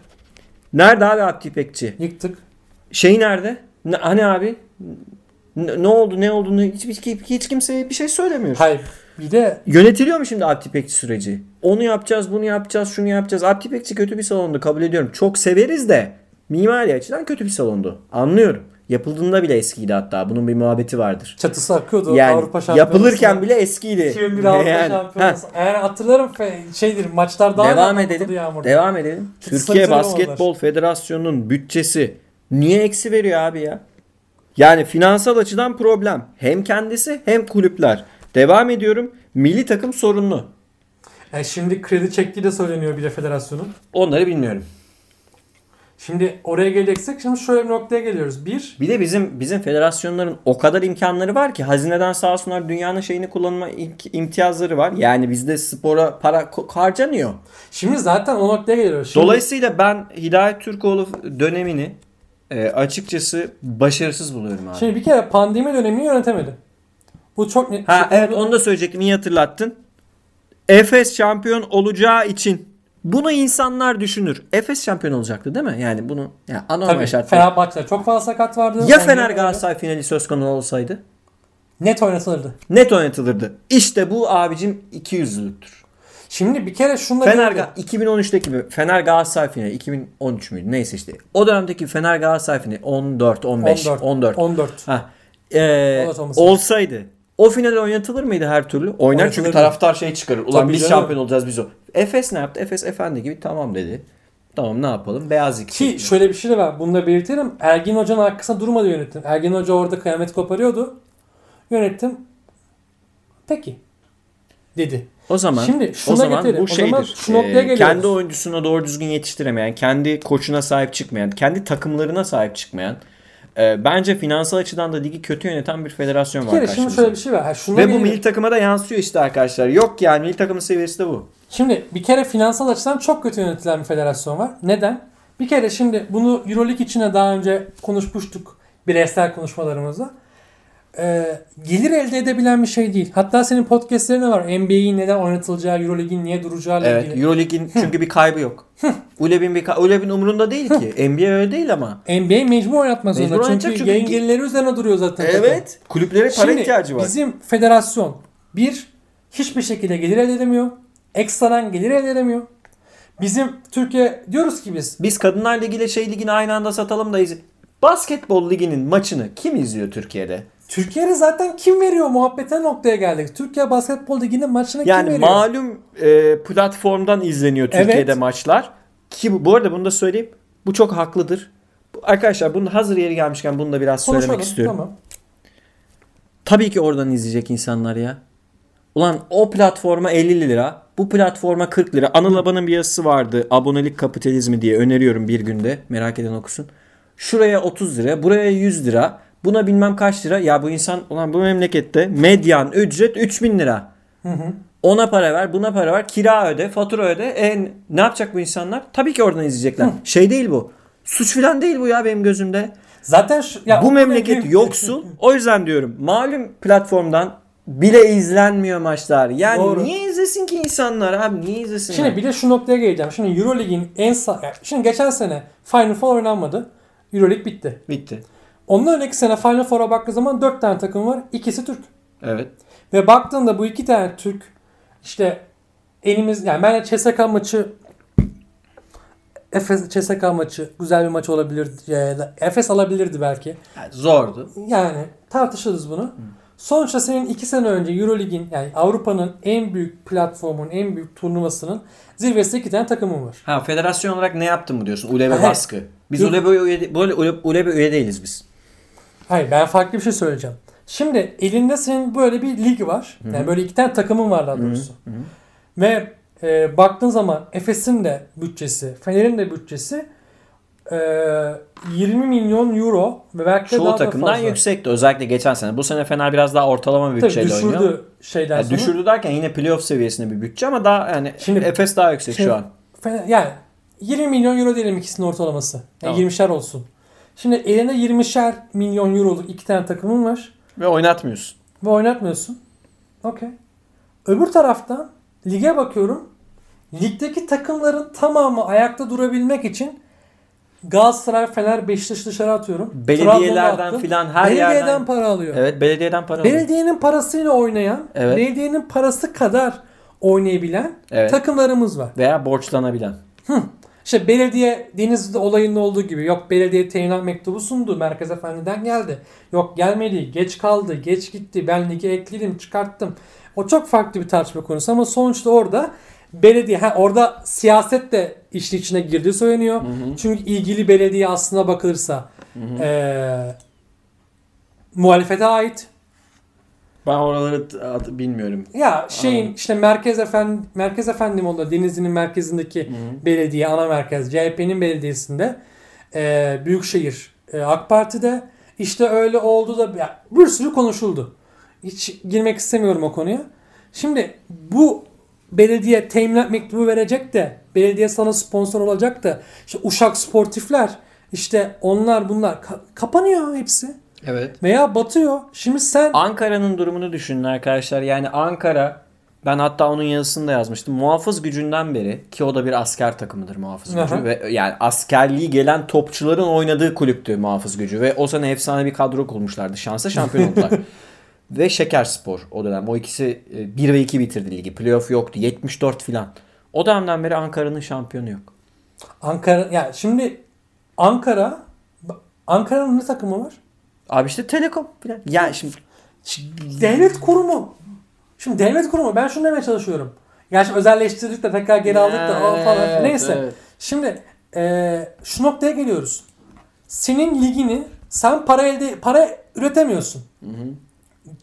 Nerede abi Abdi İpekçi? Yıktık. Şey nerede? Ne, hani abi? Ne, ne oldu ne olduğunu hiç, hiç, hiç kimseye bir şey söylemiyor. Hayır. Bir de Yönetiliyor mu şimdi Abdi İpekçi süreci? Onu yapacağız, bunu yapacağız, şunu yapacağız. Abdi İpekçi kötü bir salondu kabul ediyorum. Çok severiz de mimari açıdan kötü bir salondu. Anlıyorum. Yapıldığında bile eskiydi hatta. Bunun bir muhabbeti vardır. çatısı akıyordu. Yani Avrupa Şampiyonası. yapılırken bile eskiydi. 2001 Avrupa Yani, Şampiyonası. Eğer hatırlarım şeydir maçlar daha Devam edelim. olurdu Yağmurda. Devam edelim. Çatısı Türkiye Basketbol Federasyonu'nun bütçesi niye eksi veriyor abi ya? Yani finansal açıdan problem. Hem kendisi hem kulüpler. Devam ediyorum. Milli takım sorunlu. Yani şimdi kredi çektiği de söyleniyor bir de federasyonun. Onları bilmiyorum. Şimdi oraya geleceksek şimdi şöyle bir noktaya geliyoruz. Bir, Bir de bizim bizim federasyonların o kadar imkanları var ki hazineden sağ olsunlar dünyanın şeyini kullanma im- imtiyazları var. Yani bizde spora para harcanıyor. şimdi zaten o noktaya geliyoruz. Şimdi, Dolayısıyla ben Hidayet Türkoğlu dönemini e, açıkçası başarısız buluyorum abi. Şimdi bir kere pandemi dönemini yönetemedi. Bu çok net. Ha evet onu da söyleyecektim. İyi hatırlattın. Efes şampiyon olacağı için bunu insanlar düşünür. Efes şampiyon olacaktı değil mi? Yani bunu yani anormal Tabii şartlar. Fenerbahçe'de çok fazla sakat vardı. Ya Fener Galatasaray finali söz konusu olsaydı Net oynatılırdı. net oynatılırdı. İşte bu abicim 200'lülüktür. Şimdi bir kere şunu da Fener. Ga- 2013'teki gibi Fener Galatasaray finali 2013 müydü? Neyse işte. O dönemdeki Fener Galatasaray finali 14 15 14. 14. 14. Ha. Ee, olsaydı o final oynatılır mıydı her türlü? Oynar çünkü Oynatılırdı. taraftar şey çıkarır. Ulan Tabii biz canım. şampiyon olacağız biz o. Efes ne yaptı? Efes efendi gibi tamam dedi. Tamam ne yapalım? Beyaz iki. Ki şöyle bir şey de var. Bunu da belirtelim. Ergin Hoca'nın arkasında durmadı yönetim. Ergin Hoca orada kıyamet koparıyordu. Yönetim peki dedi. O zaman Şimdi o şuna zaman getirelim. bu O zaman şeydir. şu noktaya Ee, geliyoruz. kendi oyuncusuna doğru düzgün yetiştiremeyen, kendi koçuna sahip çıkmayan, kendi takımlarına sahip çıkmayan e, bence finansal açıdan da ligi kötü yöneten bir federasyon Bir var kere şimdi karşımızda. şöyle bir şey var. Ha, şuna Ve bu gelelim. milli takıma da yansıyor işte arkadaşlar. Yok yani milli takımın seviyesi de bu. Şimdi bir kere finansal açıdan çok kötü yönetilen bir federasyon var. Neden? Bir kere şimdi bunu Euroleague içine daha önce konuşmuştuk bireysel konuşmalarımızda. Ee, gelir elde edebilen bir şey değil. Hatta senin podcastlerinde var. NBA'in neden oynatılacağı, Euroleague'in niye duracağıyla Evet, ilgili. Euroleague'in çünkü bir kaybı yok. Uleb'in bir Uleb'in umurunda değil ki. NBA öyle değil ama. NBA mecbur oynatmak zorunda. Mecbur Çünkü, çünkü yayın ge- gelirleri üzerine duruyor zaten. Evet. Kulüplere para Şimdi ihtiyacı var. bizim federasyon bir hiçbir şekilde gelir elde edemiyor. Ekstradan gelir elde edemiyor. Bizim Türkiye diyoruz ki biz Biz Kadınlar Ligi ile şey ligini aynı anda satalım da izle. Basketbol liginin maçını kim izliyor Türkiye'de? Türkiye'de zaten kim veriyor muhabbete noktaya geldik. Türkiye Basketbol Ligi'nin maçını kim Yani veriyor? malum e, platformdan izleniyor Türkiye'de Evet. maçlar. Ki bu, arada bunu da söyleyeyim. Bu çok haklıdır. Arkadaşlar bunu hazır yeri gelmişken bunu da biraz Konuşalım, söylemek istiyorum. Tamam. Tabii ki oradan izleyecek insanlar ya. Ulan o platforma 50 lira, bu platforma 40 lira. Anıl Aba'nın bir yazısı vardı. Abonelik kapitalizmi diye öneriyorum bir günde. Merak eden okusun. Şuraya 30 lira, buraya 100 lira. Buna bilmem kaç lira. Ya bu insan ulan bu memlekette medyan ücret 3000 lira. Ona para ver, buna para ver, kira öde, fatura öde. E, ne yapacak bu insanlar? Tabii ki oradan izleyecekler. Şey değil bu. Suç filan değil bu ya benim gözümde. Zaten şu, ya Bu memleket kadar- yoksul. O yüzden diyorum malum platformdan bile izlenmiyor maçlar. Yani Doğru. niye izlesin ki insanlar abi? Niye izlesin? Şimdi bir de şu noktaya geleceğim. Şimdi Euroleague'in en sa- şimdi geçen sene Final Four oynanmadı. Euroleague bitti. Bitti. Ondan önceki sene Final Four'a baktığı zaman 4 tane takım var. İkisi Türk. Evet. Ve baktığında bu iki tane Türk işte elimiz yani ben CSK maçı Efes CSK maçı güzel bir maç olabilirdi. Ya da Efes alabilirdi belki. Yani zordu. Yani tartışırız bunu. Sonuçta senin iki sene önce Euroleague'in yani Avrupa'nın en büyük platformun, en büyük turnuvasının zirvesinde iki tane takımın var. Ha federasyon olarak ne yaptın mı diyorsun? Ulebe baskı. Biz. Ulebe üye, böyle Ulebe üye değiliz biz. Hayır ben farklı bir şey söyleyeceğim. Şimdi elinde senin böyle bir lig var. Yani böyle iki tane takımın var daha doğrusu. Ve e, baktığın zaman Efes'in de bütçesi, Fener'in de bütçesi 20 milyon euro ve belki Çoğu daha da takımdan fazla. yüksekti özellikle geçen sene. Bu sene Fener biraz daha ortalama bir bütçeyle düşürdü oynuyor. şeyden Yani sonra. düşürdü derken yine playoff seviyesinde bir bütçe ama daha yani Şimdi- Efes daha yüksek Şimdi- şu an. Fener- yani 20 milyon euro diyelim ikisinin ortalaması. Yani Tamam. 20'şer olsun. Şimdi elinde 20'şer milyon euroluk iki tane takımın var Ve oynatmıyorsun. ve oynatmıyorsun. Okey. Öbür taraftan lige bakıyorum. Ligdeki takımların tamamı ayakta durabilmek için Galatasaray, Fener, Beşiktaş dışarı atıyorum. Belediyelerden filan her Belediyeden yerden. para alıyor. Evet belediyeden para alıyor. Belediyenin parasıyla oynayan, Evet. belediyenin parası kadar oynayabilen Evet. takımlarımız var. Veya borçlanabilen. İşte belediye Denizli'de olayında olduğu gibi yok belediye teminat mektubu sundu Merkez Efendi'den geldi. Yok gelmedi geç kaldı geç gitti ben ligi ekledim çıkarttım. O çok farklı bir tartışma konusu ama sonuçta orada belediye ha, orada siyaset de işin içine girdiği söyleniyor. Çünkü ilgili belediye aslında bakılırsa eee, muhalefete ait. Ben oraları bilmiyorum. Ya şeyin işte Merkez Efendi Merkez Efendi mi onda Denizli'nin merkezindeki belediye ana merkez CHP'nin belediyesinde e, Büyükşehir e, AK Parti'de işte öyle oldu da ya, bir sürü konuşuldu. Hiç girmek istemiyorum o konuya. Şimdi bu belediye teminat mektubu verecek de belediye sana sponsor olacak da işte Uşak Sportifler işte onlar bunlar ka- kapanıyor hepsi Evet. veya batıyor. Şimdi sen Ankara'nın durumunu düşünün arkadaşlar. Yani Ankara ben hatta onun yazısını da yazmıştım. Muhafız gücünden beri ki o da bir asker takımıdır muhafız gücü Aha. ve yani askerliği gelen topçuların oynadığı kulüptü muhafız gücü ve o sene efsane bir kadro kurmuşlardı. Şansa şampiyon oldular. ve Şekerspor o dönem. O ikisi 1 ve 2 bitirdi ligi. Playoff yoktu. 74 filan. O dönemden beri Ankara'nın şampiyonu yok. Ankara ya şimdi Ankara Ankara'nın ne takımı var? Abi işte Telekom filan. Ya şimdi Devlet kurumu. Şimdi devlet kurumu ben şunu demeye çalışıyorum. Gerçi özelleştirdik de tekrar geri aldık da o falan. Neyse. evet. Şimdi eee, şu noktaya geliyoruz. Senin ligini sen para elde para üretemiyorsun.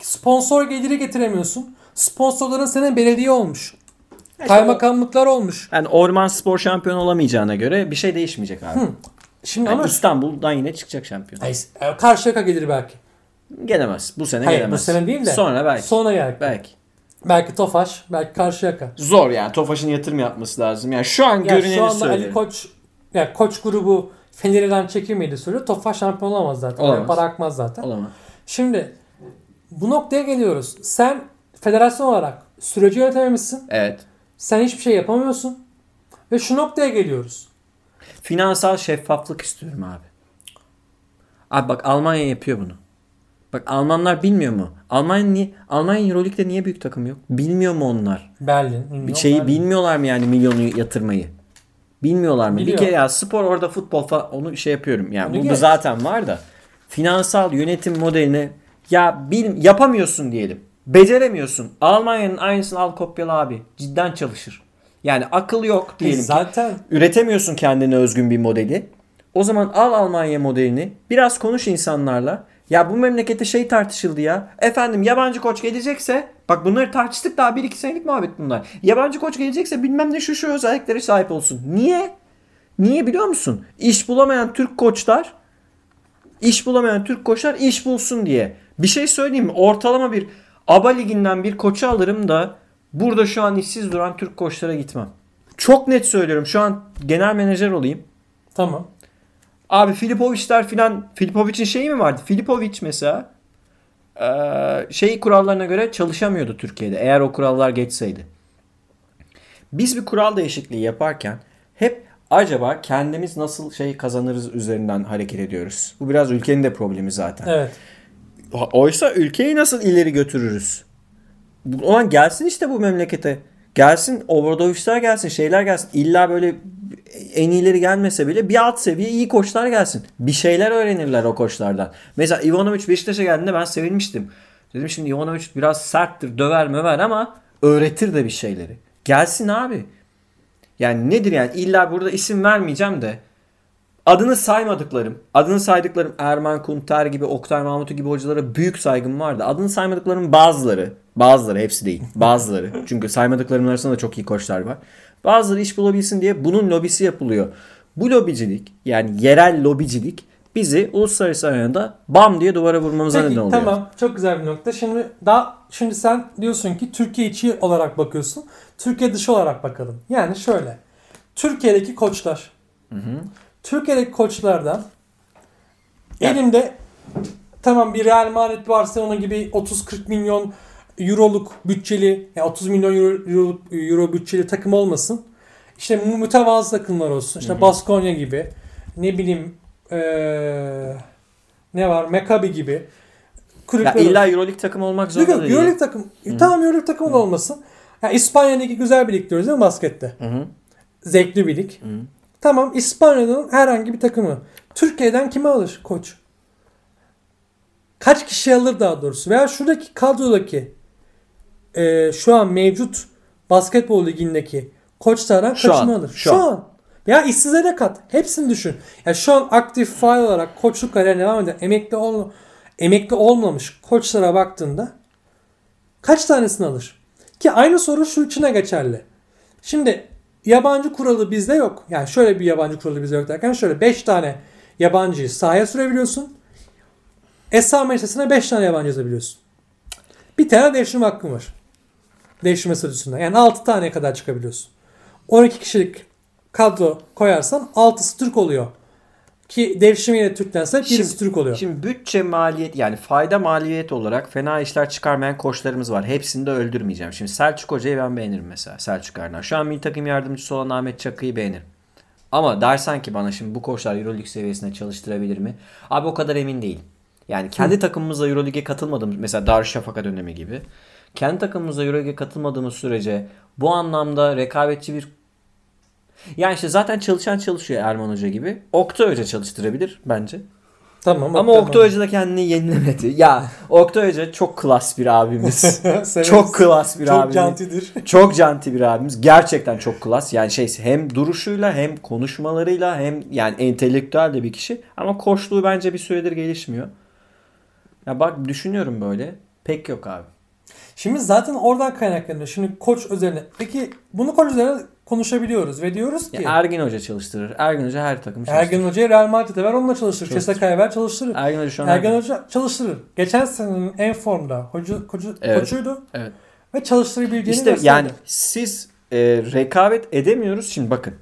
Sponsor geliri getiremiyorsun. Sponsorların senin belediye olmuş. Kaymakamlıklar olmuş. yani Orman Spor şampiyon olamayacağına göre bir şey değişmeyecek abi. Şimdi Yani ama İstanbul'dan yine çıkacak şampiyon. Hayır, e, Karşıyaka gelir belki. Gelemez. Bu sene Hayır gelemez. bu sene değil de. Sonra belki. Sonra belki. Belki. Belki Tofaş, belki Karşıyaka. Zor yani. Tofaş'ın yatırım yapması lazım. Yani şu an Ya görüneni şu anda söylüyorum. Ali Koç ya Koç grubu Fener'den çekilmeydi söylüyor. Tofaş şampiyon olamaz zaten. Olamaz. Oraya Para akmaz zaten. Olamaz. Şimdi bu noktaya geliyoruz. Sen federasyon olarak süreci yönetememişsin. Evet. Sen hiçbir şey yapamıyorsun. Ve şu noktaya geliyoruz. Finansal şeffaflık istiyorum abi. Abi bak Almanya yapıyor bunu. Bak Almanlar bilmiyor mu? Almanya niye Almanya Euroleague'de niye büyük takım yok? Bilmiyor mu onlar? Berlin. Bir şeyi Berlin. bilmiyorlar mı yani milyonu yatırmayı? Bilmiyorlar mı? Biliyor. Bir kere ya spor orada futbol falan onu şey yapıyorum. Yani Onu bu geç. zaten var da finansal yönetim modelini ya bil, yapamıyorsun diyelim. Beceremiyorsun. Almanya'nın aynısını al kopyala abi. Cidden çalışır. Yani akıl yok diyelim ki. E, Zaten Üretemiyorsun kendine özgün bir modeli. O zaman al Almanya modelini. Biraz konuş insanlarla. Ya bu memlekette şey tartışıldı ya. Efendim yabancı koç gelecekse bak bunları tartıştık daha 1-2 senelik muhabbet bunlar. Yabancı koç gelecekse bilmem ne şu şu özelliklere sahip olsun. Niye? Niye biliyor musun? İş bulamayan Türk koçlar iş bulamayan Türk koçlar iş bulsun diye. Bir şey söyleyeyim mi? Ortalama bir ABA liginden bir koçu alırım da burada şu an işsiz duran Türk koçlara gitmem. Çok net söylüyorum. Şu an genel menajer olayım. tamam. Abi Filipovic'ler filan Filipovic'in şeyi mi vardı? Filipovic mesela şey kurallarına göre çalışamıyordu Türkiye'de eğer o kurallar geçseydi. Biz bir kural değişikliği yaparken hep acaba kendimiz nasıl şey kazanırız üzerinden hareket ediyoruz. Bu biraz ülkenin de problemi zaten. Evet. Oysa ülkeyi nasıl ileri götürürüz? O zaman gelsin işte bu memlekete. Gelsin Obradoviçler gelsin, şeyler gelsin. İlla böyle en iyileri gelmese bile bir alt seviye iyi koçlar gelsin. Bir şeyler öğrenirler o koçlardan. Mesela Ivanovic Beşiktaş'a geldiğinde ben sevinmiştim. Dedim şimdi Ivanovic biraz serttir, döver möver ama öğretir de bir şeyleri. Gelsin abi. Yani nedir yani illa burada isim vermeyeceğim de adını saymadıklarım, adını saydıklarım Erman Kunter gibi, Oktay Mahmutu gibi hocalara büyük saygım vardı. Adını saymadıklarım bazıları, bazıları hepsi değil, bazıları. Çünkü saymadıklarım arasında da çok iyi koçlar var. Bazıları iş bulabilsin diye bunun lobisi yapılıyor. Bu lobicilik yani yerel lobicilik bizi uluslararası arenada bam diye duvara vurmamıza Peki, neden oluyor. Tamam çok güzel bir nokta. Şimdi daha şimdi sen diyorsun ki Türkiye içi olarak bakıyorsun. Türkiye dışı olarak bakalım. Yani şöyle. Türkiye'deki koçlar. Türkiye'deki koçlardan Yani- elimde tamam bir Real Madrid Barcelona gibi 30-40 milyon euroluk bütçeli yani 30 milyon euro, euro, euro bütçeli takım olmasın. İşte mütevazı takımlar olsun. İşte Baskonya gibi ne bileyim eee, ne var Maccabi gibi Ya kulüpler illa Euroleague takım olmak zorunda yok değil. Euroleague takım. Tamam Euroleague takımı da olmasın. Ya İspanya Ligi güzel bir lig diyoruz değil mi baskette? Hı hı. Zevkli bir lig. Tamam İspanya'nın herhangi bir takımı. Türkiye'den kimi alır koç? Kaç kişi alır daha doğrusu? Veya şuradaki kadrodaki e, şu an mevcut basketbol ligindeki koçlardan kaçını an, alır? şu Şu, an. an. Ya işsizlere kat. Hepsini düşün. Ya şu an aktif faal olarak koçluk kariyerine devam eden emekli ol emekli olmamış koçlara baktığında kaç tanesini alır? Ki aynı soru şu içine geçerli. Şimdi yabancı kuralı bizde yok. Yani şöyle bir yabancı kuralı bizde yok derken şöyle 5 tane yabancıyı sahaya sürebiliyorsun. Esam Meclisi'ne 5 tane yabancı yazabiliyorsun. Bir tane devşirme hakkın var. Devşirme statüsünden. Yani 6 taneye kadar çıkabiliyorsun. 12 kişilik kadro koyarsan 6'sı Türk oluyor. Ki devşirmeyle Türklense birisi Şimdi- Türk oluyor. Şimdi bütçe maliyet yani fayda maliyet olarak fena işler çıkarmayan koçlarımız var. Hepsini de öldürmeyeceğim. Şimdi Selçuk Hoca'yı ben beğenirim mesela. Selçuk Arnar. Şu an milli takım yardımcısı olan Ahmet Çakı'yı beğenirim. Ama dersen ki bana şimdi bu koçlar Euroleague seviyesinde çalıştırabilir mi? Abi o kadar emin değilim. Yani kendi takımımızla Euroleague'e katılmadığımız mesela Darüşşafaka dönemi gibi. Kendi takımımızla Euroleague'e katılmadığımız sürece bu anlamda rekabetçi bir yani işte zaten çalışan çalışıyor Erman Hoca gibi. Oktay Hoca çalıştırabilir bence. Tamam. Ama Oktay Hoca da kendini yenilemedi. Ya Oktay Hoca çok klas bir abimiz. Çok klas bir Çok abimiz. cantidir. Çok canti bir abimiz. Gerçekten çok klas. Yani şey hem duruşuyla hem konuşmalarıyla hem yani entelektüel de bir kişi. Ama koçluğu bence bir süredir gelişmiyor. Ya bak düşünüyorum böyle. Pek yok abi. Şimdi zaten oradan kaynaklanıyor. Şimdi koç üzerine. Peki bunu koç üzerine konuşabiliyoruz ve diyoruz ki Ya Ergin Hoca çalıştırır. Ergin Hoca her takımı çalıştırır. Ergen Hoca'yı Real Madrid'e ver onunla çalıştırır. Ceska'ya ver çalıştırır. Ergin Hoca şu an Ergen Hoca çalıştırır. Geçen senenin en formda hoca, koçu, Evet. koçuydu Evet. ve çalıştırabildiğini İşte gösterdi. yani siz e, rekabet edemiyoruz. Şimdi bakın.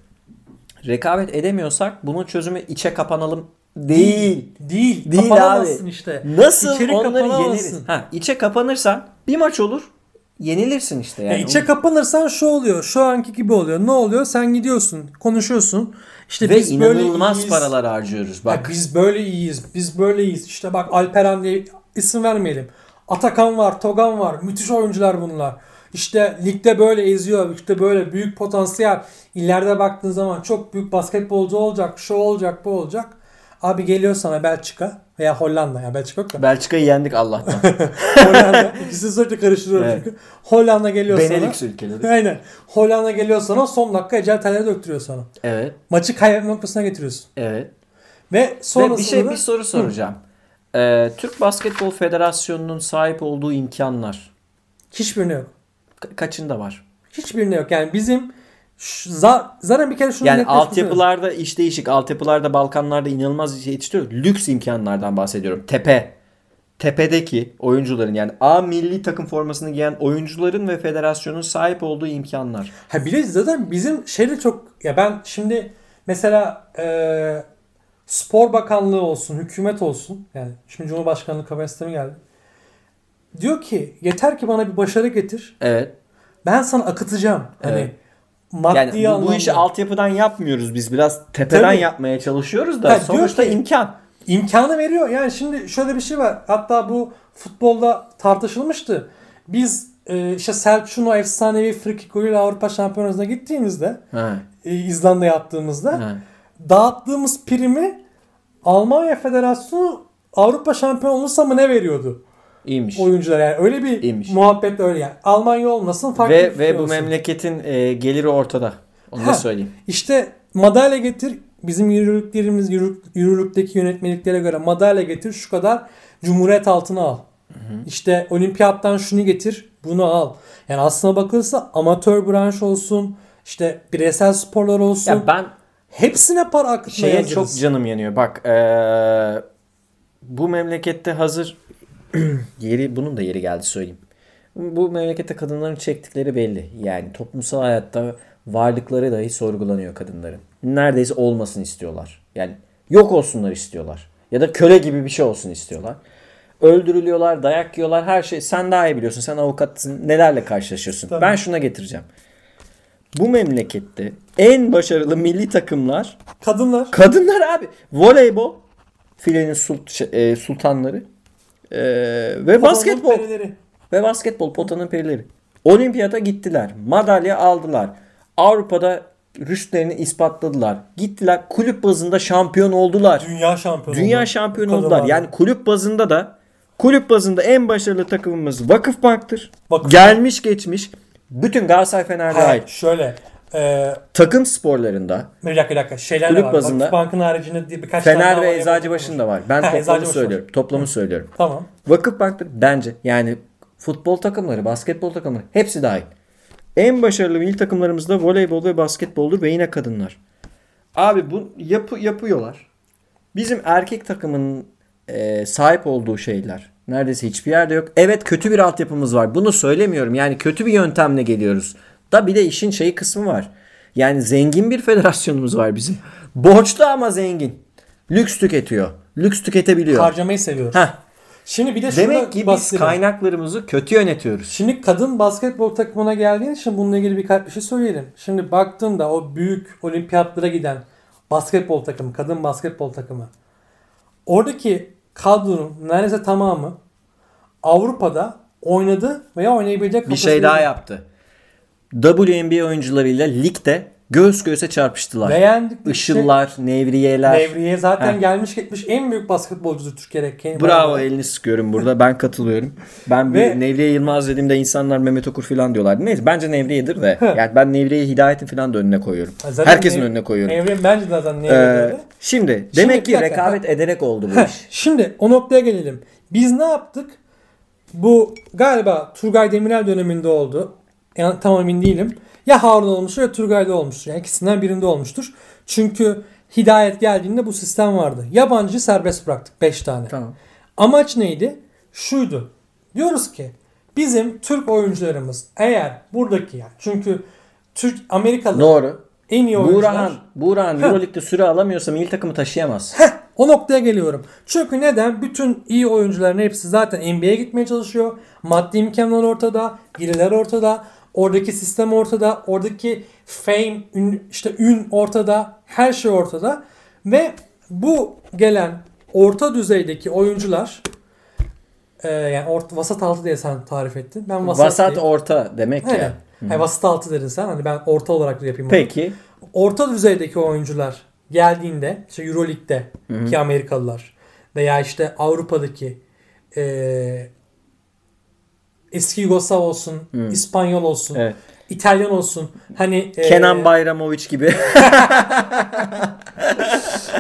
Rekabet edemiyorsak bunun çözümü içe kapanalım değil. Değil. Değil kapanamazsın abi. işte. Nasıl İçeri onları yeneriz? Ha, içe kapanırsan bir maç olur. Yenilirsin işte yani. Ya içe kapanırsan şu oluyor. Şu anki gibi oluyor. Ne oluyor? Sen gidiyorsun, konuşuyorsun. İşte Ve biz böyle inanılmaz iyiyiz. paralar harcıyoruz. Bak Bak. biz böyle iyiyiz. Biz böyle iyiyiz. İşte bak Alperen diye isim vermeyelim. Atakan var, Togan var. Müthiş oyuncular bunlar. İşte ligde böyle eziyor. İşte böyle büyük potansiyel. İleride baktığın zaman çok büyük basketbolcu olacak. Şu olacak, bu olacak. Abi geliyor sana Belçika veya Hollanda. Ya Belçika yok da. Belçika'yı yendik Allah'tan. Hollanda. İkisini sürekli karıştırıyorum Evet. çünkü. Hollanda geliyor Benelux sana. ülkeleri. Aynen. Hollanda geliyor sana son dakika ecel telleri döktürüyor sana. Evet. Maçı kaybetme noktasına getiriyorsun. Evet. Ve sonrasında Ve bir şey da- bir soru soracağım. Ee, Türk Basketbol Federasyonu'nun sahip olduğu imkanlar hiçbirine yok. ka- kaçında var? Hiçbirine yok. Yani bizim zaten bir kere şunu Yani altyapılarda iş değişik. Altyapılarda Balkanlarda inanılmaz şey yetiştiriyor. Lüks imkanlardan bahsediyorum. Tepe. Tepedeki oyuncuların yani A milli takım formasını giyen oyuncuların ve federasyonun sahip olduğu imkanlar. Ha bir de zaten bizim şeyde çok ya ben şimdi mesela e, spor bakanlığı olsun, hükümet olsun yani şimdi Cumhurbaşkanlığı kapasitemi geldi. Diyor ki yeter ki bana bir başarı getir. Evet. Ben sana akıtacağım. Hani Evet. Maddi Yani bu, bu anlamda. işi altyapıdan yapmıyoruz biz. Biraz tepeden Tabii. yapmaya çalışıyoruz da Ha, sonuçta ki- imkan. imkanı veriyor. Yani şimdi şöyle bir şey var. Hatta bu futbolda tartışılmıştı. Biz e, işte Selçuk'un o efsanevi frikik golüyle Avrupa Şampiyonası'na gittiğimizde e, İzlanda'ya attığımızda ha. dağıttığımız primi Almanya Federasyonu Avrupa Şampiyonu olursa mı ne veriyordu İyiymiş. oyuncular yani öyle bir İyiymiş. muhabbet öyle yani Almanya olmasın farklı bir Ve şey ve bu olsun. memleketin e, geliri ortada. Onu da Ha. söyleyeyim. İşte madalya getir bizim yürürlüklerimiz yürürlük- yürürlükteki yönetmeliklere göre madalya getir şu kadar cumhuriyet altına al. İşte olimpiyattan şunu getir bunu al. Yani aslına bakılırsa amatör branş olsun işte bireysel sporlar olsun. Ya ben Hepsine para akıtmaya Şeye hazırız. çok canım yanıyor. Bak ee, bu memlekette hazır yeri bunun da yeri geldi söyleyeyim. Bu memlekette kadınların çektikleri belli. Yani toplumsal hayatta varlıkları dahi sorgulanıyor kadınların. Neredeyse olmasın istiyorlar. Yani yok olsunlar istiyorlar. Ya da köle gibi bir şey olsun istiyorlar. Öldürülüyorlar, dayak yiyorlar, her şey. Sen daha iyi biliyorsun. Sen avukatsın. Nelerle karşılaşıyorsun? Tabii. Ben şuna getireceğim. Bu memlekette en başarılı milli takımlar Kadınlar. Kadınlar abi. Voleybol. Filenin sult- şey, e, sultanları. E, ve basketbol. Perileri. Ve basketbol potanın perileri. Olimpiyata gittiler. Madalya aldılar. Avrupa'da rüştlerini ispatladılar. Gittiler kulüp bazında şampiyon oldular. Dünya şampiyonu. Dünya şampiyonu oldular. Yani kulüp bazında da kulüp bazında en başarılı takımımız Vakıfbank'tır. Vakıfbank. Gelmiş geçmiş. Bütün Galatasaray Fener Hayır, dahil. şöyle. E, Takım sporlarında bir dakika bir dakika. Şeyler Kulüp de var. bazında- Vakıfbank'ın haricinde birkaç tane Fener daha ve var. Eczacıbaşı'nın da var. Ben Ha, toplamı söylüyorum. Toplamı söylüyorum. Tamam. Vakıfbank'tır bence yani futbol takımları, basketbol takımları hepsi dahil. En başarılı milli takımlarımız da voleybol ve basketboldur ve yine kadınlar. Abi bu yapı yapıyorlar. Bizim erkek takımının e, sahip olduğu şeyler neredeyse hiçbir yerde yok. Evet kötü bir altyapımız var. Bunu söylemiyorum. Yani kötü bir yöntemle geliyoruz. Da bir de işin şeyi kısmı var. Yani zengin bir federasyonumuz var bizim. Borçlu ama zengin. Lüks tüketiyor. Lüks tüketebiliyor. Harcamayı seviyoruz. Heh. Şimdi bir de Demek ki biz kaynaklarımızı kötü yönetiyoruz. Şimdi kadın basketbol takımına geldiğin için bununla ilgili birkaç bir şey söyleyelim. Şimdi baktığında o büyük olimpiyatlara giden basketbol takımı, kadın basketbol takımı. Oradaki kadronun neredeyse tamamı Avrupa'da oynadı veya oynayabilecek Bir şey daha yaptı. WNBA oyuncularıyla ligde göğüs göğüse çarpıştılar. Beğendik. Işıllar, nevriyeler. Nevriye zaten Heh. gelmiş gitmiş en büyük basketbolcudur Türkiye'de. Kendi- Bravo elini sıkıyorum burada. Ben katılıyorum. Ben bir Ve- Nevriye Yılmaz dediğimde insanlar Mehmet Okur falan diyorlar. Neyse bence Nevriye'dir de. yani ben Nevriye Hidayet'in falan da önüne koyuyorum. Zaten Herkesin Nev- önüne koyuyorum. Nevriye bence zaten Ee, Nevriye. şimdi demek bir ki rekabet ederek oldu bu iş. Şimdi o noktaya gelelim. Biz ne yaptık? Bu galiba Turgay Demirel döneminde oldu. Yani tam emin değilim. Ya Harun olmuştur ya Turgay'da olmuştur. Yani ikisinden birinde olmuştur. Çünkü Hidayet geldiğinde bu sistem vardı. Yabancı serbest bıraktık 5 tane. Tamam. Amaç neydi? Şuydu. Diyoruz ki bizim Türk oyuncularımız eğer buradaki yani çünkü Türk Amerikalı Doğru. en iyi oyuncular Burhan, Burhan Euroleague'de süre alamıyorsa milli takımı taşıyamaz. Heh, o noktaya geliyorum. Çünkü neden? Bütün iyi oyuncuların hepsi zaten NBA'ye gitmeye çalışıyor. Maddi imkanlar ortada, giriler ortada, oradaki sistem ortada, oradaki fame, ün, işte ün ortada, her şey ortada. Ve bu gelen orta düzeydeki oyuncular e, yani orta, vasat altı diye sen tarif ettin. Ben vasat, Vasat diyeyim. orta demek Aynen. ya. Hayır, vasat altı dedin sen. Hani ben orta olarak da yapayım. onu Peki. orta düzeydeki oyuncular geldiğinde işte Euroleague'de ki Amerikalılar veya işte Avrupa'daki eee, eski Yugoslav olsun, İspanyol olsun, Evet. İtalyan olsun. Hani eee, Kenan Bayramovic gibi.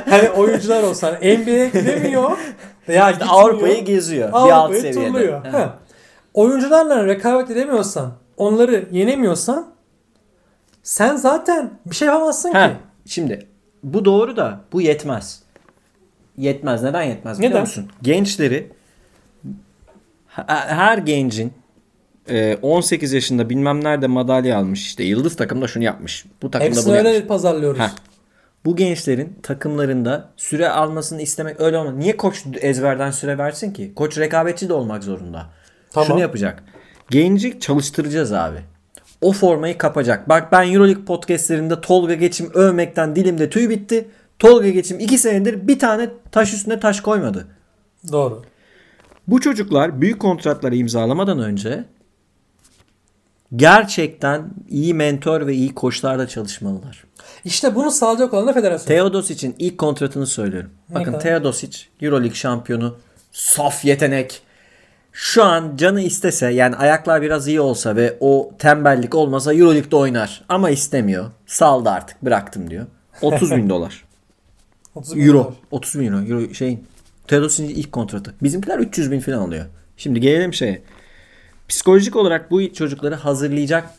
hani oyuncular olsa hani NBA'ye gidemiyor veya gitmiyor. Avrupa'yı geziyor. bir alt Avrupa'yı turluyor. Ha. Oyuncularla rekabet edemiyorsan, onları yenemiyorsan sen zaten bir şey yapamazsın Ha, ki. Şimdi bu doğru da bu yetmez. Yetmez. Neden yetmez biliyor Neden? musun? Gençleri her gencin e, 18 yaşında bilmem nerede madalya almış işte yıldız takımda şunu yapmış. Bu takımda Hepsini bunu öyle yapmış. pazarlıyoruz. Ha. Bu gençlerin takımlarında süre almasını istemek öyle olmaz. Niye koç ezberden süre versin ki? Koç rekabetçi de olmak zorunda. Tamam. Şunu yapacak. Genci çalıştıracağız abi. O formayı kapacak. Bak ben Euroleague podcastlerinde Tolga Geçim övmekten dilimde tüy bitti. Tolga Geçim 2 senedir bir tane taş üstüne taş koymadı. Doğru. Bu çocuklar büyük kontratları imzalamadan önce gerçekten iyi mentor ve iyi koçlarda çalışmalılar. İşte bunu sağlayacak olan da federasyon. Teodosic'in ilk kontratını söylüyorum. Bakın kadar? Teodosic Euroleague şampiyonu. Saf yetenek. Şu an canı istese yani ayaklar biraz iyi olsa ve o tembellik olmasa Euroleague'de oynar. Ama istemiyor. Saldı artık bıraktım diyor. 30 bin dolar. 30 bin Euro. dolar. 30 bin euro. euro şeyin. Teodosic'in ilk kontratı. Bizimkiler 300 bin falan alıyor. Şimdi gelelim şeye. Psikolojik olarak bu çocukları hazırlayacak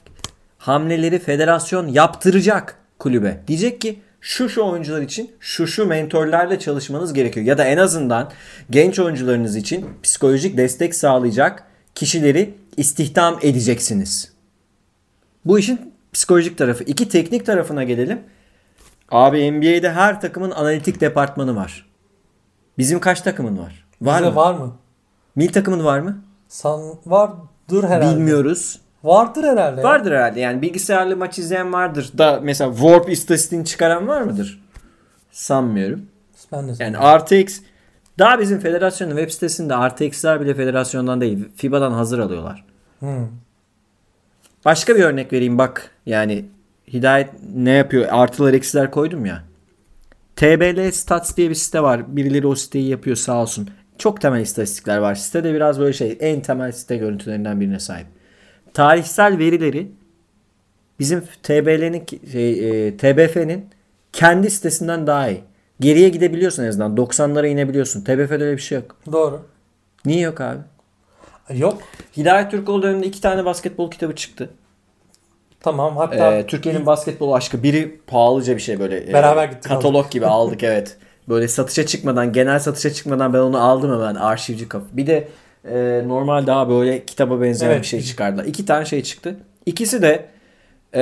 hamleleri federasyon yaptıracak kulübe. Diyecek ki şu şu oyuncular için şu şu mentorlarla çalışmanız gerekiyor. Ya da en azından genç oyuncularınız için psikolojik destek sağlayacak kişileri istihdam edeceksiniz. Bu işin psikolojik tarafı. İki teknik tarafına gelelim. Abi NBA'de her takımın analitik departmanı var. Bizim kaç takımın var? Var Bizde mı? var mı? Mil takımın var mı? San vardır herhalde. Bilmiyoruz. Vardır herhalde. ya. Vardır herhalde yani bilgisayarlı maç izleyen vardır. Da mesela Warp istatistiğini çıkaran var mıdır? Sanmıyorum. Ben de Yani RTX daha bizim federasyonun web sitesinde RTX'ler bile federasyondan değil FIBA'dan hazır alıyorlar. Hmm. Başka bir örnek vereyim bak. Yani Hidayet ne yapıyor? Artılar eksiler koydum ya. TBL Stats diye bir site var. Birileri o siteyi yapıyor sağ olsun. Çok temel istatistikler var. Sitede biraz böyle şey en temel site görüntülerinden birine sahip. Tarihsel verileri bizim TBL'nin şey, e, TBF'nin kendi sitesinden daha iyi. Geriye gidebiliyorsun en azından. 90'lara inebiliyorsun. TBF'de öyle bir şey yok. Doğru. Niye yok abi? Yok. Hidayet Türkoğlu döneminde iki tane basketbol kitabı çıktı. Tamam hatta Ee, Türkiye'nin basketbol aşkı biri pahalıca bir şey böyle. e, Beraber gittik Katalog gibi aldık evet. Böyle satışa çıkmadan genel satışa çıkmadan ben onu aldım hemen arşivci kapı. Bir de e, normal daha böyle kitaba benzeyen Evet. bir şey çıkardılar. İki tane şey çıktı. İkisi de e,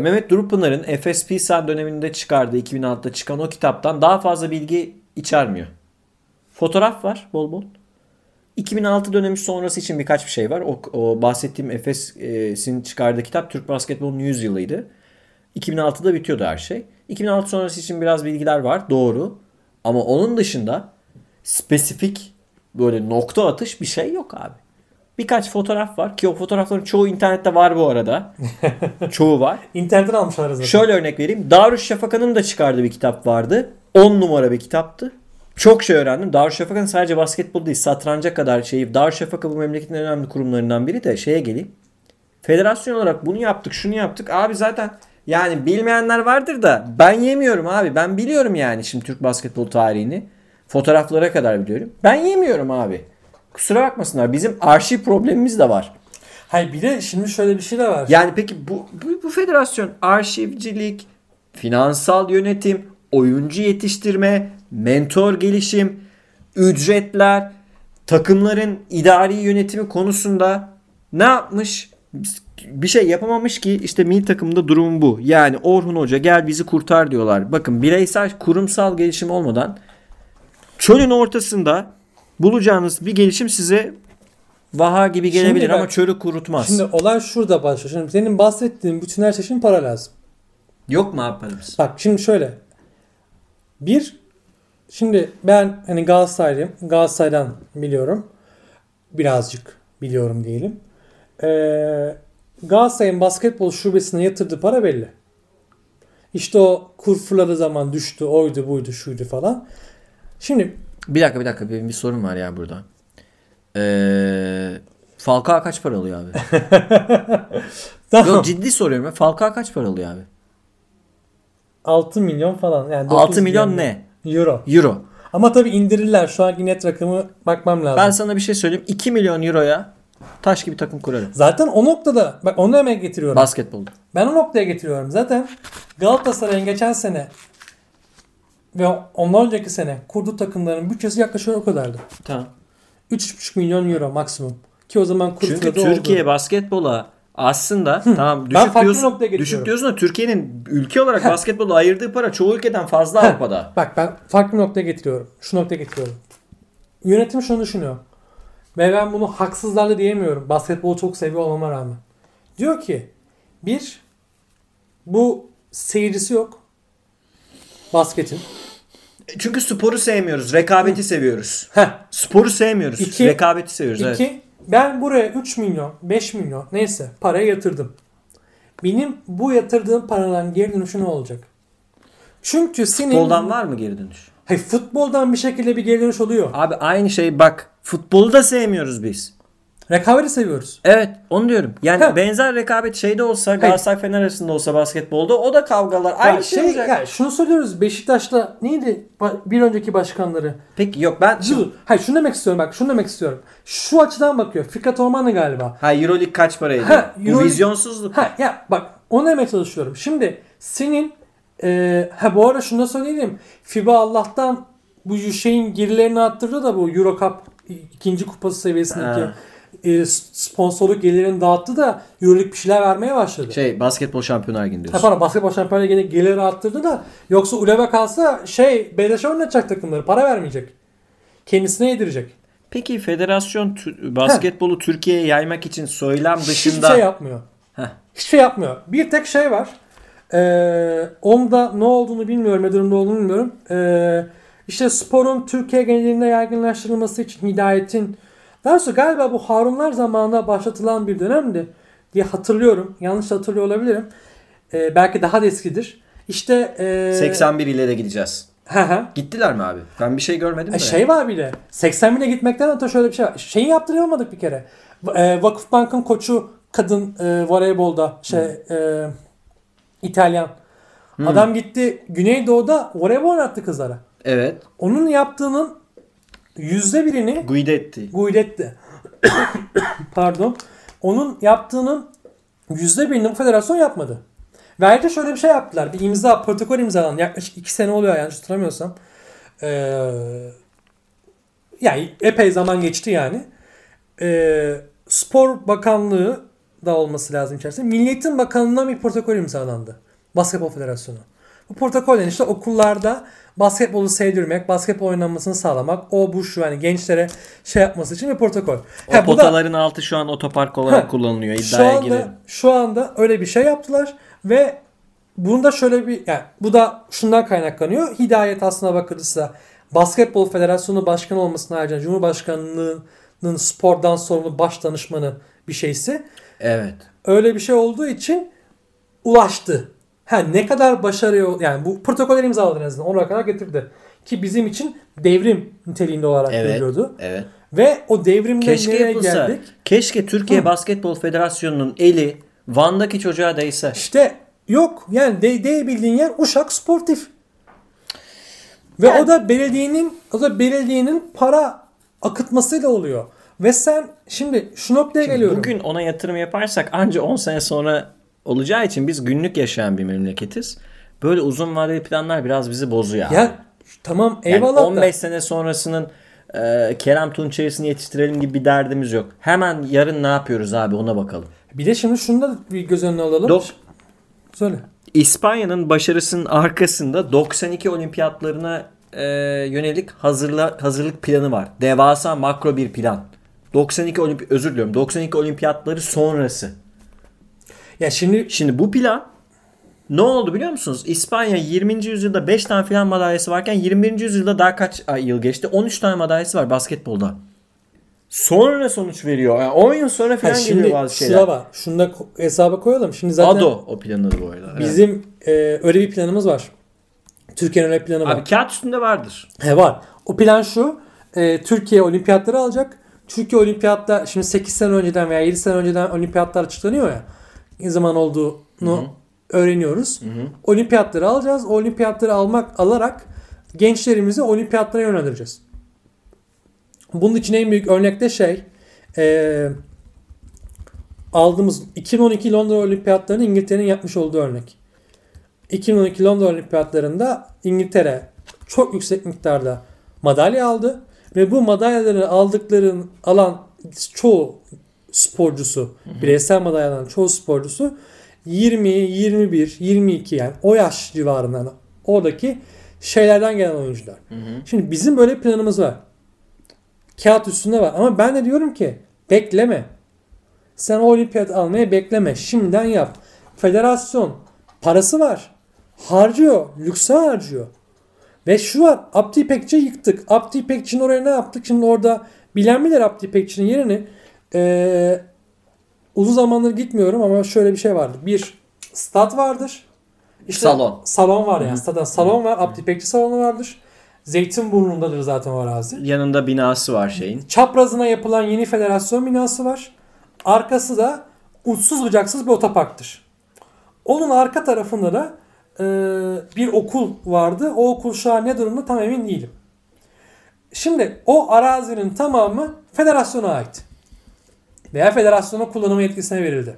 Mehmet Durupınar'ın FSP Sen döneminde çıkardığı 2006'da çıkan o kitaptan daha fazla bilgi içermiyor. Fotoğraf var bol bol. 2006 dönemi sonrası için birkaç bir şey var. O, o bahsettiğim Efes'in çıkardığı kitap Türk basketbolunun 100 yılıydı. 2006'da bitiyordu her şey. 2006 sonrası için biraz bilgiler var. Doğru. Ama onun dışında spesifik böyle nokta atış bir şey yok abi. Birkaç fotoğraf var ki o fotoğrafların çoğu internette var bu arada. çoğu var. internetten almışlar zaten. Şöyle örnek vereyim. Darüşşafaka'nın da çıkardığı bir kitap vardı. 10 numara bir kitaptı. Çok şey öğrendim. Darüşşafaka'nın sadece basketbol değil satranca kadar şeyi. Darüşşafaka bu memleketin en önemli kurumlarından biri de şeye geleyim. Federasyon olarak bunu yaptık şunu yaptık. Abi zaten yani bilmeyenler vardır da ben yemiyorum abi. Ben biliyorum yani şimdi Türk basketbol tarihini. Fotoğraflara kadar biliyorum. Ben yemiyorum abi. Kusura bakmasınlar. Bizim arşiv problemimiz de var. Hayır bir de şimdi şöyle bir şey de var. Yani peki bu, bu, bu federasyon arşivcilik, finansal yönetim, oyuncu yetiştirme, mentor gelişim, ücretler, takımların idari yönetimi konusunda ne yapmış? Bir şey yapamamış ki işte milli takımda durum bu. Yani Orhun Hoca gel bizi kurtar diyorlar. Bakın bireysel kurumsal gelişim olmadan çölün ortasında bulacağınız bir gelişim size vaha gibi Şimdi gelebilir bak- ama çölü kurutmaz. Şimdi olay şurada başlıyor. Şimdi senin bahsettiğin bütün her şey için para lazım. Yok mu abi paramız? Bak şimdi şöyle. Bir, şimdi ben hani Galatasaraylıyım. Galatasaray'dan biliyorum. Birazcık biliyorum diyelim. Ee, Galatasaray'ın basketbol şubesine yatırdığı para belli. İşte o kur fırladığı zaman düştü, oydu, buydu, şuydu falan. Şimdi Bir dakika bir dakika benim bir sorun var ya burada. Ee, Falcao kaç para alıyor abi? tamam. Yok ciddi soruyorum. Falcao kaç para alıyor abi? 6 milyon falan. Yani 6 9 milyon ne? Euro. Euro. Ama tabii indirirler. Şu anki net rakamı bakmam lazım. Ben sana bir şey söyleyeyim. 2 milyon euroya taş gibi takım kurarım. Zaten o noktada bak onu hemen getiriyorum. Basketbolda. Ben o noktaya getiriyorum. Zaten Galatasaray'ın geçen sene ve ondan önceki sene kurduğu takımların bütçesi yaklaşık o kadardı. Tamam. 3,5 milyon euro maksimum. Ki o zaman kur Çünkü Türkiye oldu. basketbola aslında tamam Ben düşük diyorsun, düşük diyorsun da Türkiye'nin ülke olarak basketbola ayırdığı para çoğu ülkeden fazla Avrupa'da. Bak ben farklı noktaya getiriyorum. Şu noktaya getiriyorum. Yönetim şunu düşünüyor. Ve ben bunu haksızlarla diyemiyorum. Basketbolu çok seviyor olmama rağmen. Diyor ki bir bu seyircisi yok. Basketin. Çünkü sporu sevmiyoruz. Rekabeti seviyoruz. Heh. Sporu sevmiyoruz. İki- rekabeti seviyoruz. evet. İki, ben buraya 3 milyon, 5 milyon neyse paraya yatırdım. Benim bu yatırdığım paradan geri dönüşü ne olacak? Çünkü senin... Futboldan var mı geri dönüş? Hayır, futboldan bir şekilde bir dönüş oluyor. Abi aynı şey bak futbolu da sevmiyoruz biz. Rekabeti seviyoruz. Evet onu diyorum. Yani Ha. benzer rekabet şeyde olsa Galatasaray Fener arasında olsa basketbolda o da kavgalar aynı Ya şey, olacak. ya şunu söylüyoruz. Beşiktaş'ta neydi bir önceki başkanları? Peki yok ben Dur. Hayır şunu demek istiyorum bak. Şunu demek istiyorum. Şu açıdan bakıyor. Fikret Orman'ı galiba. Ha Euroleague kaç para ediyor? Ha, Bu Euroleague- vizyonsuzluk. Ha ya bak onu demeye çalışıyorum. Şimdi senin Ee, ha bu arada şunu da söyleyeyim. FIBA Allah'tan bu şeyin gerilerini arttırdı da bu Euro Cup ikinci kupası seviyesindeki Ha. e, sponsorluk gelirlerini dağıttı da Euroleague bir şeyler vermeye başladı. Şey basketbol şampiyonlar günü Ha diyorsun. pardon basketbol şampiyonu gene geliri arttırdı da yoksa Uleve kalsa şey beleşe oynatacak takımları para vermeyecek. Kendisine yedirecek. Peki federasyon basketbolu Türkiye'ye yaymak için söylem Hiçbir dışında şey yapmıyor. Heh. Hiçbir şey yapmıyor. Bir tek şey var. Ee, onda ne olduğunu bilmiyorum, ne durumda olduğunu bilmiyorum. Ee, işte sporun Türkiye genelinde yaygınlaştırılması için hidayetin daha doğrusu galiba bu Harunlar zamanında başlatılan bir dönemdi diye hatırlıyorum. Yanlış hatırlıyor olabilirim. Ee, belki daha da eskidir. İşte ee, 81 ile de gideceğiz. Gittiler mi abi? Ben bir şey görmedim de. E, şey var bile. 80 bine gitmekten öte şöyle bir şey var. Şeyi yaptıramadık bir kere. E, Vakıfbank'ın koçu kadın e, voleybolda şey e, İtalyan. Adam gitti Güneydoğu'da voleybol oynattı kızlara. Evet. Onun yaptığının yüzde birini Guidetti. Guidetti. Pardon. Onun yaptığının yüzde birini bu federasyon yapmadı. Ve ayrıca şöyle bir şey yaptılar. Bir imza, protokol imzalanan yaklaşık iki sene oluyor yanlış hatırlamıyorsam. Ee, yani epey zaman geçti yani. Ee, Spor Bakanlığı da olması lazım içerisinde. Milliyetin Bakanlığı'ndan bir protokol imzalandı. Basketbol Federasyonu. Bu protokolden işte okullarda basketbolu sevdirmek, basketbol oynanmasını sağlamak, o bu şu yani gençlere şey yapması için bir protokol. O Ha, bu da- potaların altı şu an otopark olarak Ha, kullanılıyor. şu İddiaya anda, girelim. şu anda öyle bir şey yaptılar ve bunda şöyle bir yani bu da şundan kaynaklanıyor. Hidayet aslına bakılırsa Basketbol Federasyonu Başkanı olmasına haricinde Cumhurbaşkanlığı'nın spordan sorumlu baş danışmanı bir şeysi. Evet. Öyle bir şey olduğu için ulaştı. Ha ne kadar başarıya yani bu protokolleri imzaladı en azından. Oraya kadar getirdi. Ki bizim için devrim niteliğinde olarak Evet. görülüyordu. Evet. Ve o devrimle Keşke nereye yapılsa. geldik? Keşke Türkiye Hı. Basketbol Federasyonu'nun eli Van'daki çocuğa değse. İşte yok yani de, değebildiğin yer Uşak Sportif. Ve Yani- o da belediyenin o da belediyenin para akıtmasıyla oluyor. Ve sen şimdi şu noktaya geliyorum. Bugün ona yatırım yaparsak anca 10 sene sonra olacağı için biz günlük yaşayan bir memleketiz. Böyle uzun vadeli planlar biraz bizi bozuyor. abi. ya tamam Yani eyvallah da- 15 sene sonrasının e, Kerem Tunçerisini yetiştirelim gibi bir derdimiz yok. Hemen yarın ne yapıyoruz abi ona bakalım. Bir de şimdi şunu da bir göz önüne alalım. Dok- Söyle. İspanya'nın başarısının arkasında 92 olimpiyatlarına e, yönelik hazırla, hazırlık planı var. Devasa makro bir plan. 92 olimpi özür diliyorum. 92 olimpiyatları sonrası. Ya şimdi Şimdi bu plan ne oldu biliyor musunuz? İspanya 20. yüzyılda 5 tane filan madalyası varken 21. yüzyılda daha kaç ay yıl geçti? 13 tane madalyası var basketbolda. Sonra sonuç veriyor. Yani 10 yıl sonra filan şimdi geliyor bazı şeyler. şuna bak. Şunu da hesaba koyalım. Şimdi zaten Ado o planın adı bu arada. Evet. bizim e, öyle bir planımız var. Türkiye'nin öyle planı var. Abi kağıt üstünde vardır. He var. O plan şu. e, Türkiye olimpiyatları alacak. Türkiye olimpiyatlar şimdi 8 sene önceden veya 7 sene önceden olimpiyatlar açıklanıyor ya. Ne zaman olduğunu öğreniyoruz. Olimpiyatları alacağız. O olimpiyatları almak alarak gençlerimizi olimpiyatlara yönlendireceğiz. Bunun için en büyük örnek de şey e, aldığımız 2012 Londra olimpiyatlarını İngiltere'nin yapmış olduğu örnek. 2012 Londra olimpiyatlarında İngiltere çok yüksek miktarda madalya aldı ve bu madalyaları aldıkların alan çoğu sporcusu, bireysel madalyadan çoğu sporcusu 20, 21, 22 yani o yaş civarından oradaki şeylerden gelen oyuncular. Şimdi bizim böyle planımız var. Kağıt üstünde var ama ben de diyorum ki bekleme. Sen o olimpiyat almaya bekleme. Şimdiden yap. Federasyon parası var. Harcıyor. Lükse harcıyor. Ve şu var. Abdi İpekçi yıktık. Abdi İpekçi'nin oraya ne yaptık? Şimdi orada bilen bilir Abdi İpekçi'nin yerini. Ee, uzun zamandır gitmiyorum ama şöyle bir şey vardır. Bir stat vardır. İşte Salon. Salon var yani. Stada salon var. Abdi İpekçi salonu vardır. Zeytinburnu'ndadır zaten o arazi. Yanında binası var şeyin. Çaprazına yapılan yeni federasyon binası var. Arkası da uçsuz bucaksız bir otoparktır. Onun arka tarafında da e, bir okul vardı. O okul şu an ne durumda tam emin değilim. Şimdi o arazinin tamamı federasyona ait. Veya federasyona kullanım yetkisine verildi.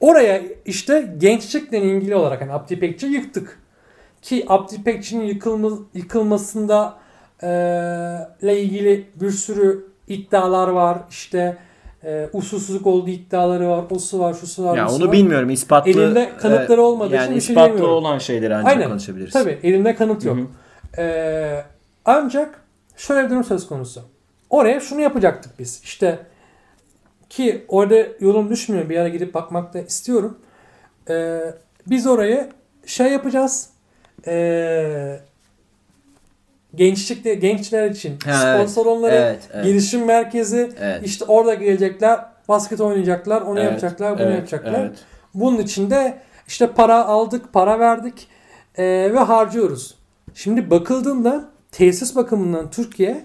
Oraya işte gençlikle ilgili olarak hani Abdi İpekçi yıktık. Ki Abdülpekçi'nin yıkılma, yıkılmasında e, ile ilgili bir sürü iddialar var. İşte e, usulsüzlük olduğu iddiaları var. O su var, şu su var. Ya onu var. bilmiyorum. İspatlı Elinde kanıtları olmadığı yani için bir şey ispatlı diyemiyorum. olan şeyleri ancak Aynen. konuşabiliriz. Tabii elimde kanıt yok. Hı hı. Ee, ancak şöyle bir durum söz konusu. Oraya şunu yapacaktık biz. İşte ki orada yorum düşmüyor. Bir ara gidip bakmak da istiyorum. Ee, biz orayı şey yapacağız. Ee, gençlikte gençler için Ha, sponsor onları Evet, evet. gelişim merkezi Evet. işte orada gelecekler basket oynayacaklar onu Evet, yapacaklar bunu evet, yapacaklar. evet. Bunun için de işte para aldık, para verdik eee, ve harcıyoruz. Şimdi bakıldığında tesis bakımından Türkiye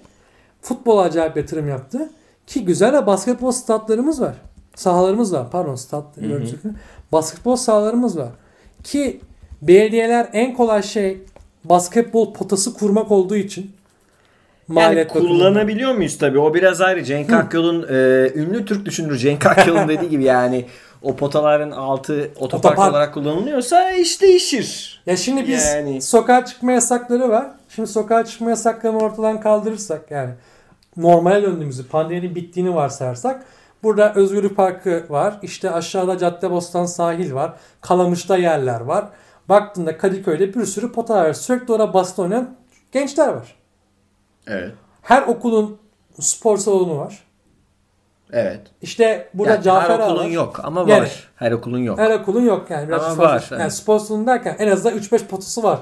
futbola acayip yatırım yaptı. Ki güzel de basketbol statlarımız var. Sahalarımız var. Pardon stat diyorum çünkü. Basketbol sahalarımız var. Ki belediyeler en kolay şey basketbol potası kurmak olduğu için Yani maliyet kullanabiliyor muyuz tabii? O biraz ayrı. Cenk Akyol'un e, ünlü Türk düşünür Cenk Akyol'un dediği gibi yani o potaların altı otopark, Otopark. olarak kullanılıyorsa iş değişir. Ya şimdi biz Yani- sokağa çıkma yasakları var. Şimdi sokağa çıkma yasaklarını ortadan kaldırırsak yani normale döndüğümüzü, pandeminin bittiğini varsayarsak burada Özgürlük Parkı var. İşte aşağıda Caddebostan sahil var. Kalamış'ta yerler var. Baktığında Kadıköy'de bir sürü pota var. Sürekli orada basket oynayan gençler var. Evet. Her okulun spor salonu var. Evet. İşte burada Yani Cafer her okulun var. yok ama Yani- var. Her okulun yok. Her okulun yok yani. Biraz Ama var, Yani evet. spor salonu derken en azından 3-5 potası var.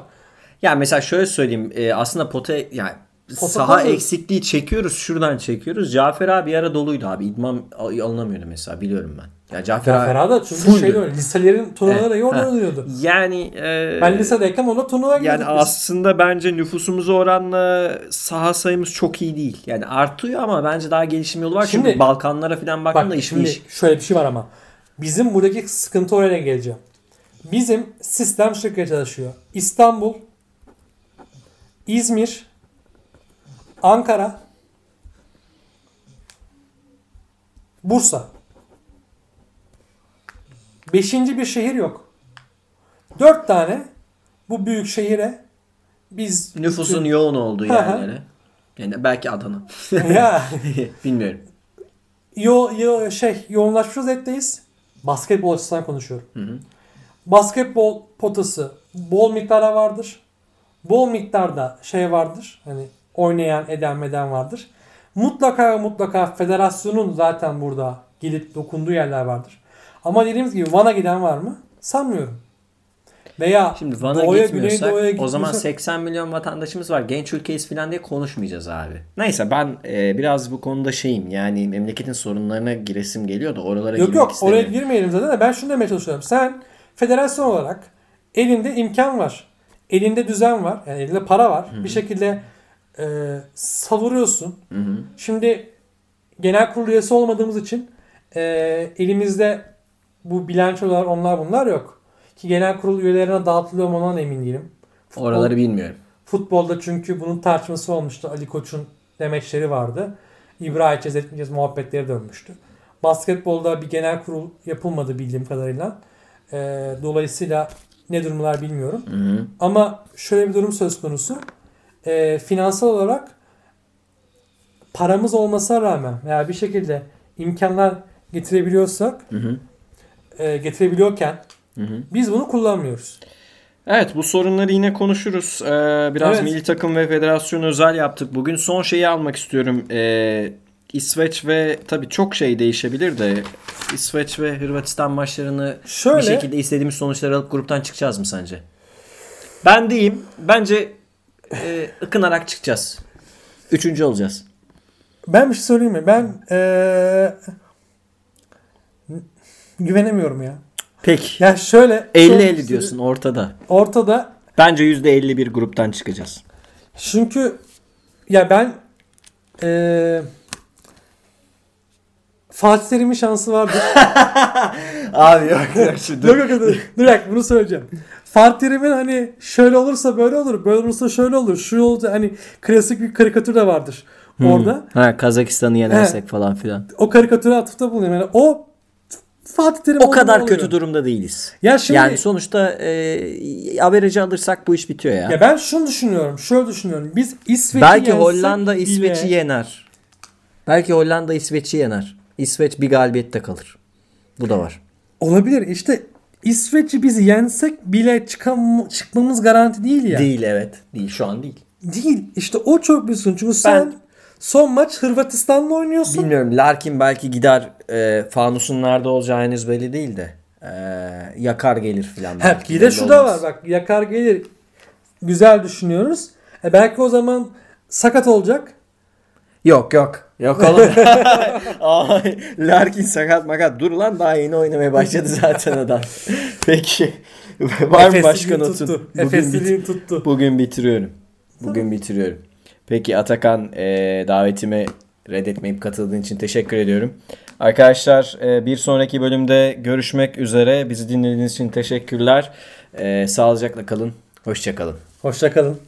Ya mesela şöyle söyleyeyim. e, aslında pota yani Pota saha koyuyoruz. eksikliği çekiyoruz. Şuradan çekiyoruz. Cafer abi ara doluydu abi. İdman al- alınamıyordu mesela. Biliyorum ben. Ya Cafer, Cafer abi Ağa da çünkü fulldü. şey öyle. Liselerin turnuvaları Evet, iyi orada ha. oluyordu. Yani e, Ben lisedeyken ona turnuva gidiyorduk yani biz. aslında bence nüfusumuza oranla saha sayımız çok iyi değil. Yani artıyor ama bence daha gelişim yolu var. Şimdi- Çünkü Balkanlara falan baktığında Bak iş şimdi değiş. şöyle bir şey var ama. Bizim buradaki sıkıntı oraya geleceğim. Bizim sistem şekilde çalışıyor. İstanbul, İzmir, Ankara, Bursa. Beşinci bir şehir yok. Dört tane bu büyük şehire biz Nüfusun yoğun olduğu Hı hı. yerlere. Yani belki Adana. ya Bilmiyorum. yo, yo, şey yoğunlaşmış vaziyetteyiz. Basketbol açısından konuşuyorum. Basketbol potası bol miktarda vardır. Bol miktarda şey vardır. Hani oynayan eden meden vardır. Mutlaka mutlaka federasyonun zaten burada gidip dokunduğu yerler vardır. Ama dediğimiz gibi Van'a giden var mı? Sanmıyorum. Veya Şimdi Van'a Doğuya, gitmiyorsak o zaman gitmiyorsak- 80 milyon vatandaşımız var. Genç ülkeyiz falan diye konuşmayacağız abi. Neyse ben e, biraz bu konuda şeyim. Yani memleketin sorunlarına giresim geliyor da oralara Yok girmek yok oraya istemiyorum. girmeyelim zaten de ben şunu demeye çalışıyorum. Sen federasyon olarak elinde imkan var. Elinde düzen var. Yani elinde para var. Bir şekilde e, savuruyorsun. Şimdi genel kurul üyesi olmadığımız için e, elimizde bu bilançolar onlar bunlar yok. Ki genel kurul üyelerine dağıtılıyor mu ondan emin değilim. Futbol- Oraları bilmiyorum. Futbolda çünkü bunun tartışması olmuştu. Ali Koç'un demeçleri vardı. İbra edeceğiz etmeyeceğiz muhabbetleri dönmüştü. Basketbolda bir genel kurul yapılmadı bildiğim kadarıyla. Ee, dolayısıyla ne durumlar bilmiyorum. Ama şöyle bir durum söz konusu. Ee, finansal olarak paramız olmasına rağmen veya bir şekilde imkanlar getirebiliyorsak e, getirebiliyorken biz bunu kullanmıyoruz. Evet bu sorunları yine konuşuruz. Ee, biraz Evet. milli takım ve federasyon özel yaptık. Bugün son şeyi almak istiyorum. Ee, İsveç ve tabii çok şey değişebilir de İsveç ve Hırvatistan maçlarını Şöyle- bir şekilde istediğimiz sonuçları alıp gruptan çıkacağız mı sence? Ben diyeyim. Bence e, ıkınarak çıkacağız. Üçüncü olacağız. Ben bir şey söyleyeyim mi? Ben eee, güvenemiyorum ya. Peki. Ya şöyle 50-50 diyorsun ortada. Ortada Bence %50 bir gruptan çıkacağız. çünkü ya ben eee Fatih Terim'in şansı vardır. Abi yok yok şimdi. Yok yok. Dur bir dakika bunu söyleyeceğim. Fatih Terim'in hani şöyle olursa böyle olur, böyle olursa şöyle olur. Şu olacak hani klasik bir karikatür de vardır orada. Ha Kazakistan'ı yenersek falan filan. O karikatüre atıfta bulunuyorum. Yani o Fatih Terim o kadar oluyor? kötü durumda değiliz. Ya şimdi Yani sonuçta e, averajı alırsak bu iş bitiyor ya. ya ben şunu düşünüyorum. Şöyle düşünüyorum. Biz İsveç'i Belki Hollanda bile- İsveç'i yener. Belki Hollanda İsveç'i yener. İsveç bir galibiyette kalır. Bu da var. olabilir. İşte İsveç'i biz yensek bile çıkam çıkmamız garanti değil ya. Değil evet. Değil şu an değil. Değil. İşte o çok bir sorun. Çünkü sen son maç Hırvatistan'la oynuyorsun. Bilmiyorum. Larkin belki gider e, fanusun nerede olacağı henüz belli değil de. E, yakar gelir filan. Ha, bir de şu da var bak yakar gelir. Güzel düşünüyoruz. E belki o zaman sakat olacak. Yok yok. Yok oğlum. Ay, Larkin sakat makat. Dur lan daha yeni oynamaya başladı zaten adam. Peki. Var mı başka notun? Bugün, bit- tuttu. bugün bitiriyorum. Bugün bitiriyorum. Peki Atakan e, davetimi reddetmeyip katıldığın için teşekkür ediyorum. Arkadaşlar e, bir sonraki bölümde görüşmek üzere. Bizi dinlediğiniz için teşekkürler. E, sağlıcakla kalın. Hoşçakalın. Hoşçakalın.